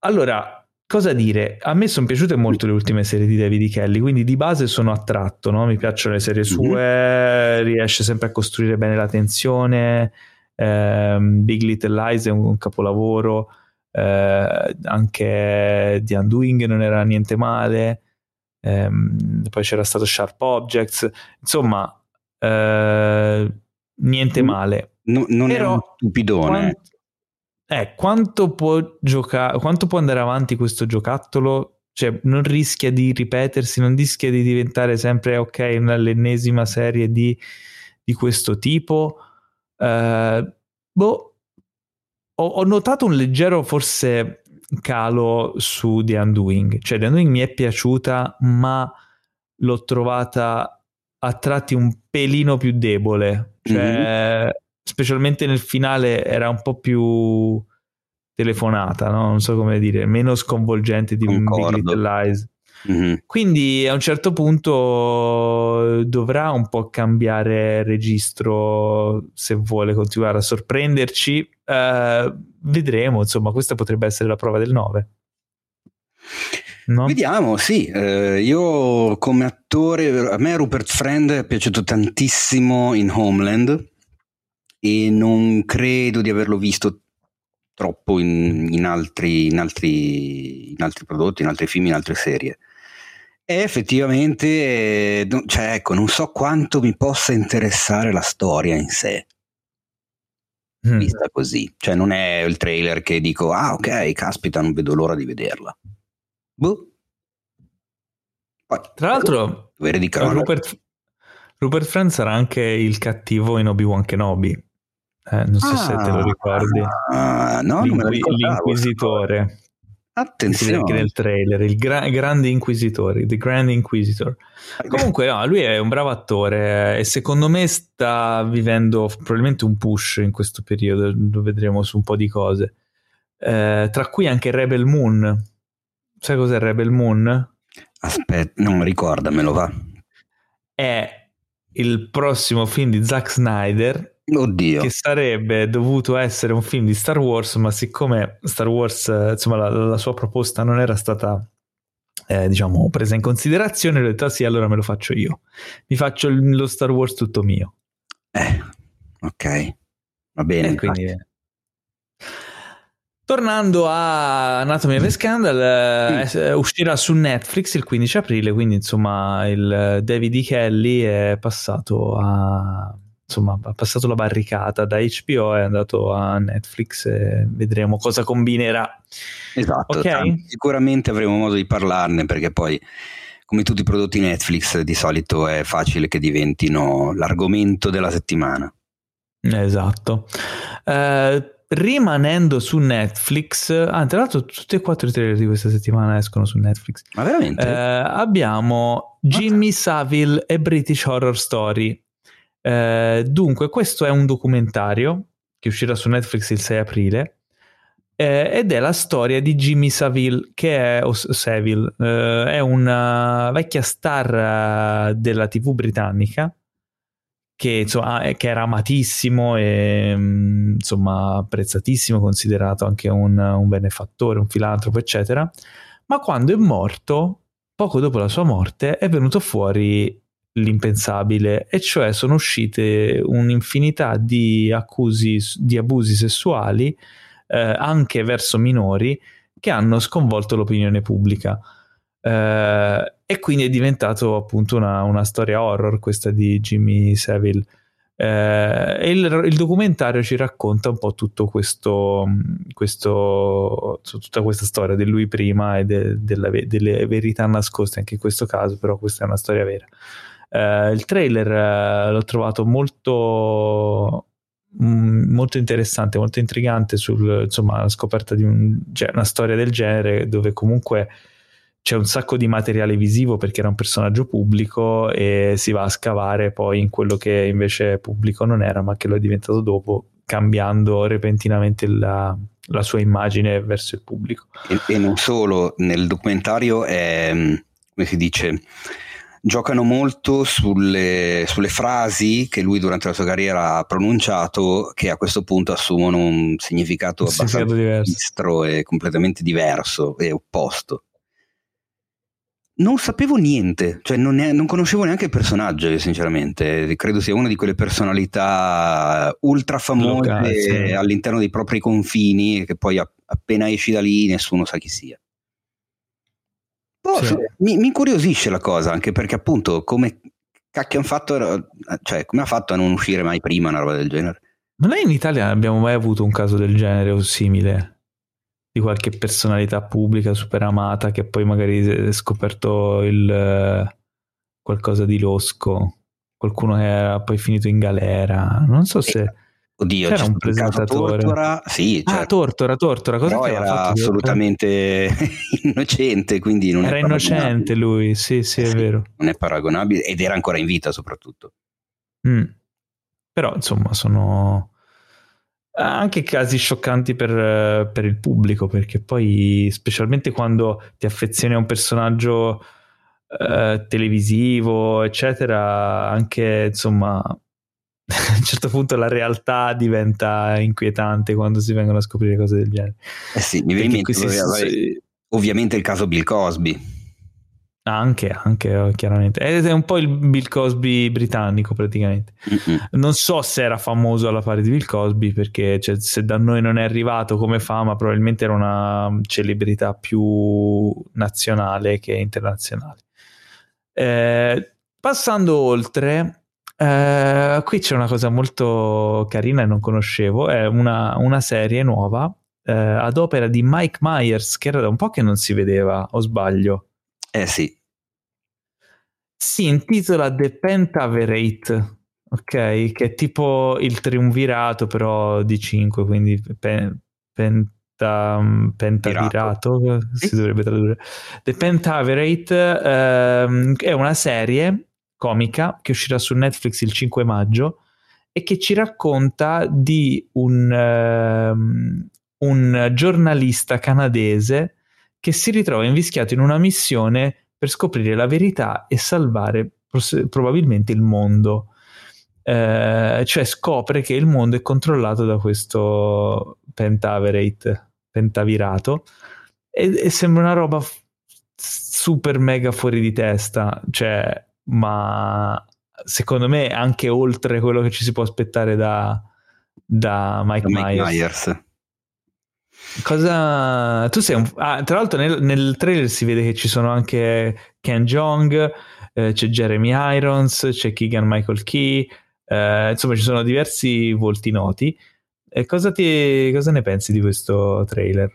Allora, cosa dire? A me sono piaciute molto le ultime serie di David Kelly, quindi di base sono attratto, no? mi piacciono le serie mhm. sue, mm-hmm. riesce sempre a costruire bene la tensione. Eh, Big Little Lies è un, un capolavoro, eh, anche The Undoing non era niente male ehm, poi c'era stato Sharp Objects, insomma, eh, niente male. No, non Però, è un stupidone. Quanto, eh, quanto può giocare, quanto può andare avanti questo giocattolo? Cioè, non rischia di ripetersi, non rischia di diventare sempre ok, l'ennesima serie di, di questo tipo. Eh, boh, ho, ho notato un leggero, forse calo su The Undoing. Cioè, The Undoing mi è piaciuta, ma l'ho trovata a tratti un pelino più debole. Cioè, mm-hmm. Specialmente nel finale era un po' più telefonata, no? Non so come dire, meno sconvolgente di Concordo. Big Little Lies. Mm-hmm. Quindi a un certo punto dovrà un po' cambiare registro se vuole continuare a sorprenderci. Uh, vedremo, insomma, questa potrebbe essere la prova del 9. No? Vediamo, sì. Eh, io come attore, a me Rupert Friend è piaciuto tantissimo in Homeland e non credo di averlo visto troppo in, in, altri, in, altri, in altri prodotti, in altri film, in altre serie. E effettivamente, eh, cioè, ecco, non so quanto mi possa interessare la storia in sé. Mm. Vista così, cioè non è il trailer che dico, ah ok, caspita, non vedo l'ora di vederla. Boh. Poi, Tra l'altro, Rupert, Rupert Friend sarà anche il cattivo in Obi-Wan Kenobi. Eh, non so ah, se te lo ricordi. Ah, no, L'inqui- l'inquisitore. Attenzione. Anche nel trailer, il gra- grande inquisitore, The Grand Inquisitor. Comunque, no, lui è un bravo attore e secondo me sta vivendo probabilmente un push in questo periodo. Lo vedremo su un po' di cose. Eh, tra cui anche Rebel Moon. Sai cos'è Rebel Moon? Aspetta, non ricordamelo, va. È il prossimo film di Zack Snyder Oddio. Che sarebbe dovuto essere un film di Star Wars, ma siccome Star Wars, insomma, la, la sua proposta non era stata, eh, diciamo, presa in considerazione, ho detto, ah, sì, allora me lo faccio io. Mi faccio lo Star Wars tutto mio. Eh, ok. Va bene. E quindi, eh. Tornando a Anatomy of a Scandal, mm. eh, uscirà su Netflix il 15 aprile, quindi insomma il David E. Kelly è passato a insomma ha passato la barricata da HBO è andato a Netflix e vedremo cosa combinerà. Esatto, okay? sicuramente avremo modo di parlarne perché poi come tutti i prodotti Netflix di solito è facile che diventino l'argomento della settimana. Esatto. Eh, rimanendo su Netflix, ah, tra l'altro tutti e quattro i trailer di questa settimana escono su Netflix. Ma veramente? Eh, abbiamo Jimmy Savile e British Horror Story. Eh, dunque, questo è un documentario che uscirà su Netflix il 6 aprile. Eh, ed è la storia di Jimmy Savile, che è, Savile, eh, è una vecchia star eh, della TV britannica che, insomma, che era amatissimo e mm, insomma apprezzatissimo, considerato anche un, un benefattore, un filantropo, eccetera. Ma quando è morto, poco dopo la sua morte, è venuto fuori l'impensabile, e cioè sono uscite un'infinità di accusi di abusi sessuali eh, anche verso minori che hanno sconvolto l'opinione pubblica. Eh, e quindi è diventato appunto una, una, storia horror questa di Jimmy Savile. Eh, il, il, documentario ci racconta un po' tutto questo, questo tutta questa storia di lui prima e de, della, delle verità nascoste anche in questo caso, però questa è una storia vera. Eh, il trailer eh, l'ho trovato molto mm, molto interessante, molto intrigante sulla scoperta di un, una storia del genere dove comunque c'è un sacco di materiale visivo perché era un personaggio pubblico e si va a scavare poi in quello che invece pubblico non era, ma che lo è diventato dopo, cambiando repentinamente la, la sua immagine verso il pubblico. E, e, non solo, nel documentario è, come si dice, giocano molto sulle, sulle, frasi che lui durante la sua carriera ha pronunciato, che a questo punto assumono un significato abbastanza diverso e completamente diverso e opposto non sapevo niente, cioè non, ne, non, conoscevo neanche il personaggio, sinceramente. Credo sia una di quelle personalità ultra famose Locale, sì. all'interno dei propri confini, che poi appena esci da lì nessuno sa chi sia. Poi, sì. mi, mi, incuriosisce la cosa, anche perché appunto come cacchio hanno fatto, cioè come ha fatto a non uscire mai prima una roba del genere? Non è in Italia abbiamo mai avuto un caso del genere o simile? di qualche personalità pubblica super amata che poi magari ha scoperto il, qualcosa di losco, qualcuno che era poi finito in galera, non so se... Oddio, c'era un presentatore. Tortora, sì, ah, certo. Ah, Tortora, Tortora, cosa Però era assolutamente <laughs> innocente, quindi non era innocente lui, sì, sì, è sì, vero. Non è paragonabile ed era ancora in vita soprattutto. Mm. Però, insomma, sono anche casi scioccanti per, per, il pubblico, perché poi, specialmente quando ti affezioni a un personaggio eh, televisivo, eccetera, anche insomma, a un certo punto la realtà diventa inquietante quando si vengono a scoprire cose del genere. Eh sì, mi viene in mente si... ovviamente il caso Bill Cosby anche, anche, oh, chiaramente. È un po' il Bill Cosby britannico, praticamente. Mm-hmm. Non so se era famoso alla pari di Bill Cosby, perché cioè, se da noi non è arrivato come fama, probabilmente era una celebrità più nazionale che internazionale. Eh, passando oltre, eh, qui c'è una cosa molto carina e non conoscevo, è una, una serie nuova eh, ad opera di Mike Myers, che era da un po' che non si vedeva, o sbaglio? Eh sì. Si intitola The Pentaverate, ok? Che è tipo il triumvirato però di 5, quindi pen, penta, pentavirato, Virato. si dovrebbe tradurre. The Pentaverate ehm, è una serie comica che uscirà su Netflix il 5 maggio e che ci racconta di un, um, un giornalista canadese che si ritrova invischiato in una missione per scoprire la verità e salvare pros- probabilmente il mondo. Eh, cioè scopre che il mondo è controllato da questo pentaverate, pentavirato, e, e sembra una roba f- super mega fuori di testa, cioè, ma secondo me anche oltre quello che ci si può aspettare da, da Mike, Mike Myers. Myers. Cosa tu sei un... ah, tra l'altro nel, nel, trailer si vede che ci sono anche Ken Jong, eh, c'è Jeremy Irons, c'è Keegan Michael Key, eh, insomma ci sono diversi volti noti. E cosa, ti, cosa ne pensi di questo trailer?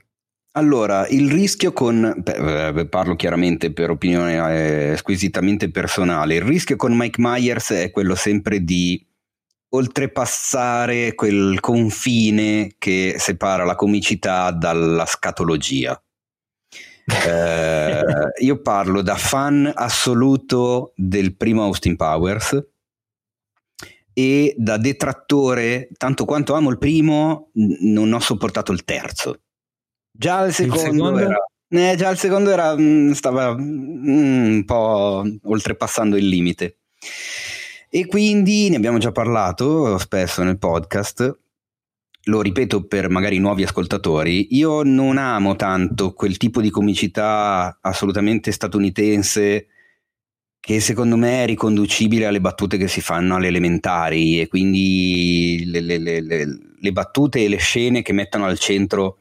Allora, il rischio con, beh, parlo chiaramente per opinione eh, squisitamente personale, il rischio con Mike Myers è quello sempre di oltrepassare quel confine che separa la comicità dalla scatologia. eh, io parlo da fan assoluto del primo Austin Powers e da detrattore, tanto quanto amo il primo, non ho sopportato il terzo. Già il secondo, secondo? era... Eh, già il secondo era, mm, stava mm, un po' oltrepassando il limite. E quindi ne abbiamo già parlato spesso nel podcast. Lo ripeto per magari nuovi ascoltatori, io non amo tanto quel tipo di comicità assolutamente statunitense che secondo me è riconducibile alle battute che si fanno alle elementari e quindi le, le, le, le battute e le scene che mettono al centro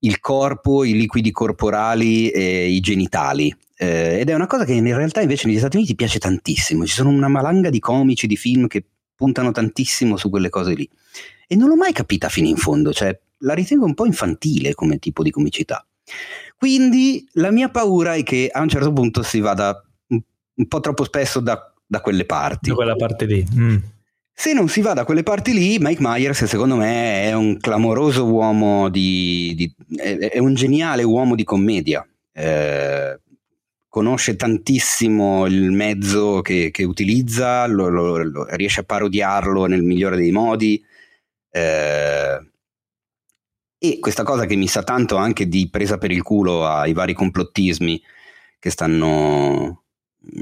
il corpo, i liquidi corporali e i genitali. Eh, ed è una cosa che in realtà invece negli Stati Uniti piace tantissimo. Ci sono una malanga di comici, di film che puntano tantissimo su quelle cose lì. E non l'ho mai capita fino in fondo, cioè la ritengo un po' infantile come tipo di comicità. Quindi la mia paura è che a un certo punto si vada un po' troppo spesso da, da quelle parti. Da quella parte lì. Mm. Se non si va da quelle parti lì, Mike Myers secondo me è un clamoroso uomo di, di è, un geniale uomo di commedia. Eh, conosce tantissimo il mezzo che, che utilizza, lo, lo, lo, riesce a parodiarlo nel migliore dei modi. Eh, e questa cosa che mi sa tanto anche di presa per il culo ai vari complottismi che stanno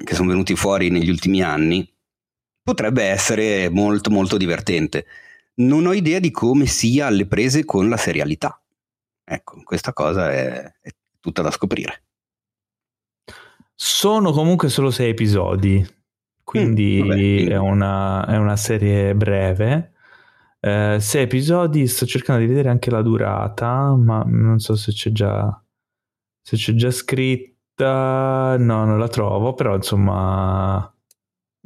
che sono venuti fuori negli ultimi anni, potrebbe essere molto molto divertente. Non ho idea di come sia alle prese con la serialità. Ecco, questa cosa è, è tutta da scoprire. Sono comunque solo sei episodi, quindi, mm, vabbè, È, una, è, una, serie breve. Eh, sei episodi, sto cercando di vedere anche la durata, ma non so se c'è già, se c'è già scritto no, non la trovo, però insomma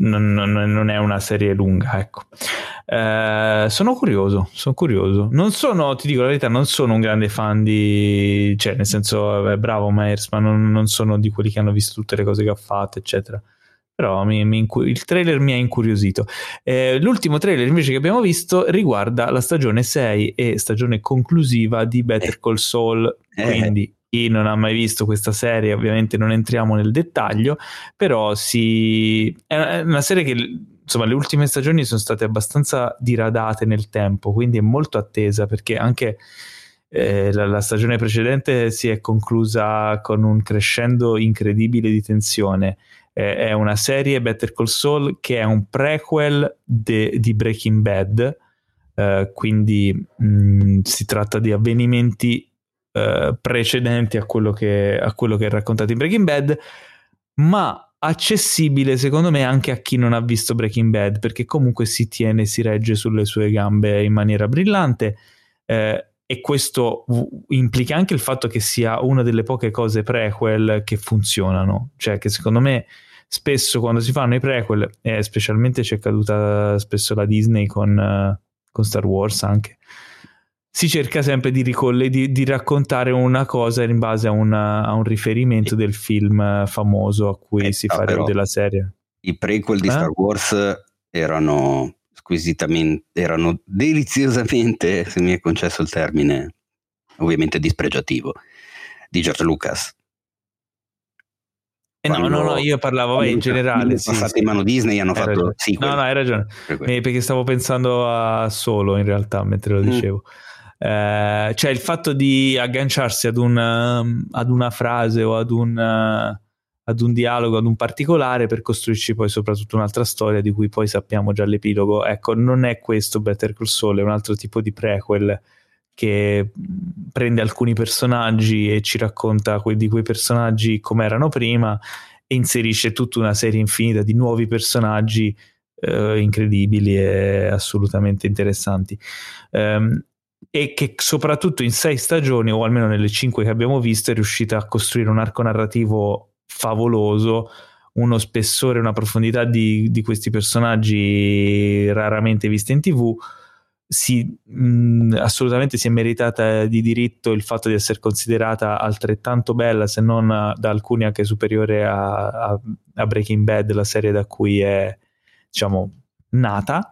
non, non, non è una serie lunga, ecco. Eh, sono curioso, sono curioso. Non sono, ti dico la verità, non sono un grande fan di... cioè nel senso, è bravo Myers, ma non, non, sono di quelli che hanno visto tutte le cose che ha fatto, eccetera. Però mi, mi incur- il trailer mi ha incuriosito. Eh, l'ultimo trailer invece che abbiamo visto riguarda la stagione 6 e stagione conclusiva di Better Call Saul, eh. quindi chi non ha mai visto questa serie, ovviamente non entriamo nel dettaglio, però si... è una serie che insomma le ultime stagioni sono state abbastanza diradate nel tempo, quindi è molto attesa perché anche eh, la, la, stagione precedente si è conclusa con un crescendo incredibile di tensione. Eh, è una serie Better Call Saul che è un prequel de, di Breaking Bad. Uh, quindi mh, mm, si tratta di avvenimenti eh, precedenti a quello, che, a quello che è raccontato in Breaking Bad, ma accessibile secondo me anche a chi non ha visto Breaking Bad perché comunque si tiene, si regge sulle sue gambe in maniera brillante eh, e questo implica anche il fatto che sia una delle poche cose prequel che funzionano, cioè che secondo me spesso quando si fanno i prequel, e specialmente c'è caduta spesso la Disney con, uh, con Star Wars anche, si cerca sempre di, ricolle, di, di, raccontare una cosa in base a, una, a, un riferimento del film famoso a cui eh, si fa della serie. I prequel di eh? Star Wars erano squisitamente, erano deliziosamente, se mi è concesso il termine, ovviamente dispregiativo, di George Lucas. Eh no, no, no, io parlavo in generale. Sono sì, sì. in mano Disney hanno hai fatto ragione. Sequel. No, no, hai ragione. Per eh, perché stavo pensando a solo in realtà mentre lo mm. dicevo. Mm. Eh, cioè il fatto di agganciarsi ad, un, um, ad una frase o ad un, uh, ad un, dialogo, ad un particolare per costruirci poi soprattutto un'altra storia di cui poi sappiamo già l'epilogo. Ecco, non è questo Better Call Saul, è un altro tipo di prequel che prende alcuni personaggi e ci racconta que- di quei personaggi come erano prima e inserisce tutta una serie infinita di nuovi personaggi eh, incredibili e assolutamente interessanti. Um, e che soprattutto in sei stagioni, o almeno nelle cinque che abbiamo visto, è riuscita a costruire un arco narrativo favoloso, uno spessore, una profondità di, di questi personaggi raramente visti in tv. Si, mh, assolutamente si è meritata di diritto il fatto di essere considerata altrettanto bella, se non da alcuni anche superiore a, a, a Breaking Bad, la serie da cui è diciamo nata.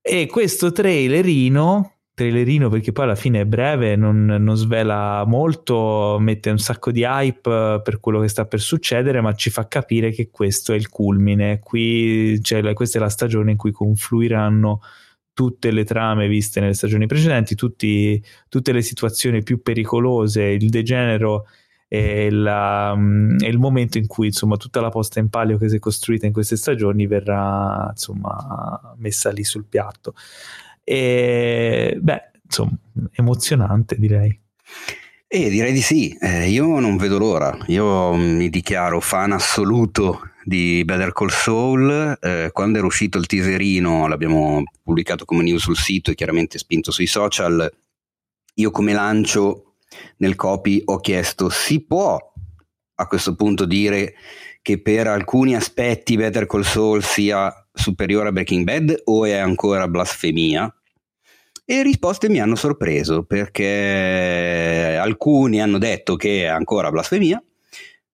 E questo trailerino trailerino perché poi alla fine è breve, non, non, svela molto, mette un sacco di hype per quello che sta per succedere, ma ci fa capire che questo è il culmine. Qui, cioè, questa è la stagione in cui confluiranno tutte le trame viste nelle stagioni precedenti, tutti, tutte le situazioni più pericolose, il degenero e, la, e, il momento in cui insomma tutta la posta in palio che si è costruita in queste stagioni verrà insomma messa lì sul piatto. E beh, insomma, emozionante direi. Eh, direi di sì, eh, io non vedo l'ora, io mi dichiaro fan assoluto di Better Call Saul, eh, quando era uscito il teaserino l'abbiamo pubblicato come news sul sito e chiaramente spinto sui social, io come lancio nel copy ho chiesto si può a questo punto dire che per alcuni aspetti Better Call Saul sia superiore a Breaking Bad o è ancora blasfemia? E risposte mi hanno sorpreso perché alcuni hanno detto che è ancora blasfemia,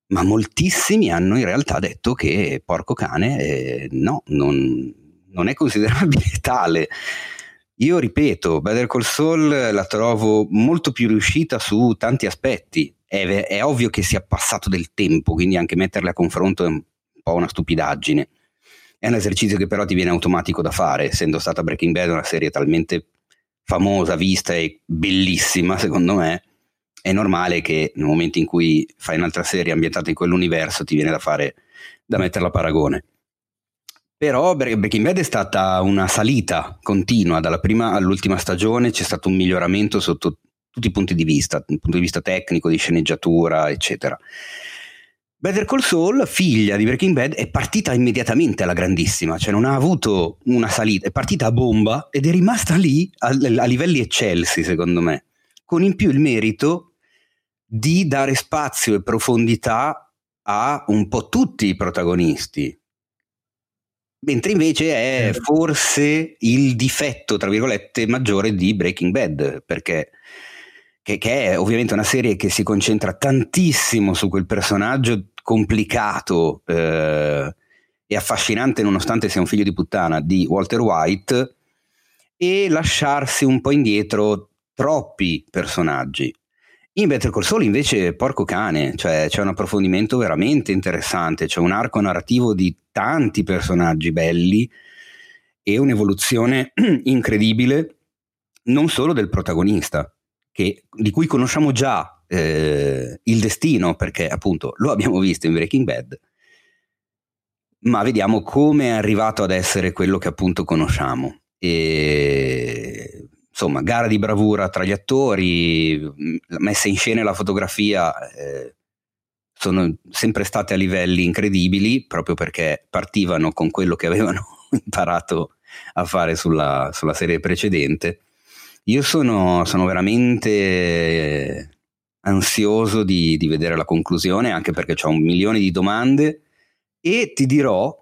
ma moltissimi hanno in realtà detto che porco cane eh, no, non, non, è considerabile <laughs> tale. Io ripeto, Better Call Saul la trovo molto più riuscita su tanti aspetti. È, è ovvio che sia passato del tempo, quindi anche metterle a confronto è un po' una stupidaggine. È un esercizio che però ti viene automatico da fare, essendo stata Breaking Bad una serie talmente famosa, vista e bellissima, secondo me, è normale che nel momento in cui fai un'altra serie ambientata in quell'universo ti viene da fare da metterla a paragone. Però Breaking Bad è stata una salita continua, dalla prima all'ultima stagione c'è stato un miglioramento sotto tutti i punti di vista, dal punto di vista tecnico, di sceneggiatura, eccetera. Better Call Saul, figlia di Breaking Bad, è partita immediatamente alla grandissima, cioè non ha avuto una salita, è partita a bomba ed è rimasta lì a, a livelli eccelsi, secondo me, con in più il merito di dare spazio e profondità a un po' tutti i protagonisti. Mentre invece è forse il difetto, tra virgolette, maggiore di Breaking Bad, perché che, che, è ovviamente una serie che si concentra tantissimo su quel personaggio complicato eh, e affascinante nonostante sia un figlio di puttana di Walter White e lasciarsi un po' indietro troppi personaggi. In Better Call Saul invece porco cane, cioè c'è un approfondimento veramente interessante, c'è un arco narrativo di tanti personaggi belli e un'evoluzione <clears throat> incredibile non solo del protagonista, che, di cui conosciamo già eh, il destino, perché appunto lo abbiamo visto in Breaking Bad, ma vediamo come è arrivato ad essere quello che appunto conosciamo. E, insomma, gara di bravura tra gli attori, messa in scena la fotografia, eh, sono sempre state a livelli incredibili, proprio perché partivano con quello che avevano <laughs> imparato a fare sulla, sulla serie precedente io sono, sono veramente ansioso di, di, vedere la conclusione, anche perché ho un milione di domande. E ti dirò,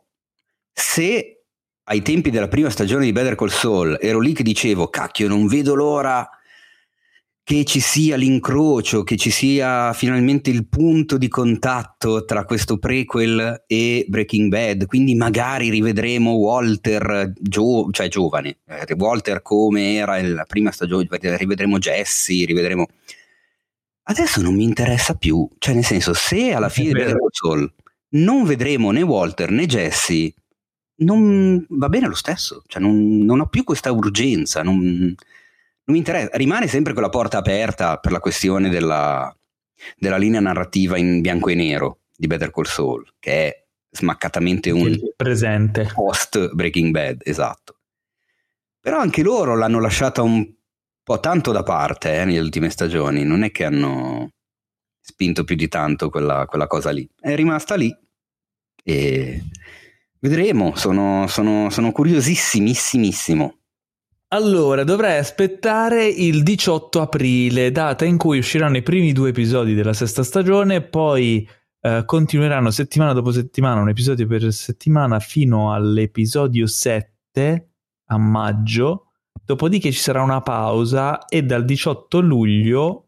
se ai tempi della prima stagione di Better Call Saul ero lì che dicevo, cacchio, non vedo l'ora che ci sia l'incrocio, che ci sia finalmente il punto di contatto tra questo prequel e Breaking Bad, quindi magari rivedremo Walter, gio- cioè giovane, eh, Walter come era la prima stagione, rivedremo Jesse, rivedremo... Adesso non mi interessa più, cioè nel senso se alla fine di Better non vedremo né Walter né Jesse, non va bene lo stesso, cioè non, non ho più questa urgenza, non non mi interessa, rimane sempre quella porta aperta per la questione della, della linea narrativa in bianco e nero di Better Call Saul, che è smaccatamente un presente post Breaking Bad, esatto. Però anche loro l'hanno lasciata un po' tanto da parte eh, nelle ultime stagioni, non è che hanno spinto più di tanto quella, quella cosa lì, è rimasta lì e vedremo, sono, sono, sono curiosissimissimo allora, dovrei aspettare il 18 aprile, data in cui usciranno i primi due episodi della sesta stagione, poi eh, continueranno settimana dopo settimana, un episodio per settimana, fino all'episodio 7 a maggio, dopodiché ci sarà una pausa e dal 18 luglio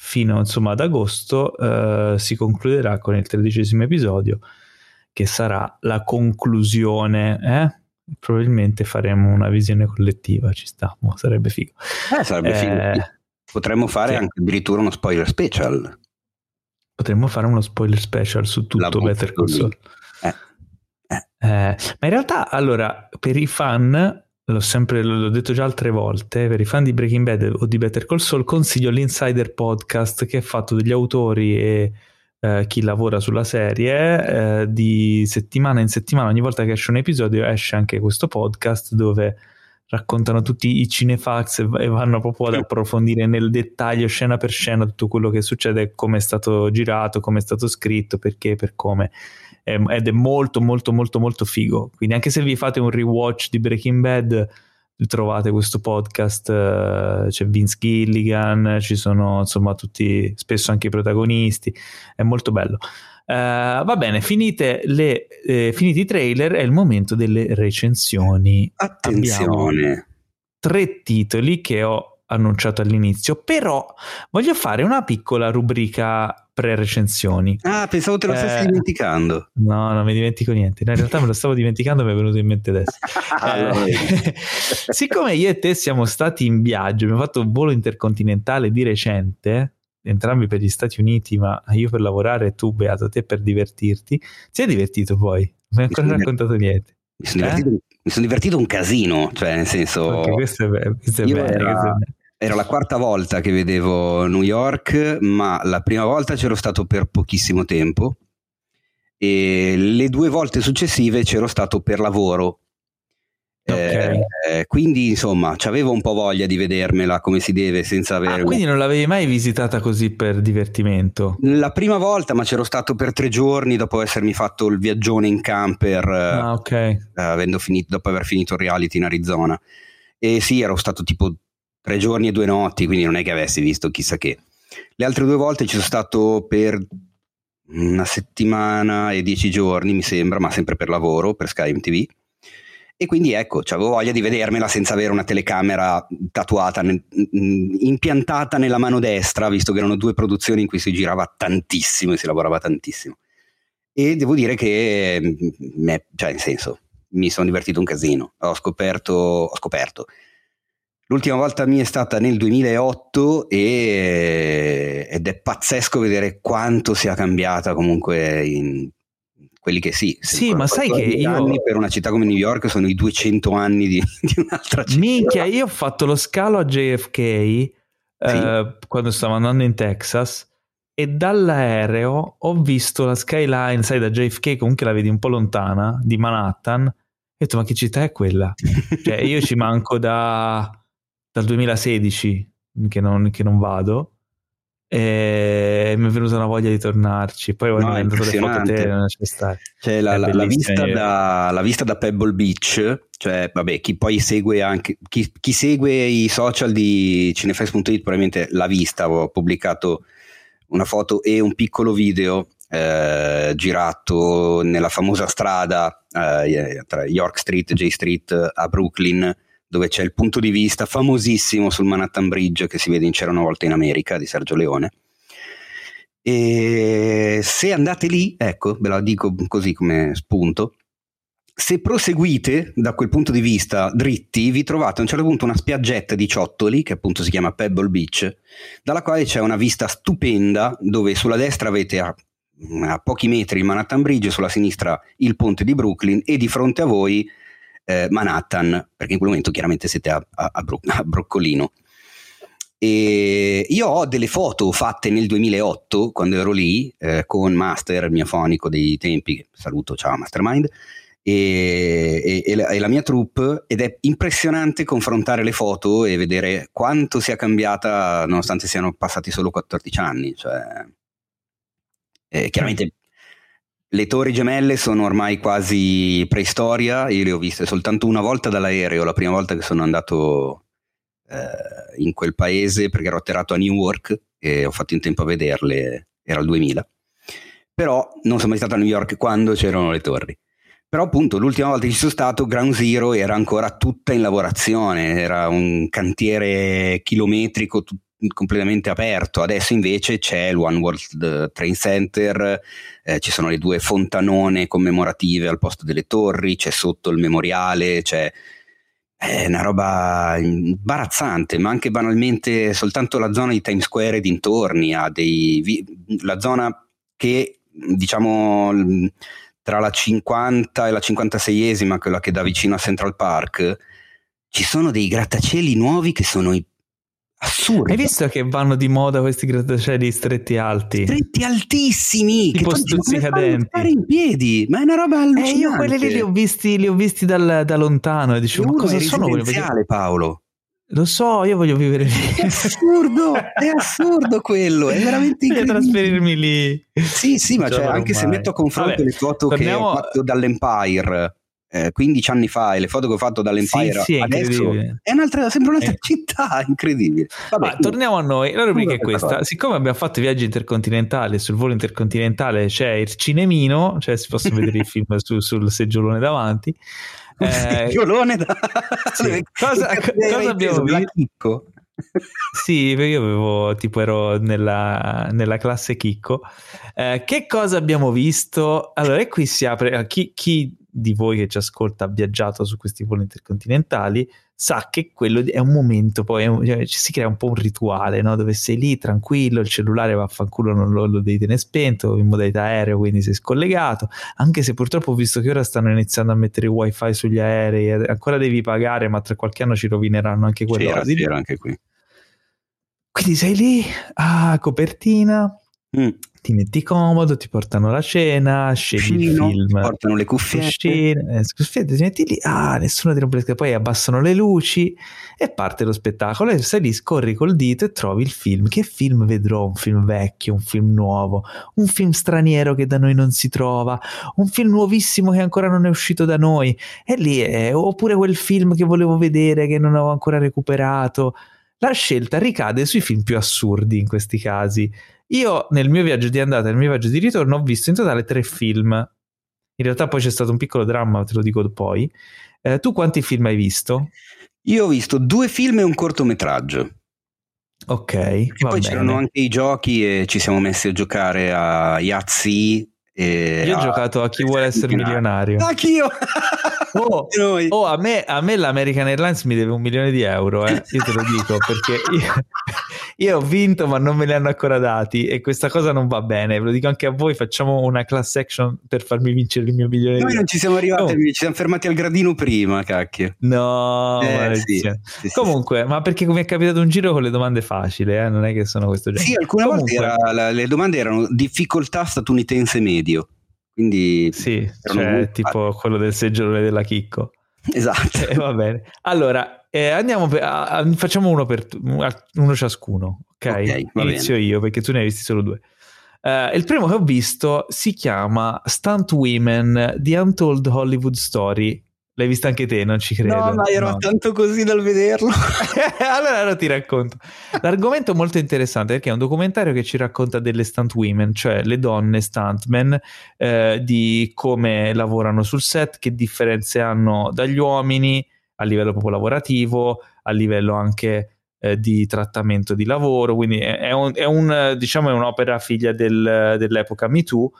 fino insomma ad agosto eh, si concluderà con il tredicesimo episodio, che sarà la conclusione, eh? probabilmente faremo una visione collettiva, ci sta, oh, sarebbe figo. Eh, sarebbe figo. Eh, Potremmo fare sì. anche addirittura uno spoiler special. Potremmo fare uno spoiler special su tutto Better Saul. Eh. Eh. ma in realtà, allora, per i fan l'ho sempre l'ho detto già altre volte, per i fan di Breaking Bad o di Better Call Saul consiglio l'Insider Podcast che è fatto degli autori e eh, chi lavora sulla serie eh, di settimana in settimana, ogni volta che esce un episodio esce anche questo podcast dove raccontano tutti i cinefax e vanno proprio ad approfondire nel dettaglio scena per scena tutto quello che succede, come è stato girato, come è stato scritto, perché, per come ed è molto molto molto molto figo quindi anche se vi fate un rewatch di Breaking Bad trovate questo podcast eh, c'è Vince Gilligan ci sono insomma tutti spesso anche i protagonisti è molto bello Uh, va bene, finite le, eh, finiti i trailer, è il momento delle recensioni. Attenzione! Abbiamo tre titoli che ho annunciato all'inizio, però voglio fare una piccola rubrica pre-recensioni. Ah, pensavo te lo stessi eh, dimenticando. No, non mi dimentico niente. No, in realtà me lo stavo dimenticando, mi è venuto in mente adesso. <laughs> eh, siccome io e te siamo stati in viaggio, abbiamo fatto un volo intercontinentale di recente, entrambi per gli Stati Uniti, ma io per lavorare e tu, Beato, te per divertirti. Ti sei divertito poi? Non hai ancora raccontato niente. Mi sono, eh? mi sono, divertito, un casino, cioè nel senso... Okay, questo è, vero, questo è bene, era... questo è bene era la quarta volta che vedevo New York, ma la prima volta c'ero stato per pochissimo tempo e le due volte successive c'ero stato per lavoro. Okay. Eh, quindi insomma avevo un po' voglia di vedermela come si deve senza avere... Ah, quindi non l'avevi mai visitata così per divertimento? La prima volta ma c'ero stato per tre giorni dopo essermi fatto il viaggione in camper ah, okay. eh, finito, dopo aver finito il reality in Arizona e sì ero stato tipo tre giorni e due notti, quindi non è che avessi visto chissà che. Le altre due volte ci sono stato per una settimana e dieci giorni, mi sembra, ma sempre per lavoro, per Sky MTV. E quindi ecco, avevo voglia di vedermela senza avere una telecamera tatuata, impiantata nella mano destra, visto che erano due produzioni in cui si girava tantissimo e si lavorava tantissimo. E devo dire che, me, cioè, in senso, mi sono divertito un casino. Ho scoperto, ho scoperto L'ultima volta mia è stata nel 2008 e, ed è pazzesco vedere quanto sia cambiata comunque in quelli che sì. Sì, ma sai che io... per una città come New York sono i 200 anni di, <laughs> di un'altra città. Minchia, io ho fatto lo scalo a JFK sì. eh, quando stavo andando in Texas e dall'aereo ho visto la skyline, sai, da JFK comunque la vedi un po' lontana, di Manhattan. E ho detto, ma che città è quella? <laughs> cioè, io ci manco da dal 2016 che non, che non vado e mi è venuta una voglia di tornarci. Poi no, è foto te, non. Cioè, la, la, la, vista da, la, vista da, Pebble Beach, cioè, vabbè, chi poi segue anche chi, chi segue i social di cinefest.it probabilmente l'ha vista. Ho pubblicato una foto e un piccolo video eh, girato nella famosa strada eh, tra York Street e J Street a Brooklyn dove c'è il punto di vista famosissimo sul Manhattan Bridge che si vede in C'era una volta in America di Sergio Leone. E se andate lì, ecco, ve la dico così come spunto, se proseguite da quel punto di vista dritti, vi trovate a un certo punto una spiaggetta di ciottoli, che appunto si chiama Pebble Beach, dalla quale c'è una vista stupenda, dove sulla destra avete a, a pochi metri il Manhattan Bridge, sulla sinistra il ponte di Brooklyn e di fronte a voi eh, Manhattan, perché in quel momento chiaramente siete a, a, a, Bro- a Broccolino. E io ho delle foto fatte nel 2008 quando ero lì eh, con Master, il mio fonico dei tempi, saluto, ciao Mastermind, e, e, la, e, la, mia troupe ed è impressionante confrontare le foto e vedere quanto sia cambiata nonostante siano passati solo 14 anni. Cioè, eh, chiaramente le torri gemelle sono ormai quasi preistoria, io le ho viste soltanto una volta dall'aereo, la prima volta che sono andato eh, in quel paese perché ero atterrato a Newark e ho fatto in tempo a vederle, era il 2000. Però non sono mai stato a New York quando c'erano le torri. Però appunto l'ultima volta che ci sono stato Ground Zero era ancora tutta in lavorazione, era un cantiere chilometrico, tut- completamente aperto. Adesso invece c'è il One World Train Center, eh, ci sono le due fontanone commemorative al posto delle torri, c'è sotto il memoriale, c'è è una roba imbarazzante, ma anche banalmente soltanto la zona di Times Square e dintorni ha dei la zona che diciamo tra la 50 e la 56esima, quella che dà vicino a Central Park, ci sono dei grattacieli nuovi che sono assurdi. Hai visto che vanno di moda questi grattacieli stretti alti? Stretti altissimi, tipo stuzzicadenti. Stare in piedi, ma è una roba allucinante. Eh, io quelli lì li ho visti, li ho visti dal, da lontano e dicevo, ma cosa sono quelli? Paolo. Lo so, io voglio vivere lì. È assurdo, è assurdo quello, è veramente incredibile. Voglio trasferirmi lì. Sì, sì, ma cioè, anche se metto a confronto Vabbè, le foto torniamo... che ho fatto dall'Empire eh, 15 anni fa e le foto che ho fatto dall'Empire sì, sì, adesso è un'altra, sembra un'altra eh. città <laughs> incredibile. Vabbè, Ma, torniamo a noi, la rubrica è questa. Cosa. Siccome abbiamo fatto viaggi intercontinentali, sul volo intercontinentale c'è il cinemino, cioè si possono vedere i <laughs> film su, sul seggiolone davanti. Eh, seggiolone da... sì. <laughs> cosa, cosa abbiamo visto? sì, io avevo tipo ero nella, nella classe Chicco. Eh, che cosa abbiamo visto? Allora, e qui si apre. Chi, chi di voi che ci ascolta ha viaggiato su questi voli intercontinentali sa che quello è un momento, poi un, cioè, si crea un po' un rituale, no? dove sei lì tranquillo, il cellulare vaffanculo non lo, lo devi tenere spento, in modalità aereo, quindi sei scollegato, anche se purtroppo ho visto che ora stanno iniziando a mettere il wifi sugli aerei, ancora devi pagare, ma tra qualche anno ci rovineranno anche quello. C'era, c'era anche qui. Quindi sei lì, ah, copertina, mm ti metti comodo, ti portano la cena, scegli il film, ti portano le cuffiette, eh, cuffiette ti metti lì, ah, nessuno ti rompe le poi abbassano le luci e parte lo spettacolo e sei lì, scorri col dito e trovi il film. Che film vedrò? Un film vecchio, un film nuovo, un film straniero che da noi non si trova, un film nuovissimo che ancora non è uscito da noi. E lì è, oppure quel film che volevo vedere che non ho ancora recuperato. La scelta ricade sui film più assurdi in questi casi io nel mio viaggio di andata e nel mio viaggio di ritorno ho visto in totale tre film. In realtà poi c'è stato un piccolo dramma, te lo dico poi. Eh, tu quanti film hai visto? Io ho visto due film e un cortometraggio. Ok. E poi bene. c'erano anche i giochi e ci siamo messi a giocare a Yahtzee. Io ho giocato a chi vuole essere milionario. Anch'io! Oh, <laughs> oh a, me, a, me, l'American Airlines mi deve un milione di euro, eh. io te lo dico perché io, io, ho vinto ma non me li hanno ancora dati e questa cosa non va bene, ve lo dico anche a voi, facciamo una class action per farmi vincere il mio milione Noi non ci siamo arrivati, oh. ci siamo fermati al gradino prima, cacchio. No, eh, sì, sì, comunque, ma perché mi è capitato un giro con le domande facili, eh? non è che sono questo genere. Sì, alcune comunque, volte la, le domande erano difficoltà statunitense medio. Quindi sì, cioè, tipo quello del seggiolone della Chicco. Esatto. <laughs> Eh, va bene. Allora, eh, andiamo per, a, facciamo uno per uno ciascuno, ok? okay Inizio bene. io perché tu ne hai visti solo due. Uh, il primo che ho visto si chiama Stunt Women The Untold Hollywood Story L'hai vista anche te, non ci credo. No, ma ero no. tanto così dal vederlo. <laughs> allora ora ti racconto. L'argomento è molto interessante perché è un documentario che ci racconta delle stunt women, cioè le donne stuntmen, eh, di come lavorano sul set, che differenze hanno dagli uomini a livello proprio lavorativo, a livello anche eh, di trattamento di lavoro. Quindi è, un, è, un, diciamo, è un'opera figlia del, dell'epoca MeToo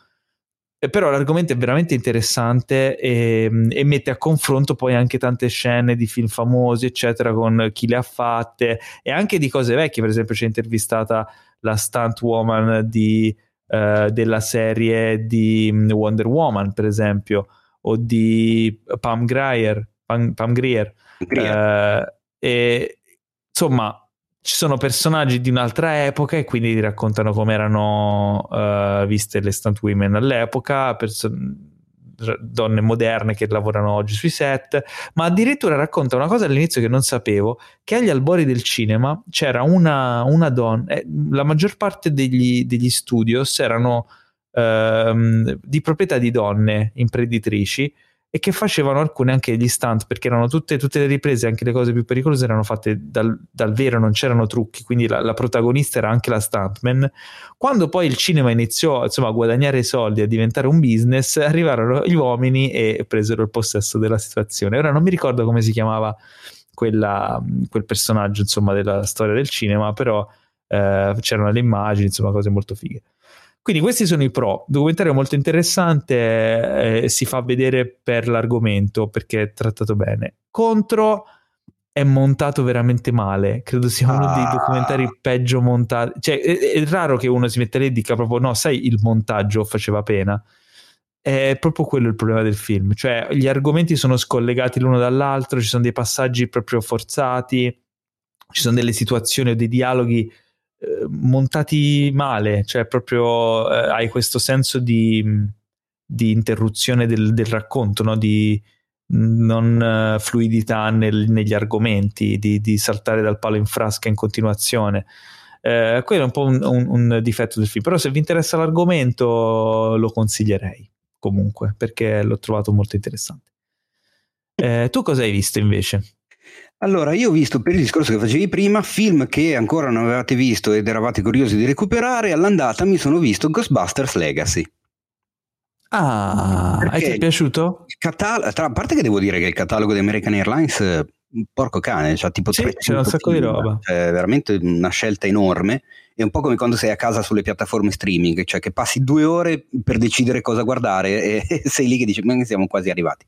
eh, però l'argomento è veramente interessante e, e, mette a confronto poi anche tante scene di film famosi, eccetera, con chi le ha fatte e anche di cose vecchie. Per esempio, c'è intervistata la stunt woman di, uh, della serie di mm, Wonder Woman, per esempio, o di Pam Grier. Pam, Pam Grier. Grier. Uh, e insomma ci sono personaggi di un'altra epoca e quindi ti raccontano come erano uh, viste le stunt women all'epoca, perso- donne moderne che lavorano oggi sui set, ma addirittura racconta una cosa all'inizio che non sapevo, che agli albori del cinema c'era una, una donna, eh, la maggior parte degli, degli studios erano uh, di proprietà di donne imprenditrici e che facevano alcune anche gli stunt perché erano tutte, tutte le riprese, anche le cose più pericolose erano fatte dal, dal vero, non c'erano trucchi, quindi la, la, protagonista era anche la stuntman. Quando poi il cinema iniziò insomma, a guadagnare soldi, a diventare un business, arrivarono gli uomini e presero il possesso della situazione. Ora non mi ricordo come si chiamava quella, quel personaggio insomma, della storia del cinema, però eh, c'erano le immagini, insomma cose molto fighe. Quindi questi sono i pro. Documentario molto interessante, eh, si fa vedere per l'argomento perché è trattato bene. Contro è montato veramente male. Credo sia uno ah. dei documentari peggio montati. Cioè, è, è, raro che uno si metta lì e dica proprio no, sai, il montaggio faceva pena. È proprio quello il problema del film. Cioè, gli argomenti sono scollegati l'uno dall'altro, ci sono dei passaggi proprio forzati, ci sono delle situazioni o dei dialoghi eh, montati male, cioè proprio eh, hai questo senso di, di interruzione del, del racconto, no? di non uh, fluidità nel, negli argomenti, di, di, saltare dal palo in frasca in continuazione. Eh, quello è un po' un, un, un, difetto del film, però se vi interessa l'argomento lo consiglierei comunque perché l'ho trovato molto interessante. Eh, tu cosa hai visto invece? Allora, io ho visto per il discorso che facevi prima, film che ancora non avevate visto ed eravate curiosi di recuperare, all'andata mi sono visto Ghostbusters Legacy. Ah, Perché ti è piaciuto? Catal- tra, a parte che devo dire che il catalogo di American Airlines, porco cane, cioè tipo sì, c'è un sacco film, di roba. È veramente una scelta enorme. È un po' come quando sei a casa sulle piattaforme streaming, cioè che passi due ore per decidere cosa guardare e, e <laughs> sei lì che dici, ma siamo quasi arrivati.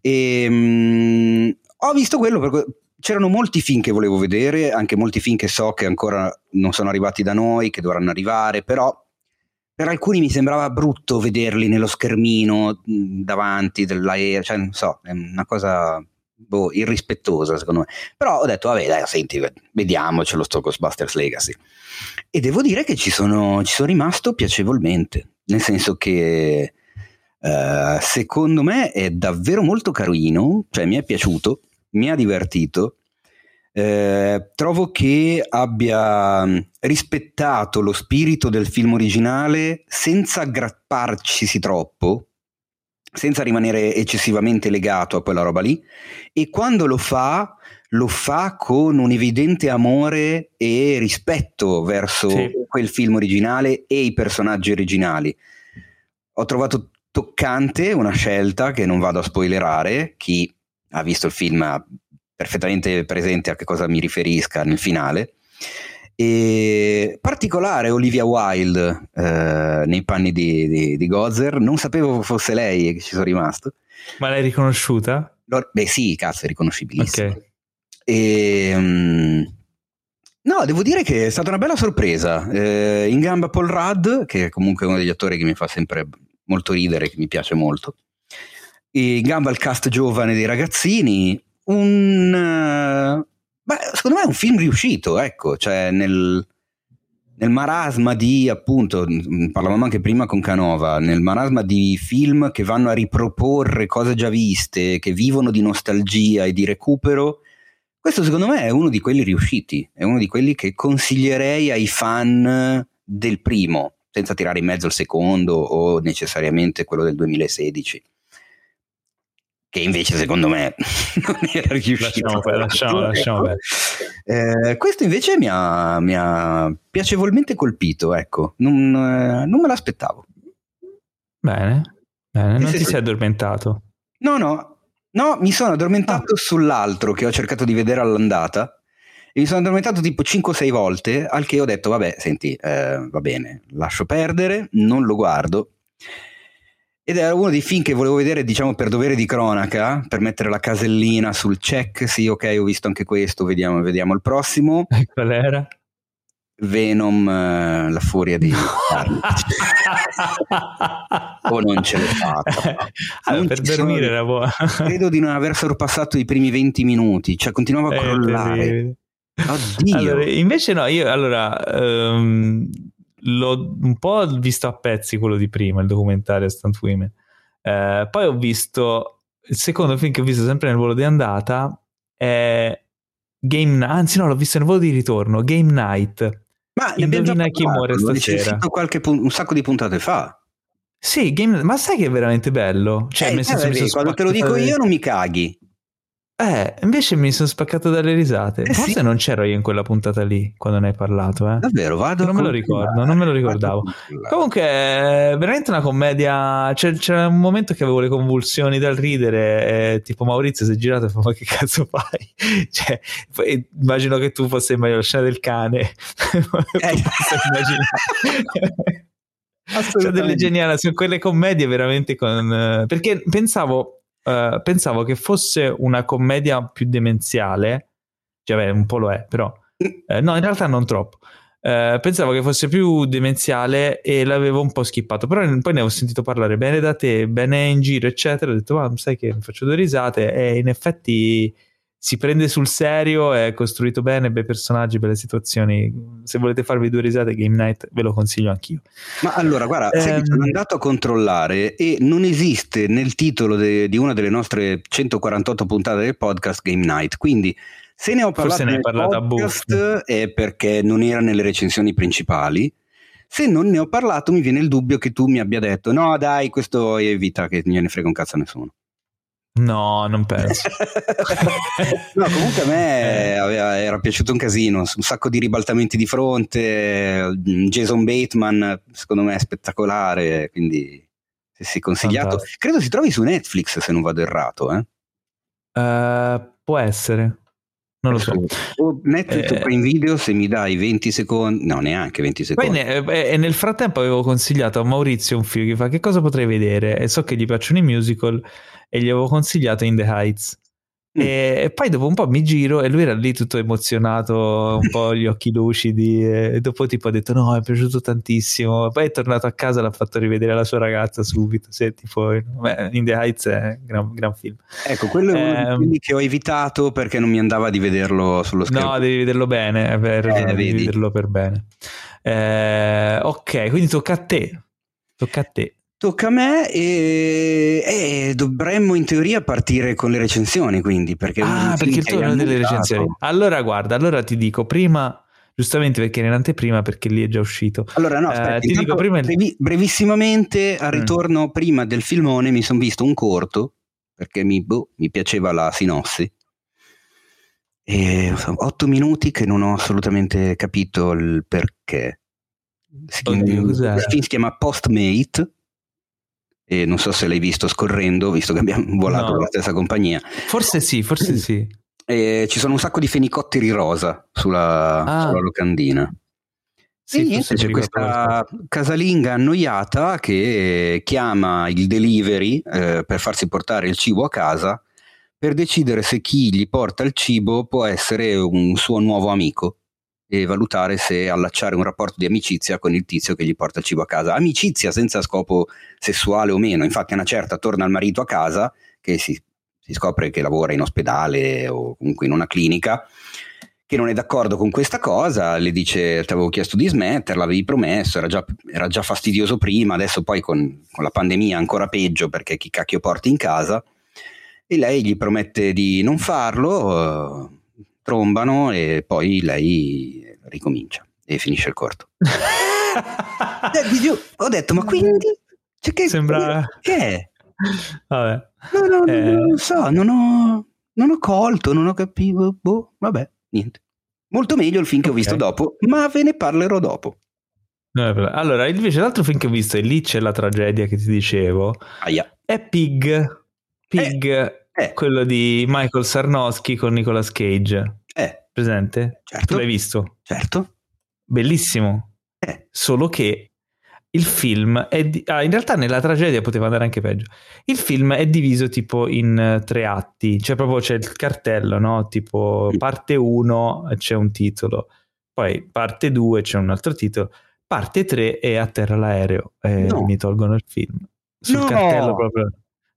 E, um, ho visto quello perché c'erano molti film che volevo vedere, anche molti film che so che ancora non sono arrivati da noi, che dovranno arrivare, però per alcuni mi sembrava brutto vederli nello schermino davanti dell'aereo, cioè non so, è una cosa boh, irrispettosa secondo me. Però ho detto, vabbè, dai, senti, vediamocelo sto Ghostbusters Legacy. E devo dire che ci sono, ci sono rimasto piacevolmente, nel senso che uh, secondo me è davvero molto carino, cioè mi è piaciuto mi ha divertito. Eh, trovo che abbia mm, rispettato lo spirito del film originale senza aggrapparcisi troppo, senza rimanere eccessivamente legato a quella roba lì e quando lo fa lo fa con un evidente amore e rispetto verso sì. quel film originale e i personaggi originali. Ho trovato toccante una scelta che non vado a spoilerare, chi ha visto il film ha perfettamente presente a che cosa mi riferisca nel finale. E particolare Olivia Wilde eh, nei panni di, di, di, Gozer, non sapevo fosse lei che ci sono rimasto. Ma l'hai riconosciuta? Beh sì, cazzo, è riconoscibilissima. Okay. E, um, no, devo dire che è stata una bella sorpresa. Eh, in gamba Paul Rudd, che è comunque uno degli attori che mi fa sempre molto ridere, che mi piace molto in gamba il cast giovane dei ragazzini, un... Uh, beh, secondo me è un film riuscito, ecco, cioè nel, nel marasma di, appunto, parlavamo anche prima con Canova, nel marasma di film che vanno a riproporre cose già viste, che vivono di nostalgia e di recupero, questo secondo me è uno di quelli riusciti, è uno di quelli che consiglierei ai fan del primo, senza tirare in mezzo il secondo o necessariamente quello del 2016 che invece secondo me <laughs> non era riuscito. Lasciamo, lasciamo, lasciamo eh, questo invece mi ha, mi ha, piacevolmente colpito, ecco, non, eh, non me l'aspettavo. Bene, bene. non ti sei addormentato? No, no, no, mi sono addormentato ah. sull'altro che ho cercato di vedere all'andata e mi sono addormentato tipo 5-6 volte, al che ho detto, vabbè, senti, eh, va bene, lascio perdere, non lo guardo ed era uno dei film che volevo vedere, diciamo, per dovere di cronaca, per mettere la casellina sul check. Sì, ok, ho visto anche questo, vediamo, vediamo il prossimo. <laughs> Qual era? Venom, uh, la furia di <laughs> o non ce l'ho fatta. <laughs> Allora, per dormire era buona. credo di non aver sorpassato i primi 20 minuti, cioè continuavo a eh, crollare. Oddio. Allora, invece no, io allora um, l'ho un po' visto a pezzi quello di prima, il documentario Stunt Women. Eh, poi ho visto il secondo film che ho visto sempre nel volo di andata è Game anzi no, l'ho visto nel volo di ritorno, Game Night. Ma indovina chi muore stasera. Qualche pun- un sacco di puntate fa. Sì, game... ma sai che è veramente bello? Cioè, eh, nel senso, eh, quando te lo dico io non mi caghi. Eh, invece mi sono spaccato dalle risate. Eh, Forse sì. non c'ero io in quella puntata lì quando ne hai parlato, eh. Davvero, vado Non me lo ricordo, non me lo ricordavo. Comunque, è veramente una commedia. C'è, c'era un momento che avevo le convulsioni dal ridere. E, tipo, Maurizio si è girato e fa: Ma che cazzo fai? <laughs> cioè, poi, immagino che tu fossi meglio la scena del cane. <laughs> Eh. Immaginare. <laughs> Cioè, delle geniali su quelle commedie veramente con. eh, perché pensavo, eh, pensavo che fosse una commedia più demenziale. Cioè, beh, un po' lo è, però. eh, no, in realtà non troppo. Eh, pensavo che fosse più demenziale e l'avevo un po' skippato. Però poi ne ho sentito parlare bene da te, bene in giro, eccetera. Ho detto, ma sai che mi faccio due risate. E in effetti si prende sul serio, è costruito bene, bei personaggi, belle situazioni. Se volete farvi due risate, Game Night ve lo consiglio anch'io. Ma allora, guarda, sai Ehm. sono andato a controllare e non esiste nel titolo de- di una delle nostre 148 puntate del podcast Game Night. Quindi, se ne ho parlato Forse ne hai nel parlato a podcast è perché non era nelle recensioni principali. Se non ne ho parlato, mi viene il dubbio che tu mi abbia detto: no, dai, questo evita che gliene frega un cazzo a nessuno. No, non penso. <laughs> no, comunque a me Eh. aveva- era piaciuto un casino, un sacco di ribaltamenti di fronte, Jason Bateman secondo me è spettacolare, quindi se si è consigliato. Fantastico. Credo si trovi su Netflix se non vado errato, eh. Eh, può essere, non lo so. O Netflix Eh. o Prime Video se mi dai 20 secondi, no neanche 20 Poi secondi. ne- eh, e nel frattempo avevo consigliato a Maurizio un film che fa che cosa potrei vedere e so che gli piacciono i musical e gli avevo consigliato In the Heights. Mm. E, e poi dopo un po' mi giro e lui era lì tutto emozionato, un po' gli occhi <laughs> lucidi e dopo tipo ha detto no, è piaciuto tantissimo. Poi è tornato a casa e l'ha fatto rivedere alla sua ragazza subito. Se, tipo, beh, In the Heights è un gran, gran film. Ecco, quello è uno di Ehm. quelli che ho evitato perché non mi andava di vederlo sullo schermo. No, devi vederlo bene, è vero, Eh, devi vederlo per bene. Eh, ok, quindi tocca a te. Tocca a te. Tocca a me e, e dovremmo in teoria partire con le recensioni, quindi perché Ah, perché il uno delle recensioni. Allora, guarda, allora ti dico prima, giustamente perché era in anteprima, perché lì è già uscito. Allora, no, Eh, aspetta, ti intanto dico prima brevi- brevissimamente al Mm. ritorno prima del filmone mi sono visto un corto perché mi, boh, mi piaceva la sinossi. E sono otto minuti che non ho assolutamente capito il perché. Si chiama- Oddio, il film si chiama Postmate e non so se l'hai visto scorrendo, visto che abbiamo volato No. la stessa compagnia. Forse sì, forse sì. E ci sono un sacco di fenicotteri rosa sulla, Ah. sulla locandina. Sì, niente, c'è questa casalinga annoiata che chiama il delivery eh, per farsi portare il cibo a casa per decidere se chi gli porta il cibo può essere un suo nuovo amico e valutare se allacciare un rapporto di amicizia con il tizio che gli porta il cibo a casa. Amicizia senza scopo sessuale o meno, infatti una certa torna il marito a casa che si, si scopre che lavora in ospedale o comunque in una clinica che non è d'accordo con questa cosa, le dice ti avevo chiesto di smetterla, avevi promesso, era già, era già fastidioso prima, adesso poi con, con la pandemia ancora peggio perché chi cacchio porti in casa e lei gli promette di non farlo, trombano e poi lei ricomincia e finisce il corto. <laughs> Eh, ho detto ma quindi? Cioè, che, Sembra- che è? Vabbè. No, no, no, Eh. non lo so, non ho, non ho colto, non ho capito, boh, vabbè, niente. Molto meglio il film che ho visto dopo, ma ve ne parlerò dopo. Allora, invece l'altro film che ho visto, e lì c'è la tragedia che ti dicevo, Aia. è Pig. Pig, Eh, quello di Michael Sarnowski con Nicolas Cage. eh, Presente? Certo. Tu l'hai visto? certo. Bellissimo. Eh. Solo che il film è di- ah, in realtà nella tragedia poteva andare anche peggio. Il film è diviso tipo in eh, tre atti, cioè proprio c'è il cartello, no? Tipo Mm. parte 1 c'è un titolo, poi parte 2 c'è un altro titolo, parte 3 è a terra l'aereo e No. mi tolgono il film. Sul No. cartello proprio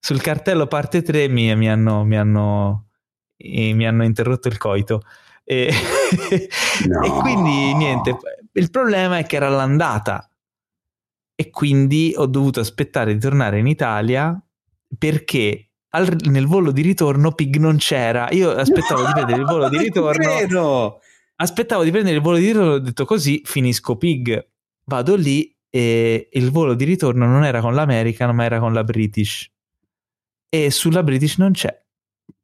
sul cartello parte 3 mi, mi hanno, mi, hanno, eh, mi hanno interrotto il coito. E, <laughs> No. e quindi niente, il problema è che era l'andata e quindi ho dovuto aspettare di tornare in Italia perché al- nel volo di ritorno Pig non c'era. Io aspettavo di prendere il volo di <laughs> ritorno. Aspettavo di prendere il volo di ritorno, ho detto così finisco Pig. Vado lì e il volo di ritorno non era con l'American, ma era con la British. E sulla British non c'è.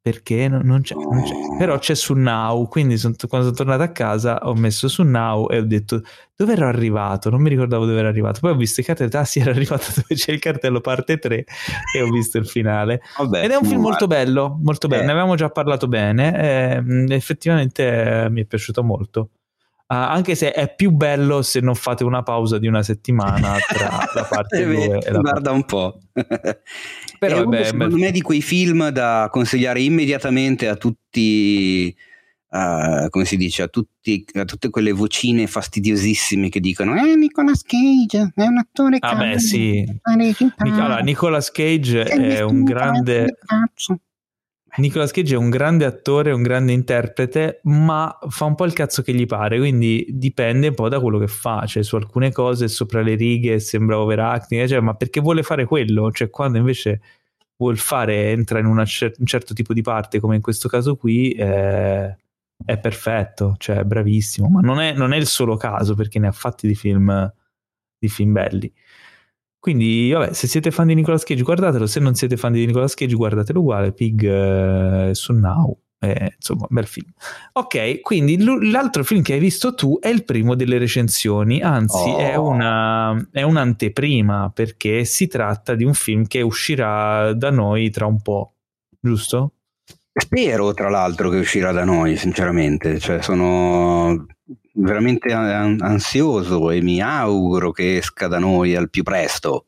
perché non, non, c'è, non, c'è, però c'è su Now quindi sono, quando sono tornato a casa ho messo su Now e ho detto dove ero arrivato? Non mi ricordavo dove ero arrivato. Poi ho visto il cartello ah sì era arrivato <laughs> dove c'è il cartello parte 3 e ho visto il finale. Vabbè, ed è un film molto bello molto bello. Eh. ne avevamo già parlato bene e, effettivamente eh, mi è piaciuto molto. Uh, anche se è più bello se non fate una pausa di una settimana tra <laughs> la parte 2 e la guarda parte... un po' <laughs> però è vabbè, secondo me di quei film da consigliare immediatamente a tutti uh, come si dice a, tutti, a tutte quelle vocine fastidiosissime che dicono eh Nicolas Cage è un attore ah beh sì. allora, Nicolas Cage è un grande Nicolas Cage è un grande attore, un grande interprete, ma fa un po' il cazzo che gli pare, quindi dipende un po' da quello che fa, cioè su alcune cose sopra le righe sembra overacting, cioè, ma perché vuole fare quello? Cioè quando invece vuol fare, entra in cer- un certo tipo di parte, come in questo caso qui, eh, è perfetto, cioè è bravissimo, ma non è, non è il solo caso perché ne ha fatti di film, di film belli. Quindi, vabbè, se siete fan di Nicolas Cage, guardatelo. Se non siete fan di Nicolas Cage, guardatelo uguale. Pig eh, su Now. Eh, insomma, bel film. Ok, quindi l'altro film che hai visto tu è il primo delle recensioni, anzi oh. è, una, è un'anteprima perché si tratta di un film che uscirà da noi tra un po', giusto? Spero tra l'altro che uscirà da noi, sinceramente, cioè sono veramente ansioso e mi auguro che esca da noi al più presto.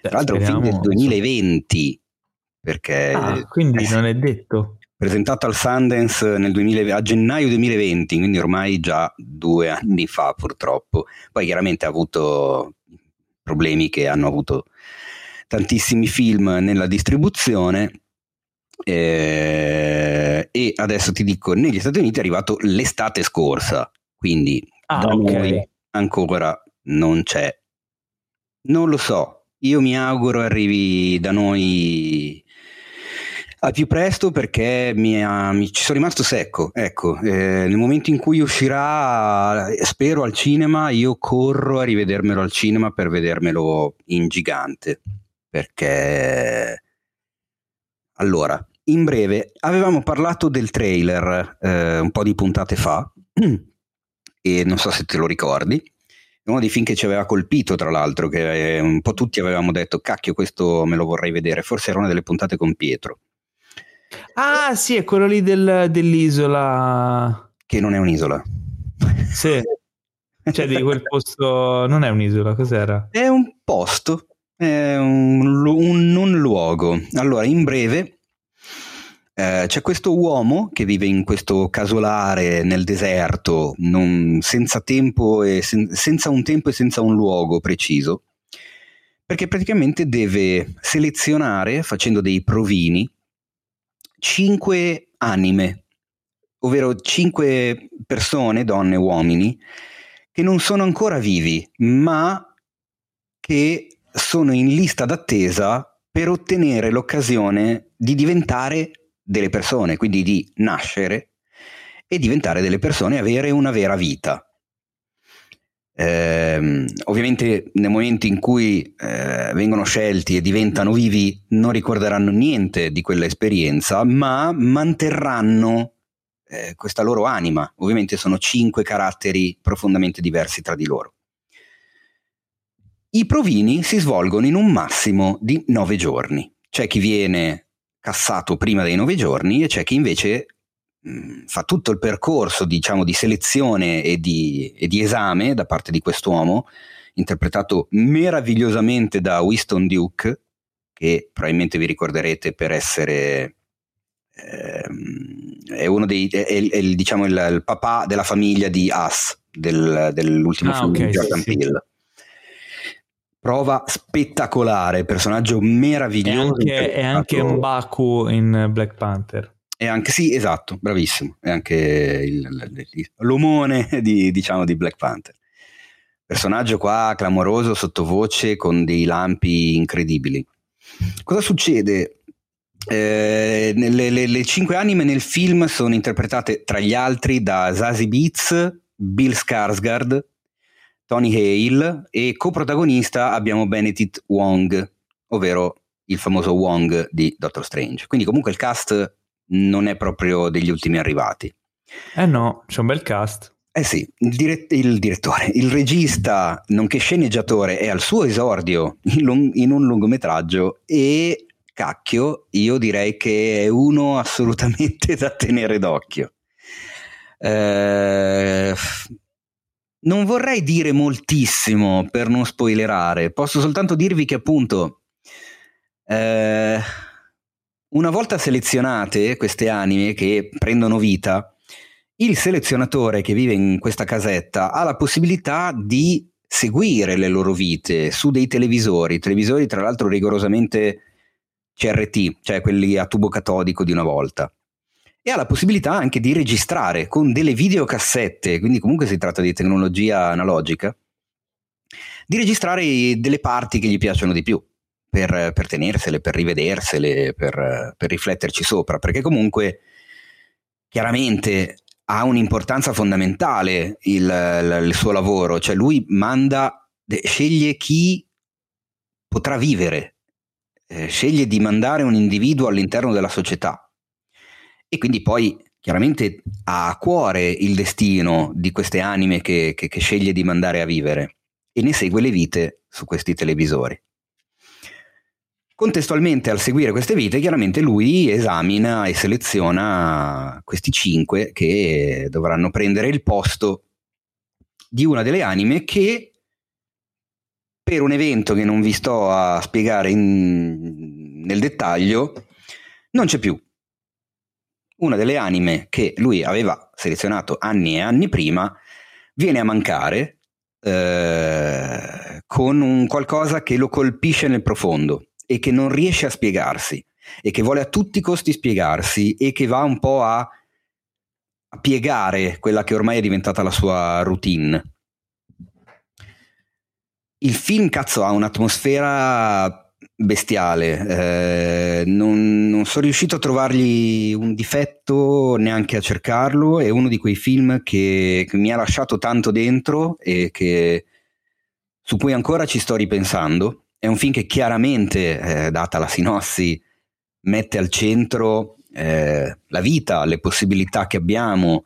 Tra l'altro è un film del 2020, perché... Ah, quindi non è detto. Presentato al Sundance 2000, a gennaio 2020, quindi ormai già due anni fa purtroppo. Poi chiaramente ha avuto problemi che hanno avuto tantissimi film nella distribuzione eh, e adesso ti dico negli Stati Uniti è arrivato l'estate scorsa quindi ah, da okay. noi ancora non c'è. Non lo so, io mi auguro arrivi da noi al più presto perché mi, ha, mi ci sono rimasto secco. Ecco, eh, nel momento in cui uscirà, spero al cinema, io corro a rivedermelo al cinema per vedermelo in gigante. Perché allora, in breve, avevamo parlato del trailer eh, un po' di puntate fa. <clears throat> e non so se te lo ricordi. È uno dei film che ci aveva colpito, tra l'altro, che eh, un po' tutti avevamo detto, cacchio, questo me lo vorrei vedere. Forse era una delle puntate con Pietro. Ah, sì, è quello lì del, dell'isola. Che non è un'isola. Sì. Cioè, di quel posto non è un'isola, cos'era? È un posto, è un, un non luogo. Allora, in breve, eh, c'è questo uomo che vive in questo casolare nel deserto, non, senza, sen, senza un tempo e senza un luogo preciso, perché praticamente deve selezionare, facendo dei provini, cinque anime, ovvero cinque persone, donne e uomini, che non sono ancora vivi, ma che sono in lista d'attesa per ottenere l'occasione di diventare delle persone, quindi di nascere e diventare delle persone, avere una vera vita. Eh, ovviamente nel momento in cui eh, vengono scelti e diventano vivi non ricorderanno niente di quella esperienza, ma manterranno eh, questa loro anima. Ovviamente sono cinque caratteri profondamente diversi tra di loro. I provini si svolgono in un massimo di nove giorni. C'è chi viene cassato prima dei nove giorni e c'è chi invece mh, fa tutto il percorso diciamo, di selezione e di, e di, esame da parte di quest'uomo, interpretato meravigliosamente da Winston Duke, che probabilmente vi ricorderete per essere... Ehm, è uno dei è, è, è diciamo il, il, papà della famiglia di Us del, dell'ultimo ah, film okay, di Jordan sì, Peele. Sì prova spettacolare, personaggio meraviglioso. Anche, è anche Mbaku in Black Panther. E anche, sì, esatto, bravissimo. È anche il, l'omone di, diciamo, di Black Panther. Personaggio qua clamoroso, sottovoce, con dei lampi incredibili. Cosa succede? Eh, le, le, le, cinque anime nel film sono interpretate tra gli altri da Zazie Beats, Bill Skarsgård, Tony Hale e coprotagonista abbiamo Benedict Wong, ovvero il famoso Wong di Doctor Strange. Quindi comunque il cast non è proprio degli ultimi arrivati. Eh no, c'è un bel cast. Eh sì, il, dire- il, direttore, il regista, nonché sceneggiatore, è al suo esordio in, long- in, un lungometraggio e cacchio, io direi che è uno assolutamente <laughs> da tenere d'occhio. Eh, non vorrei dire moltissimo per non spoilerare, posso soltanto dirvi che appunto eh, una volta selezionate queste anime che prendono vita, il selezionatore che vive in questa casetta ha la possibilità di seguire le loro vite su dei televisori, televisori tra l'altro rigorosamente CRT, cioè quelli a tubo catodico di una volta. E ha la possibilità anche di registrare con delle videocassette, quindi comunque si tratta di tecnologia analogica, di registrare delle parti che gli piacciono di più, per, per tenersele, per rivedersele, per, per rifletterci sopra, perché comunque chiaramente ha un'importanza fondamentale il, il, suo lavoro, cioè lui manda, sceglie chi potrà vivere, eh, sceglie di mandare un individuo all'interno della società e quindi poi chiaramente ha a cuore il destino di queste anime che, che, che sceglie di mandare a vivere e ne segue le vite su questi televisori. Contestualmente al seguire queste vite, chiaramente lui esamina e seleziona questi cinque che dovranno prendere il posto di una delle anime che per un evento che non vi sto a spiegare in, nel dettaglio non c'è più. Una delle anime che lui aveva selezionato anni e anni prima viene a mancare eh, con un qualcosa che lo colpisce nel profondo e che non riesce a spiegarsi e che vuole a tutti i costi spiegarsi e che va un po' a, a piegare quella che ormai è diventata la sua routine. Il film, cazzo, ha un'atmosfera bestiale. Eh, non, non, sono riuscito a trovargli un difetto neanche a cercarlo. È uno di quei film che, che mi ha lasciato tanto dentro e che, su cui ancora ci sto ripensando. È un film che chiaramente, eh, data la sinossi, mette al centro eh, la vita, le possibilità che abbiamo,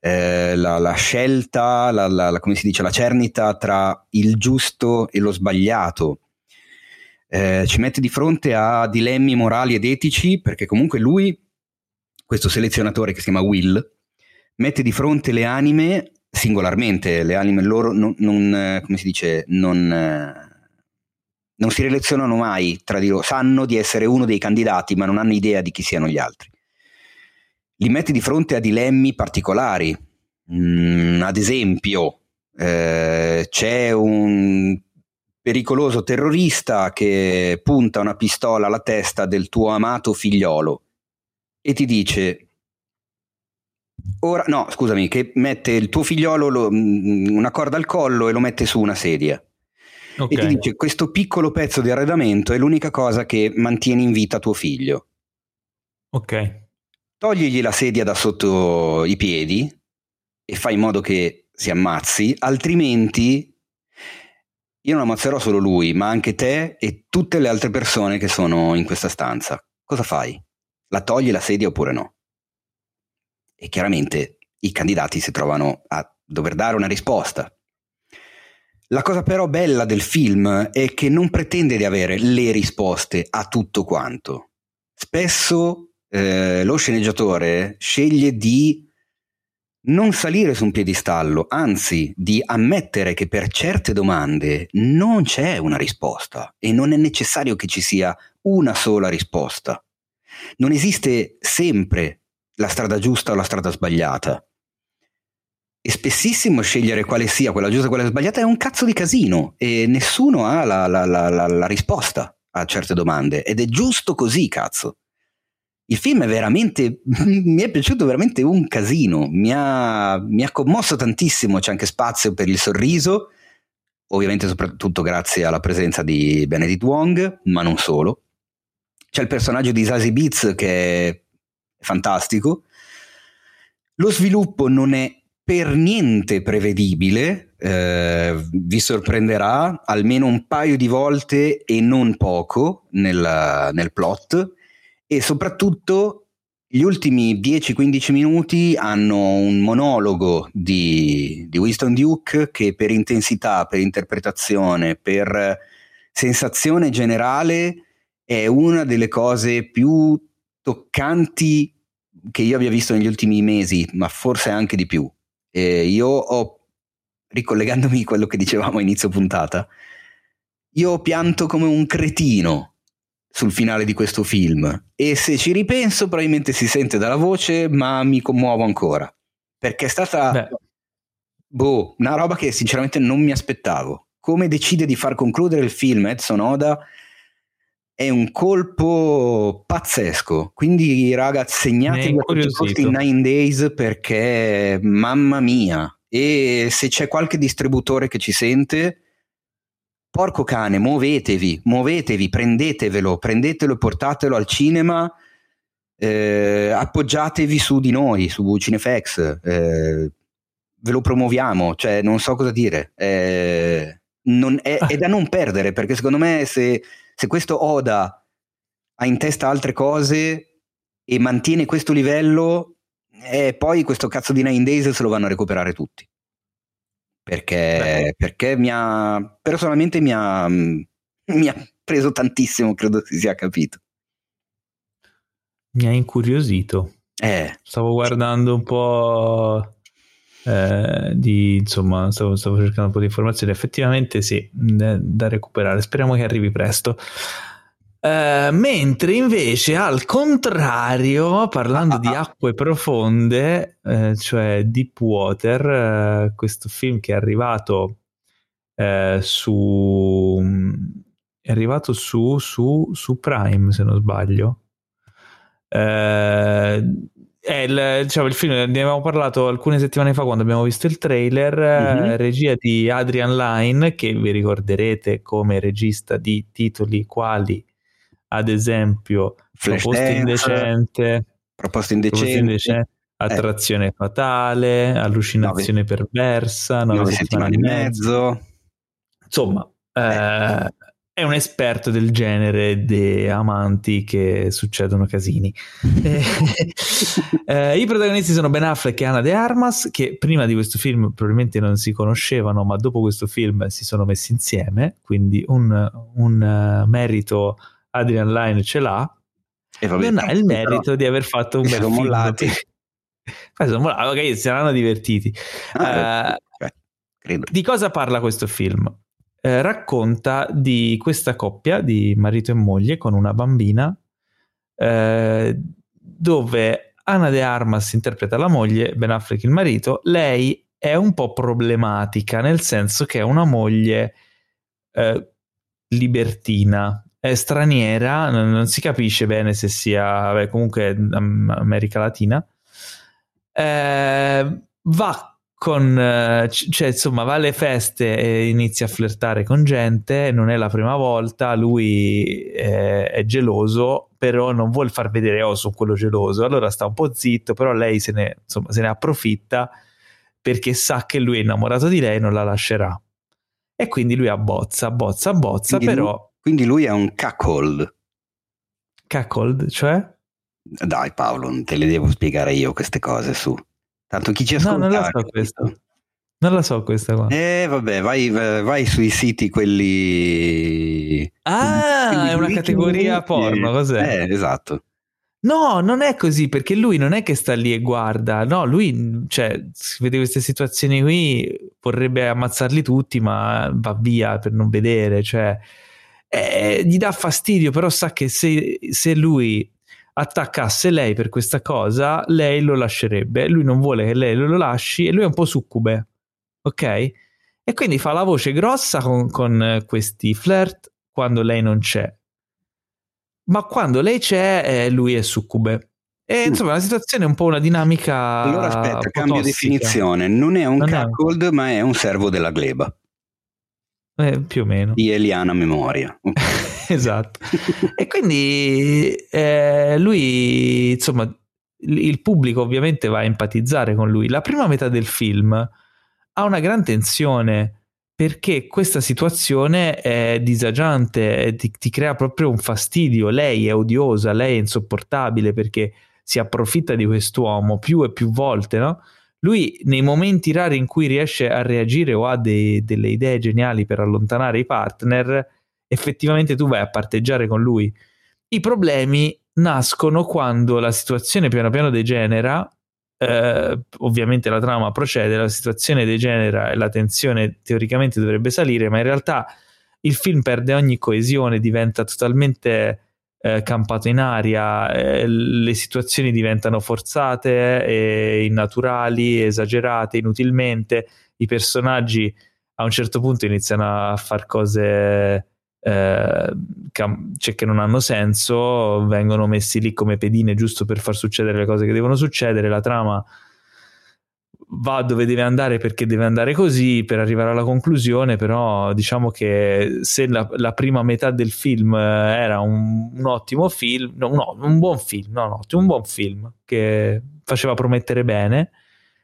eh, la, la, scelta, la, la, come si dice, la cernita tra il giusto e lo sbagliato. Eh, ci mette di fronte a dilemmi morali ed etici, perché comunque lui, questo selezionatore che si chiama Will, mette di fronte le anime singolarmente, le anime loro non, non come si dice, non non si relazionano mai tra di loro, sanno di essere uno dei candidati, ma non hanno idea di chi siano gli altri. Li metti di fronte a dilemmi particolari. Mm, ad esempio, eh, c'è un pericoloso terrorista che punta una pistola alla testa del tuo amato figliolo e ti dice ora no scusami che mette il tuo figliolo lo, mm, una corda al collo e lo mette su una sedia Okay. E ti dice questo piccolo pezzo di arredamento è l'unica cosa che mantiene in vita tuo figlio. Ok. Togligli la sedia da sotto i piedi e fai in modo che si ammazzi, altrimenti io non ammazzerò solo lui, ma anche te e tutte le altre persone che sono in questa stanza. Cosa fai? La togli la sedia oppure no? E chiaramente i candidati si trovano a dover dare una risposta. La cosa però bella del film è che non pretende di avere le risposte a tutto quanto. Spesso eh, lo sceneggiatore sceglie di non salire su un piedistallo, anzi di ammettere che per certe domande non c'è una risposta e non è necessario che ci sia una sola risposta. Non esiste sempre la strada giusta o la strada sbagliata e spessissimo scegliere quale sia quella giusta e quella sbagliata è un cazzo di casino e nessuno ha la, la, la, la, risposta a certe domande ed è giusto così, cazzo. Il film è veramente, <laughs> mi è piaciuto veramente un casino, mi ha, mi ha commosso tantissimo, c'è anche spazio per il sorriso, ovviamente soprattutto grazie alla presenza di Benedict Wong, ma non solo. C'è il personaggio di Zazie Beats che è fantastico. Lo sviluppo non è per niente prevedibile, eh, vi sorprenderà almeno un paio di volte e non poco nel, nel plot e soprattutto gli ultimi 10-15 minuti hanno un monologo di, di, Winston Duke che per intensità, per interpretazione, per sensazione generale è una delle cose più toccanti che io abbia visto negli ultimi mesi, ma forse anche di più. E io ho, ricollegandomi a quello che dicevamo a inizio puntata, io ho pianto come un cretino sul finale di questo film. E se ci ripenso probabilmente si sente dalla voce ma mi commuovo ancora. Perché è stata boh, una roba che sinceramente non mi aspettavo. Come decide di far concludere il film Edson Oda è un colpo pazzesco. Quindi ragazzi segnatevi questi Nine Days perché mamma mia. E se c'è qualche distributore che ci sente porco cane, muovetevi, muovetevi, prendetevelo, prendetelo e portatelo al cinema, eh, appoggiatevi su di noi, su Cinefx, eh, ve lo promuoviamo, cioè non so cosa dire, eh, non, è, è, da non perdere perché secondo me se, se questo Oda ha in testa altre cose e mantiene questo livello, eh, poi questo cazzo di Nine Days se lo vanno a recuperare tutti perché, perché mi ha, personalmente mi ha, mi ha preso tantissimo, credo si sia capito. Mi ha incuriosito. Eh. Stavo guardando un po' eh, di, insomma, stavo, stavo, cercando un po' di informazioni. Effettivamente sì, da, da recuperare. Speriamo che arrivi presto. Uh, mentre invece al contrario, parlando di acque profonde, uh, cioè Deep Water, uh, questo film che è arrivato su è arrivato su, su, su, Prime, se non sbaglio. è il, diciamo, il film, ne avevamo parlato alcune settimane fa quando abbiamo visto il trailer, mm-hmm. regia di Adrian Lyne, che vi ricorderete come regista di titoli quali ad esempio proposta indecente, proposta indecente, indecente eh. attrazione eh. fatale, allucinazione nove, perversa, nove, nove settimane, e mezzo. Insomma, eh. Eh, è un esperto del genere di amanti che succedono casini. <laughs> Eh, <laughs> eh, I protagonisti sono Ben Affleck e Anna De Armas, che prima di questo film probabilmente non si conoscevano, ma dopo questo film si sono messi insieme, quindi un, un merito Adrian Line ce l'ha, e vabbè, non ha il merito però, di aver fatto un bel film. Mollati. <laughs> sono mollati, ok, si saranno divertiti. Ah, uh, di cosa parla questo film? Eh, racconta di questa coppia di marito e moglie con una bambina eh, dove Anna De Armas interpreta la moglie, Ben Affleck il marito, lei è un po' problematica nel senso che è una moglie eh, libertina, è straniera, non, si capisce bene se sia, vabbè, comunque America Latina, eh, va con, eh, cioè insomma va alle feste e inizia a flirtare con gente, non è la prima volta, lui è, è geloso, però non vuole far vedere oh sono quello geloso, allora sta un po' zitto, però lei se ne, insomma, se ne approfitta perché sa che lui è innamorato di lei e non la lascerà. E quindi lui abbozza, abbozza, abbozza, quindi però... Quindi lui è un cuckold. Cuckold, cioè? Dai Paolo, non te le devo spiegare io queste cose su. Tanto chi ci ascolta... No, non la so questo. Non la so questa qua. Eh, vabbè, vai, vai sui siti quelli... Ah, quelli è una categoria porno, cos'è? Eh, esatto. No, non è così perché lui non è che sta lì e guarda, no, lui, cioè, si vede queste situazioni qui, vorrebbe ammazzarli tutti, ma va via per non vedere, cioè, eh, gli dà fastidio, però sa che se, se lui attaccasse lei per questa cosa, lei lo lascerebbe. Lui non vuole che lei lo lasci e lui è un po' succube, ok? E quindi fa la voce grossa con, con questi flirt quando lei non c'è. Ma quando lei c'è, eh, lui è succube. E insomma, la situazione è un po' una dinamica. Allora aspetta, cambio definizione. Non è un cuckold, è ma è un servo della gleba. Eh, più o meno. Di Eliana Memoria. <laughs> esatto. e quindi eh, lui, insomma, il pubblico ovviamente va a empatizzare con lui. La prima metà del film ha una gran tensione perché questa situazione è disagiante, ti, ti, crea proprio un fastidio. Lei è odiosa, lei è insopportabile perché si approfitta di quest'uomo più e più volte, no? Lui nei momenti rari in cui riesce a reagire o ha dei, delle idee geniali per allontanare i partner, effettivamente tu vai a parteggiare con lui. I problemi nascono quando la situazione piano piano degenera, eh, ovviamente la trama procede, la situazione degenera e la tensione teoricamente dovrebbe salire, ma in realtà il film perde ogni coesione, diventa totalmente eh, campato in aria, eh, le situazioni diventano forzate e innaturali, esagerate inutilmente, i personaggi a un certo punto iniziano a fare cose eh, cioè che non hanno senso, vengono messi lì come pedine giusto per far succedere le cose che devono succedere, la trama va dove deve andare perché deve andare così per arrivare alla conclusione, però diciamo che se la, la prima metà del film era un, un ottimo film, no, no, un buon film, no, no, un buon film che faceva promettere bene,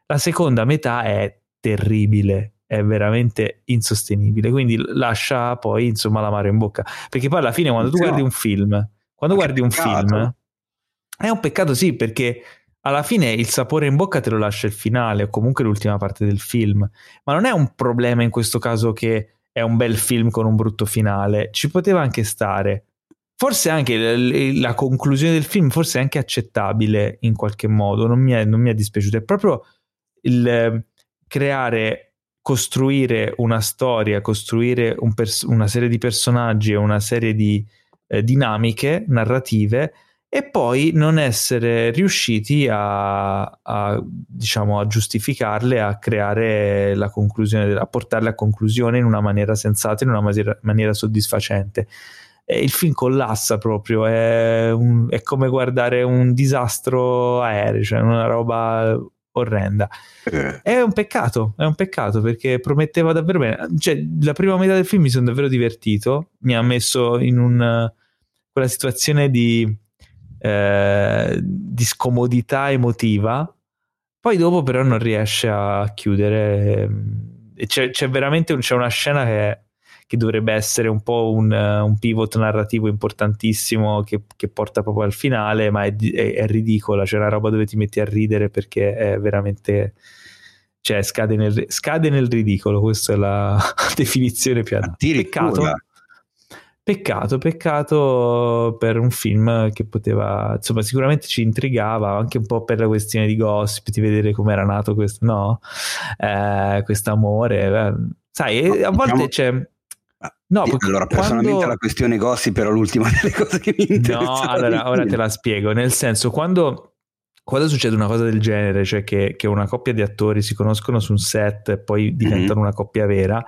la seconda metà è terribile, è veramente insostenibile. Quindi lascia poi insomma l'amaro in bocca. Perché poi alla fine, quando tu guardi un film, quando guardi un film, è un peccato, sì, perché alla fine il sapore in bocca te lo lascia il finale o comunque l'ultima parte del film. Ma non è un problema in questo caso che è un bel film con un brutto finale. Ci poteva anche stare. Forse anche la, conclusione del film, forse anche accettabile in qualche modo, non mi è, non mi è dispiaciuto. È proprio il eh, creare costruire una storia, costruire un pers- una serie di personaggi e una serie di eh, dinamiche narrative e poi non essere riusciti a, a, diciamo, a giustificarle, a creare la conclusione, a portarle a conclusione in una maniera sensata, in una maniera, maniera soddisfacente. E il film collassa proprio, è, un, è, come guardare un disastro aereo, cioè una roba orrenda. Eh. È un peccato, è un peccato perché prometteva davvero bene. Cioè, la prima metà del film mi sono davvero divertito, mi ha messo in un, quella situazione di, eh, di scomodità emotiva. Poi dopo però non riesce a chiudere. C'è, c'è veramente c'è una scena che che dovrebbe essere un po' un, un pivot narrativo importantissimo che, che, porta proprio al finale, ma è, è, è ridicola, c'è una roba dove ti metti a ridere perché è veramente cioè scade nel, scade nel ridicolo, questa è la <laughs> definizione più adatta. Peccato, peccato, peccato per un film che poteva, insomma, sicuramente ci intrigava anche un po' per la questione di gossip, di vedere come era nato questo, no? Eh, questo amore. Eh, sai, no, a volte diciamo... c'è No, allora, personalmente quando... la questione gossip era l'ultima <laughs> delle cose che mi interessa. No, allora, ora te la spiego. Nel senso, quando, quando succede una cosa del genere, cioè che, che, una coppia di attori si conoscono su un set e poi diventano mm-hmm. una coppia vera,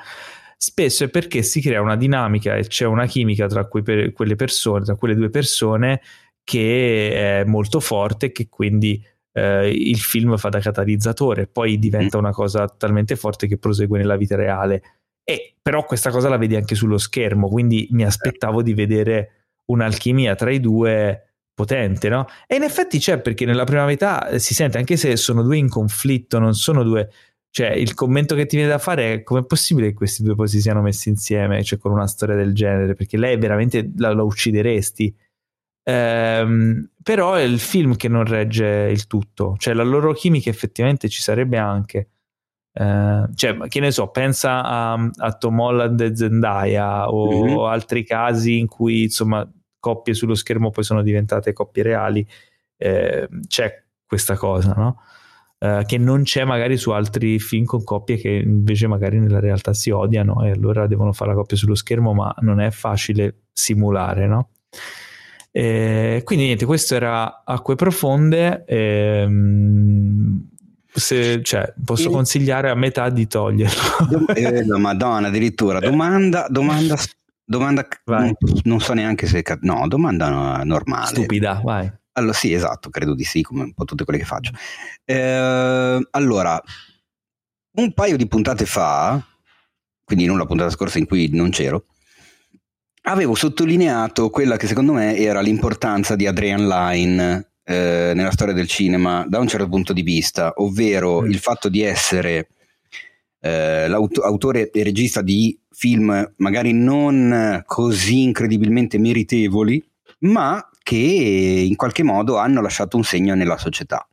spesso è perché si crea una dinamica e c'è una chimica tra per, quelle persone, tra quelle due persone, che è molto forte e che quindi eh, il film fa da catalizzatore, poi diventa mm-hmm. una cosa talmente forte che prosegue nella vita reale e però questa cosa la vedi anche sullo schermo, quindi mi aspettavo di vedere un'alchimia tra i due potente, no? E in effetti c'è perché nella prima metà eh, si sente, anche se sono due in conflitto, non sono due... Cioè, il commento che ti viene da fare è come è possibile che questi due poi si siano messi insieme, cioè con una storia del genere, perché lei veramente la, la uccideresti. Ehm, però è il film che non regge il tutto, cioè la loro chimica effettivamente ci sarebbe anche, eh, cioè, che ne so, pensa a, a Tom Holland e Zendaya o mm-hmm. altri casi in cui insomma coppie sullo schermo poi sono diventate coppie reali. Eh, c'è questa cosa, no? Eh, che non c'è magari su altri film con coppie che invece magari nella realtà si odiano e allora devono fare la coppia sullo schermo, ma non è facile simulare, no? Eh, quindi niente, questo era Acque Profonde. Ehm, se, cioè, posso consigliare a metà di toglierlo. eh, <laughs> madonna, addirittura. Domanda, domanda, domanda non, non, so neanche se... No, domanda normale. Stupida, vai. Allora, sì, esatto, credo di sì, come un po' tutte quelle che faccio. Eh, allora, un paio di puntate fa, quindi non la puntata scorsa in cui non c'ero, avevo sottolineato quella che secondo me era l'importanza di Adrian Line eh, nella storia del cinema da un certo punto di vista, ovvero mm. il fatto di essere eh, l'autore e regista di film magari non così incredibilmente meritevoli, ma che in qualche modo hanno lasciato un segno nella società.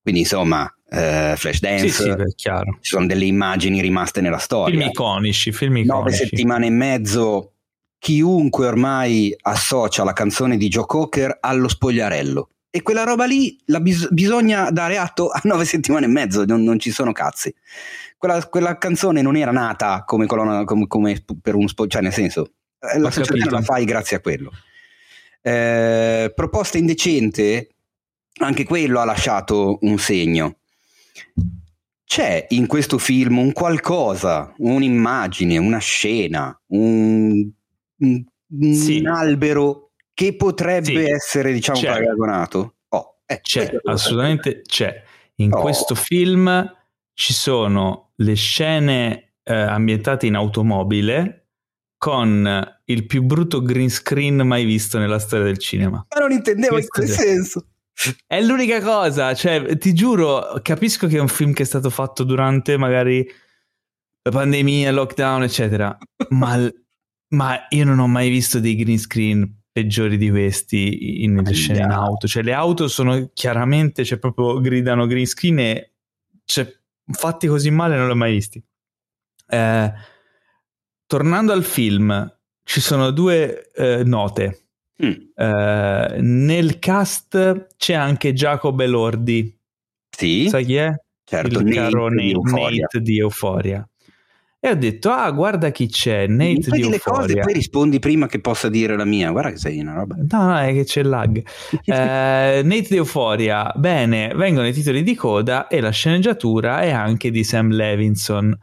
Quindi insomma, eh, Flashdance, sì, sì, ci sono delle immagini rimaste nella storia. Film iconici, film iconici. Nove settimane e mezzo, chiunque ormai associa la canzone di Joe Cocker allo spogliarello. E quella roba lì bis- bisogna dare atto a nove settimane e mezzo, non, non ci sono cazzi. Quella, quella, canzone non era nata come, colonna, come, come per un spogliarello, cioè nel senso, eh, la società la fai grazie a quello. Eh, proposta indecente, anche quello ha lasciato un segno. C'è in questo film un qualcosa, un'immagine, una scena, un, un, sì. un albero che potrebbe sì. essere, diciamo, c'è. paragonato? Oh, eh, c'è, assolutamente c'è. In oh. questo film ci sono le scene eh, ambientate in automobile con il più brutto green screen mai visto nella storia del cinema. Ma non intendevo Questo in quel senso. È l'unica cosa, cioè, ti giuro, capisco che è un film che è stato fatto durante magari la pandemia, lockdown, eccetera, <laughs> ma, ma, io non ho mai visto dei green screen peggiori di questi in, nelle scene in auto. Cioè, le auto sono chiaramente, cioè, proprio gridano green screen e cioè, fatti così male non l'ho mai visti. Eh, tornando al film, ci sono due eh, note. Mm. Eh, nel cast c'è anche Jacob Elordi. Sì. Sai chi è? Certo, il Nate caro Nate, di Nate di Euphoria. E ho detto, ah, guarda chi c'è, Nate di Euphoria. Cose, poi rispondi prima che possa dire la mia. Guarda che sei una roba. No, no, è che c'è il lag. <laughs> eh, Nate di Euphoria. Bene, vengono i titoli di coda e la sceneggiatura è anche di Sam Levinson.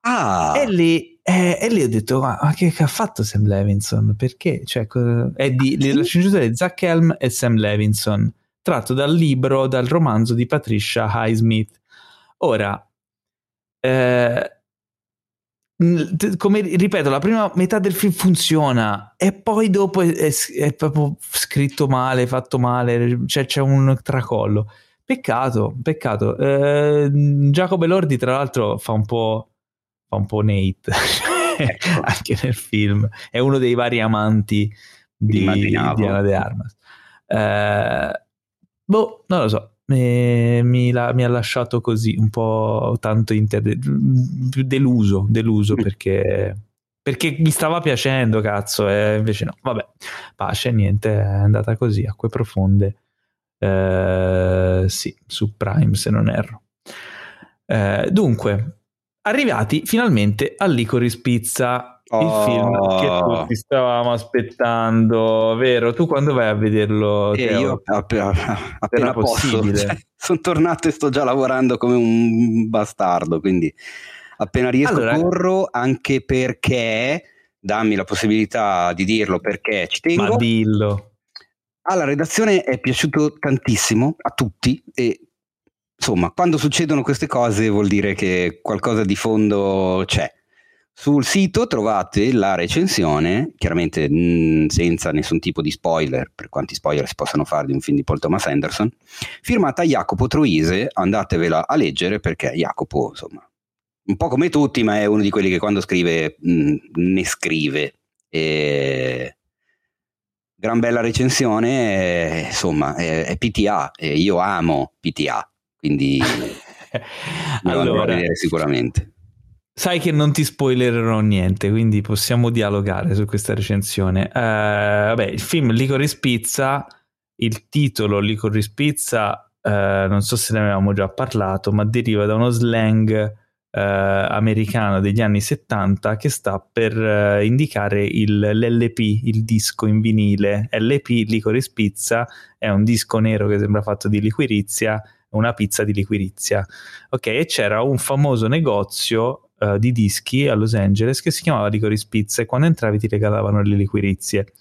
Ah. E lì e, e lì ho detto, ma, ma che, che, ha fatto Sam Levinson? Perché? Cioè, è di, sì. La sceneggiatura di Zach Helm e Sam Levinson, tratto dal libro, dal romanzo di Patricia Highsmith. Ora, eh, come ripeto, la prima metà del film funziona e poi dopo è, è, è proprio scritto male, fatto male, cioè c'è un tracollo. Peccato, peccato. Eh, Giacomo Elordi, tra l'altro, fa un po' fa un po' Nate <laughs> <laughs> ecco. anche nel film. È uno dei vari amanti di, di Diana De Armas. Eh, boh non lo so. Mi, mi, la, mi, ha lasciato così un po' tanto inter... deluso deluso mm. perché perché mi stava piacendo cazzo e invece no. Vabbè pace niente è andata così acque profonde. Eh, sì su Prime se non erro. Eh, dunque arrivati finalmente a Licorice Pizza, oh. il film che tutti stavamo aspettando, vero? Tu quando vai a vederlo? Eh, io appena, appena possibile. <laughs> Cioè, sono tornato e sto già lavorando come un bastardo, quindi appena riesco allora, corro, anche perché, dammi la possibilità di dirlo perché ci tengo. Ma dillo. Alla redazione è piaciuto tantissimo a tutti e insomma, quando succedono queste cose vuol dire che qualcosa di fondo c'è. Sul sito trovate la recensione, chiaramente mh, senza nessun tipo di spoiler, per quanti spoiler si possano fare di un film di Paul Thomas Anderson, firmata Jacopo Troise, andatevela a leggere perché Jacopo, insomma, un po' come tutti, ma è uno di quelli che quando scrive mh, ne scrive. E... Gran bella recensione, eh, insomma, è, è PTA e io amo PTA quindi <laughs> allora, a vedere sicuramente. Sai che non ti spoilererò niente, quindi possiamo dialogare su questa recensione. Uh, vabbè, il film Licorice Pizza, il titolo Licorice Pizza, uh, non so se ne avevamo già parlato, ma deriva da uno slang uh, americano degli anni 70 che sta per indicare il, l'LP, il disco in vinile. LP, Licorice Pizza, è un disco nero che sembra fatto di liquirizia una pizza di liquirizia. Ok, e c'era un famoso negozio uh, di dischi a Los Angeles che si chiamava Licorice Pizza e quando entravi ti regalavano le liquirizie.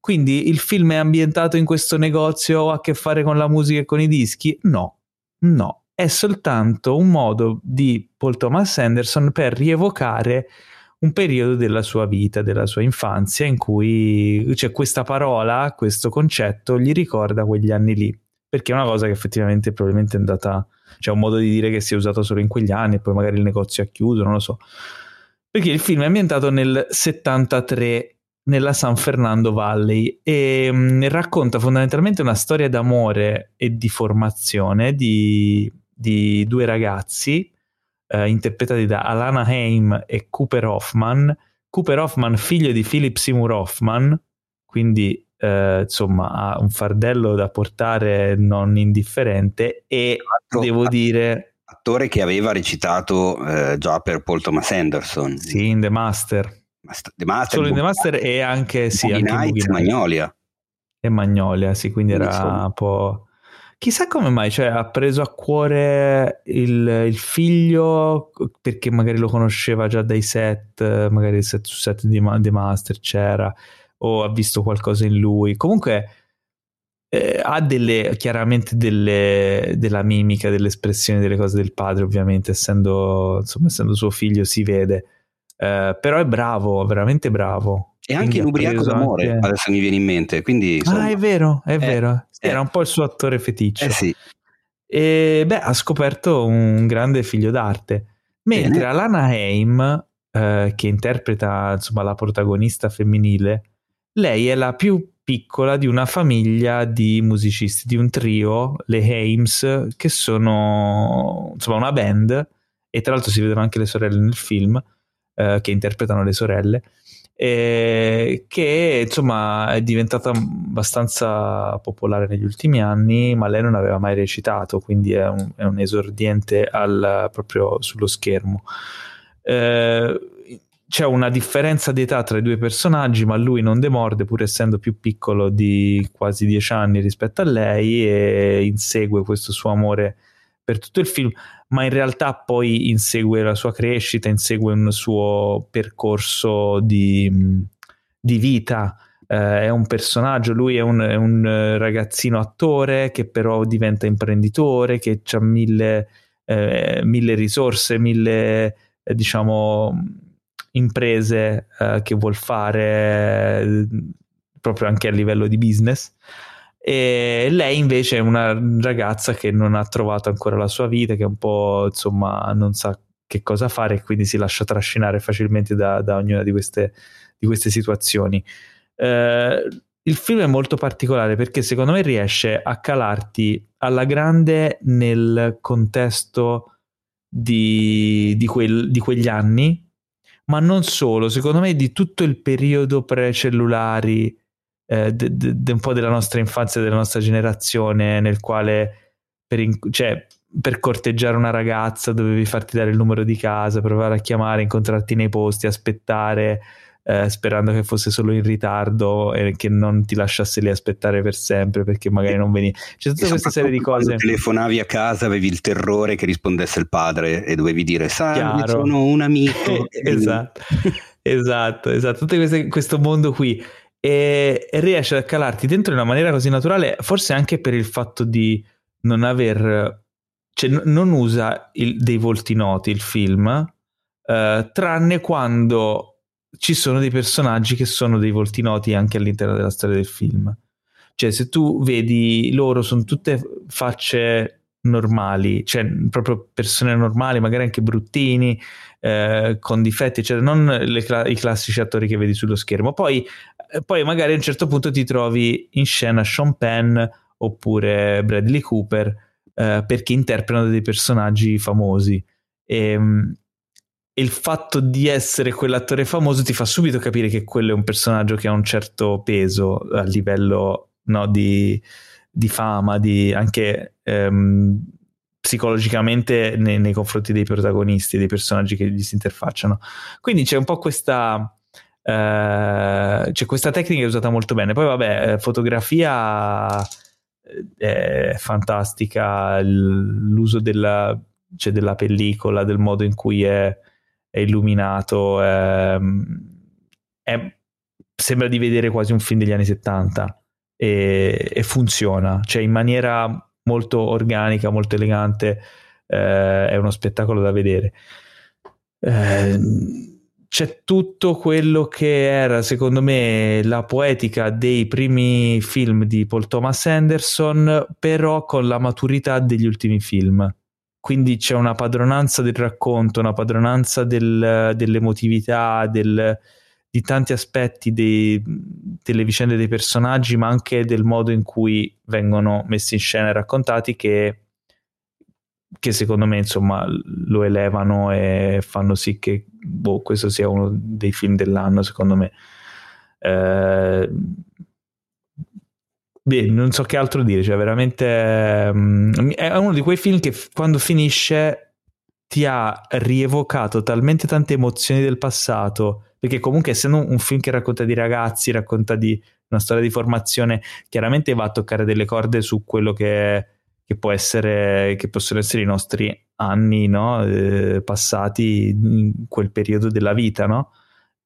Quindi il film è ambientato in questo negozio ha a che fare con la musica e con i dischi? No, no, è soltanto un modo di Paul Thomas Anderson per rievocare un periodo della sua vita, della sua infanzia, in cui cioè, questa parola, questo concetto gli ricorda quegli anni lì perché è una cosa che effettivamente probabilmente è andata, cioè un modo di dire che si è usato solo in quegli anni e poi magari il negozio ha chiuso, non lo so. Perché il film è ambientato nel 73 nella San Fernando Valley e mh, mm, racconta fondamentalmente una storia d'amore e di formazione di, di due ragazzi eh, interpretati da Alana Haim e Cooper Hoffman. Cooper Hoffman, figlio di Philip Seymour Hoffman, quindi eh, insomma ha un fardello da portare non indifferente e Altro, devo dire attore che aveva recitato eh, già per Paul Thomas Anderson sì in The Master The Master, Solo in The Master e anche, sì, anche Night, Magnolia. E Magnolia, sì, quindi, era insomma. un po'... Chissà come mai, cioè ha preso a cuore il, il, figlio perché magari lo conosceva già dai set, magari il set su set di The Master c'era, o ha visto qualcosa in lui. Comunque eh, ha delle, chiaramente delle, della mimica, delle espressioni delle cose del padre, ovviamente, essendo, insomma, essendo suo figlio si vede eh, però è bravo, veramente bravo. E anche in Ubriaco d'amore, anche... adesso mi viene in mente. Quindi, insomma, ah, è vero, è eh, vero. Eh, Era un po' il suo attore feticcio. Eh sì. E beh, ha scoperto un grande figlio d'arte. Mentre Bene. Alana Haim, eh, che interpreta insomma, la protagonista femminile, lei è la più piccola di una famiglia di musicisti, di un trio, le Hames, che sono insomma una band, e tra l'altro si vedono anche le sorelle nel film, eh, che interpretano le sorelle, e che insomma è diventata abbastanza popolare negli ultimi anni, ma lei non aveva mai recitato, quindi è un, è un esordiente al, proprio sullo schermo. Eh, c'è una differenza di età tra i due personaggi, ma lui non demorde, pur essendo più piccolo di quasi dieci anni rispetto a lei, e insegue questo suo amore per tutto il film ma in realtà poi insegue la sua crescita, insegue un suo percorso di, di vita. Eh, è un personaggio, lui è un, è un, ragazzino attore che però diventa imprenditore, che ha mille, eh, mille, risorse, mille eh, diciamo imprese eh, che vuol fare eh, proprio anche a livello di business e lei invece è una ragazza che non ha trovato ancora la sua vita, che un po' insomma non sa che cosa fare e quindi si lascia trascinare facilmente da, da ognuna di queste, di queste situazioni. Eh, il film è molto particolare perché secondo me riesce a calarti alla grande nel contesto di, di, quel, di quegli anni, ma non solo, secondo me di tutto il periodo pre-cellulari eh, de, de, de un po' della nostra infanzia, della nostra generazione, nel quale per, in, cioè, per corteggiare una ragazza dovevi farti dare il numero di casa, provare a chiamare, incontrarti nei posti, aspettare. Eh, sperando che fosse solo in ritardo e che non ti lasciasse lì aspettare per sempre perché magari non venivi. C'è tutta questa serie di cose. Quando telefonavi a casa avevi il terrore che rispondesse il padre e dovevi dire: Salve, sono un amico. <laughs> esatto, esatto, esatto. Tutto queste, questo mondo qui e, e riesce a calarti dentro in una maniera così naturale, forse anche per il fatto di non aver, cioè n- non usa il, dei volti noti il film, eh, tranne quando ci sono dei personaggi che sono dei volti noti anche all'interno della storia del film. Cioè, se tu vedi loro, sono tutte facce normali, cioè proprio persone normali, magari anche bruttini, eh, con difetti, cioè non le, i classici attori che vedi sullo schermo. Poi poi magari a un certo punto ti trovi in scena Sean Penn oppure Bradley Cooper eh, perché interpretano dei personaggi famosi. E, um, il fatto di essere quell'attore famoso ti fa subito capire che quello è un personaggio che ha un certo peso a livello no, di, di, fama, di anche um, psicologicamente nei, nei, confronti dei protagonisti, dei personaggi che gli si interfacciano. Quindi c'è un po' questa eh, cioè questa tecnica è usata molto bene. Poi, vabbè, eh, fotografia eh, è fantastica, l'uso della, cioè della pellicola, del modo in cui è, è illuminato, è, è, sembra di vedere quasi un film degli anni 70 e, e funziona, cioè in maniera molto organica, molto elegante, eh, è uno spettacolo da vedere. Eh, c'è tutto quello che era secondo me la poetica dei primi film di Paul Thomas Anderson però con la maturità degli ultimi film quindi c'è una padronanza del racconto una padronanza del, dell'emotività del, di tanti aspetti dei, delle vicende dei personaggi, ma anche del modo in cui vengono messi in scena e raccontati che, che secondo me insomma lo elevano e fanno sì che boh, questo sia uno dei film dell'anno secondo me. Eh, beh, non so che altro dire, cioè veramente um, è uno di quei film che quando finisce ti ha rievocato talmente tante emozioni del passato perché comunque essendo un film che racconta di ragazzi, racconta di una storia di formazione, chiaramente va a toccare delle corde su quello che, che può essere, che possono essere i nostri anni no? eh, passati in quel periodo della vita, no?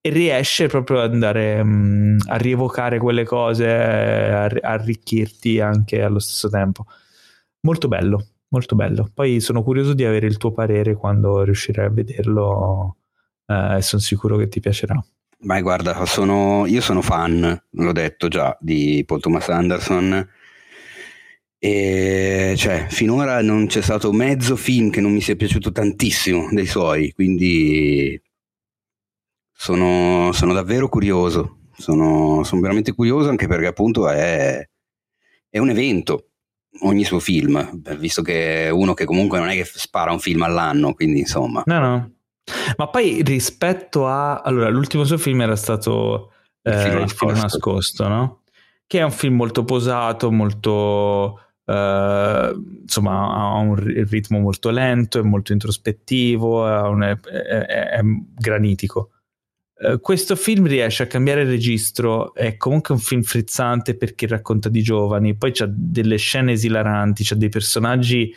Riesce proprio ad andare mh, a rievocare quelle cose, a, arricchirti anche allo stesso tempo. Molto bello, molto bello. Poi sono curioso di avere il tuo parere quando riuscirai a vederlo eh, sono sicuro che ti piacerà. Ma guarda, sono, io sono fan, l'ho detto già, di Paul Thomas Anderson. E cioè, finora non c'è stato mezzo film che non mi sia piaciuto tantissimo dei suoi, quindi sono, sono davvero curioso. Sono, sono, veramente curioso anche perché appunto è, è un evento ogni suo film, visto che è uno che comunque non è che spara un film all'anno, quindi insomma. No, no, ma poi rispetto a... Allora, l'ultimo suo film era stato Il eh, nascosto. nascosto, no? Che è un film molto posato, molto... Uh, insomma, ha un ritmo molto lento, è molto introspettivo, è, un, è, è, è granitico. Uh, questo film riesce a cambiare registro, è comunque un film frizzante perché racconta di giovani, poi c'ha delle scene esilaranti, c'ha dei personaggi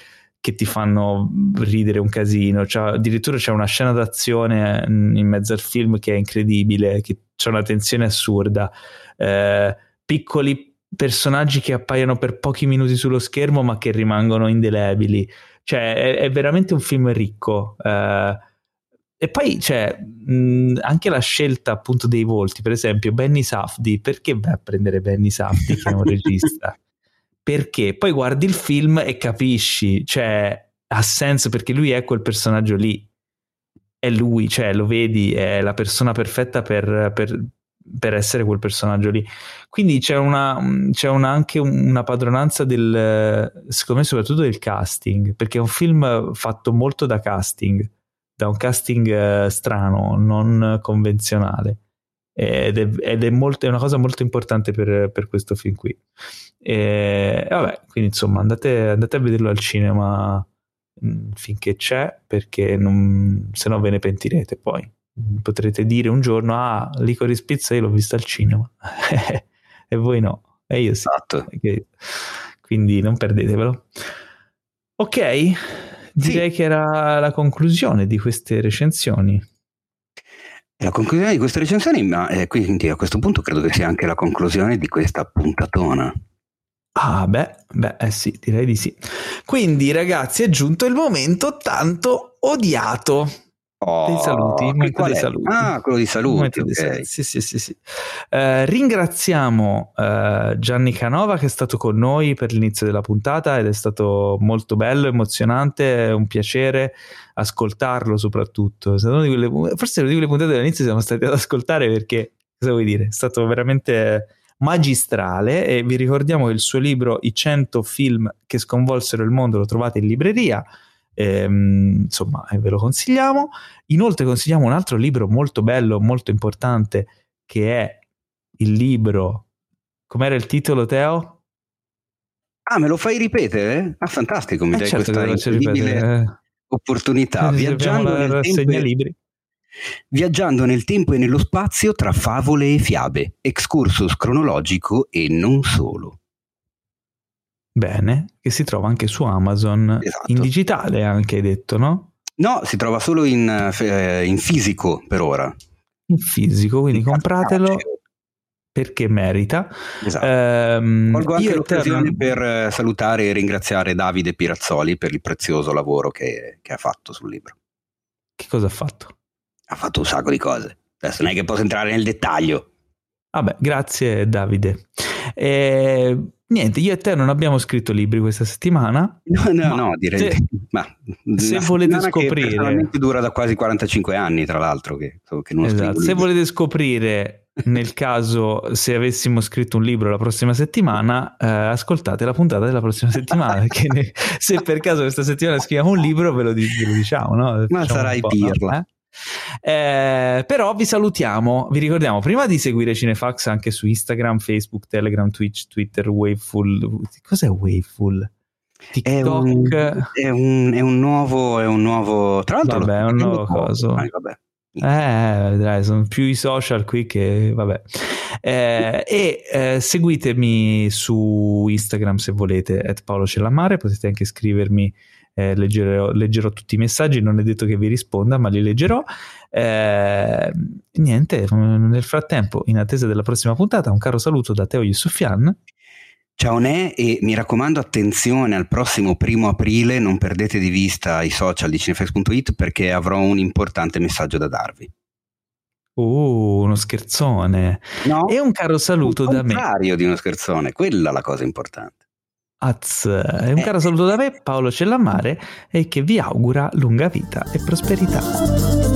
che ti fanno ridere un casino. Cioè, addirittura c'è una scena d'azione in mezzo al film che è incredibile, che c'è una tensione assurda. Eh, piccoli personaggi che appaiono per pochi minuti sullo schermo ma che rimangono indelebili. Cioè, è, è veramente un film ricco. Eh, e poi c'è mh, anche la scelta appunto dei volti, per esempio Benny Safdi, perché vai a prendere Benny Safdi che è un <laughs> regista? perché poi guardi il film e capisci, cioè ha senso perché lui è quel personaggio lì, è lui, cioè lo vedi, è la persona perfetta per, per, per essere quel personaggio lì. Quindi c'è, una, c'è una, anche una padronanza del, secondo me soprattutto del casting, perché è un film fatto molto da casting, da un casting eh, strano, non convenzionale ed, è, ed è, molto, è, una cosa molto importante per, per questo film qui. E, vabbè, quindi insomma andate, andate, a vederlo al cinema mm, finché c'è perché non, se no ve ne pentirete poi. Potrete dire un giorno, ah, Licorice Pizza io l'ho vista al cinema <laughs> e voi no, e io sì. Esatto. Quindi non perdetevelo. Ok, direi sì. che era la conclusione di queste recensioni. La conclusione di queste recensioni, ma eh, quindi a questo punto credo che sia anche la conclusione di questa puntatona. Ah, beh, beh, eh sì, direi di sì. Quindi, ragazzi, è giunto il momento tanto odiato Oh, dei saluti, dei saluti. Ah, quello di saluti. Okay. Sì, sì, sì, sì. Eh, ringraziamo eh, Gianni Canova che è stato con noi per l'inizio della puntata ed è stato molto bello, emozionante, un piacere ascoltarlo soprattutto. Quelle, forse una di quelle puntate dall'inizio siamo stati ad ascoltare perché, cosa vuoi dire, è stato veramente magistrale e vi ricordiamo che il suo libro I 100 film che sconvolsero il mondo lo trovate in libreria ehm, insomma eh, ve lo consigliamo. Inoltre consigliamo un altro libro molto bello, molto importante, che è il libro, com'era il titolo Teo? Ah, me lo fai ripetere? Ah, fantastico, mi eh dai certo questa incredibile eh. opportunità. Viaggiando nel, e... Viaggiando nel tempo e nello spazio tra favole e fiabe, excursus cronologico e non solo. Bene, che si trova anche su Amazon esatto. in digitale, anche hai detto, no? No, si trova solo in, eh, in fisico per ora. In fisico, quindi in compratelo cartaceo. perché merita. Esatto. Ehm, Colgo anche l'occasione te... per eh, salutare e ringraziare Davide Pirazzoli per il prezioso lavoro che, che ha fatto sul libro. Che cosa ha fatto? Ha fatto un sacco di cose. Adesso non è che posso entrare nel dettaglio. Vabbè, grazie Davide. E niente, io e te non abbiamo scritto libri questa settimana. No, no, no, direi se, ma se volete scoprire... Che dura da quasi 45 anni, tra l'altro, che, che non esatto. Se volete scoprire nel caso se avessimo scritto un libro la prossima settimana, eh, ascoltate la puntata della prossima settimana. perché ne, se per caso questa settimana scriviamo un libro, ve lo, ve lo diciamo, no? Ma sarai pirla. Eh? Eh, però vi salutiamo, vi ricordiamo prima di seguire Cinefax anche su Instagram, Facebook, Telegram, Twitch, Twitter, Waveful. Cos'è Waveful? TikTok. È un, è un, è un nuovo, è un nuovo, tra l'altro, vabbè, è un nuovo coso. Ah, vabbè. Eh, vedrai, sono più i social qui che vabbè. Eh, e eh, seguitemi su Instagram se volete, at Paolo Cellamare, potete anche scrivermi, eh, leggerò, leggerò, tutti i messaggi, non è detto che vi risponda, ma li leggerò. Eh, niente, nel frattempo, in attesa della prossima puntata, un caro saluto da Teo Yusufian. Ciao Ne e mi raccomando attenzione al prossimo primo aprile, non perdete di vista i social di cinefax.it perché avrò un importante messaggio da darvi. Uh, uno scherzone. No, e un caro saluto da me. Il contrario di uno scherzone, quella è la cosa importante. Az, e un eh. caro saluto da me, Paolo Cellammare, e che vi augura lunga vita e prosperità.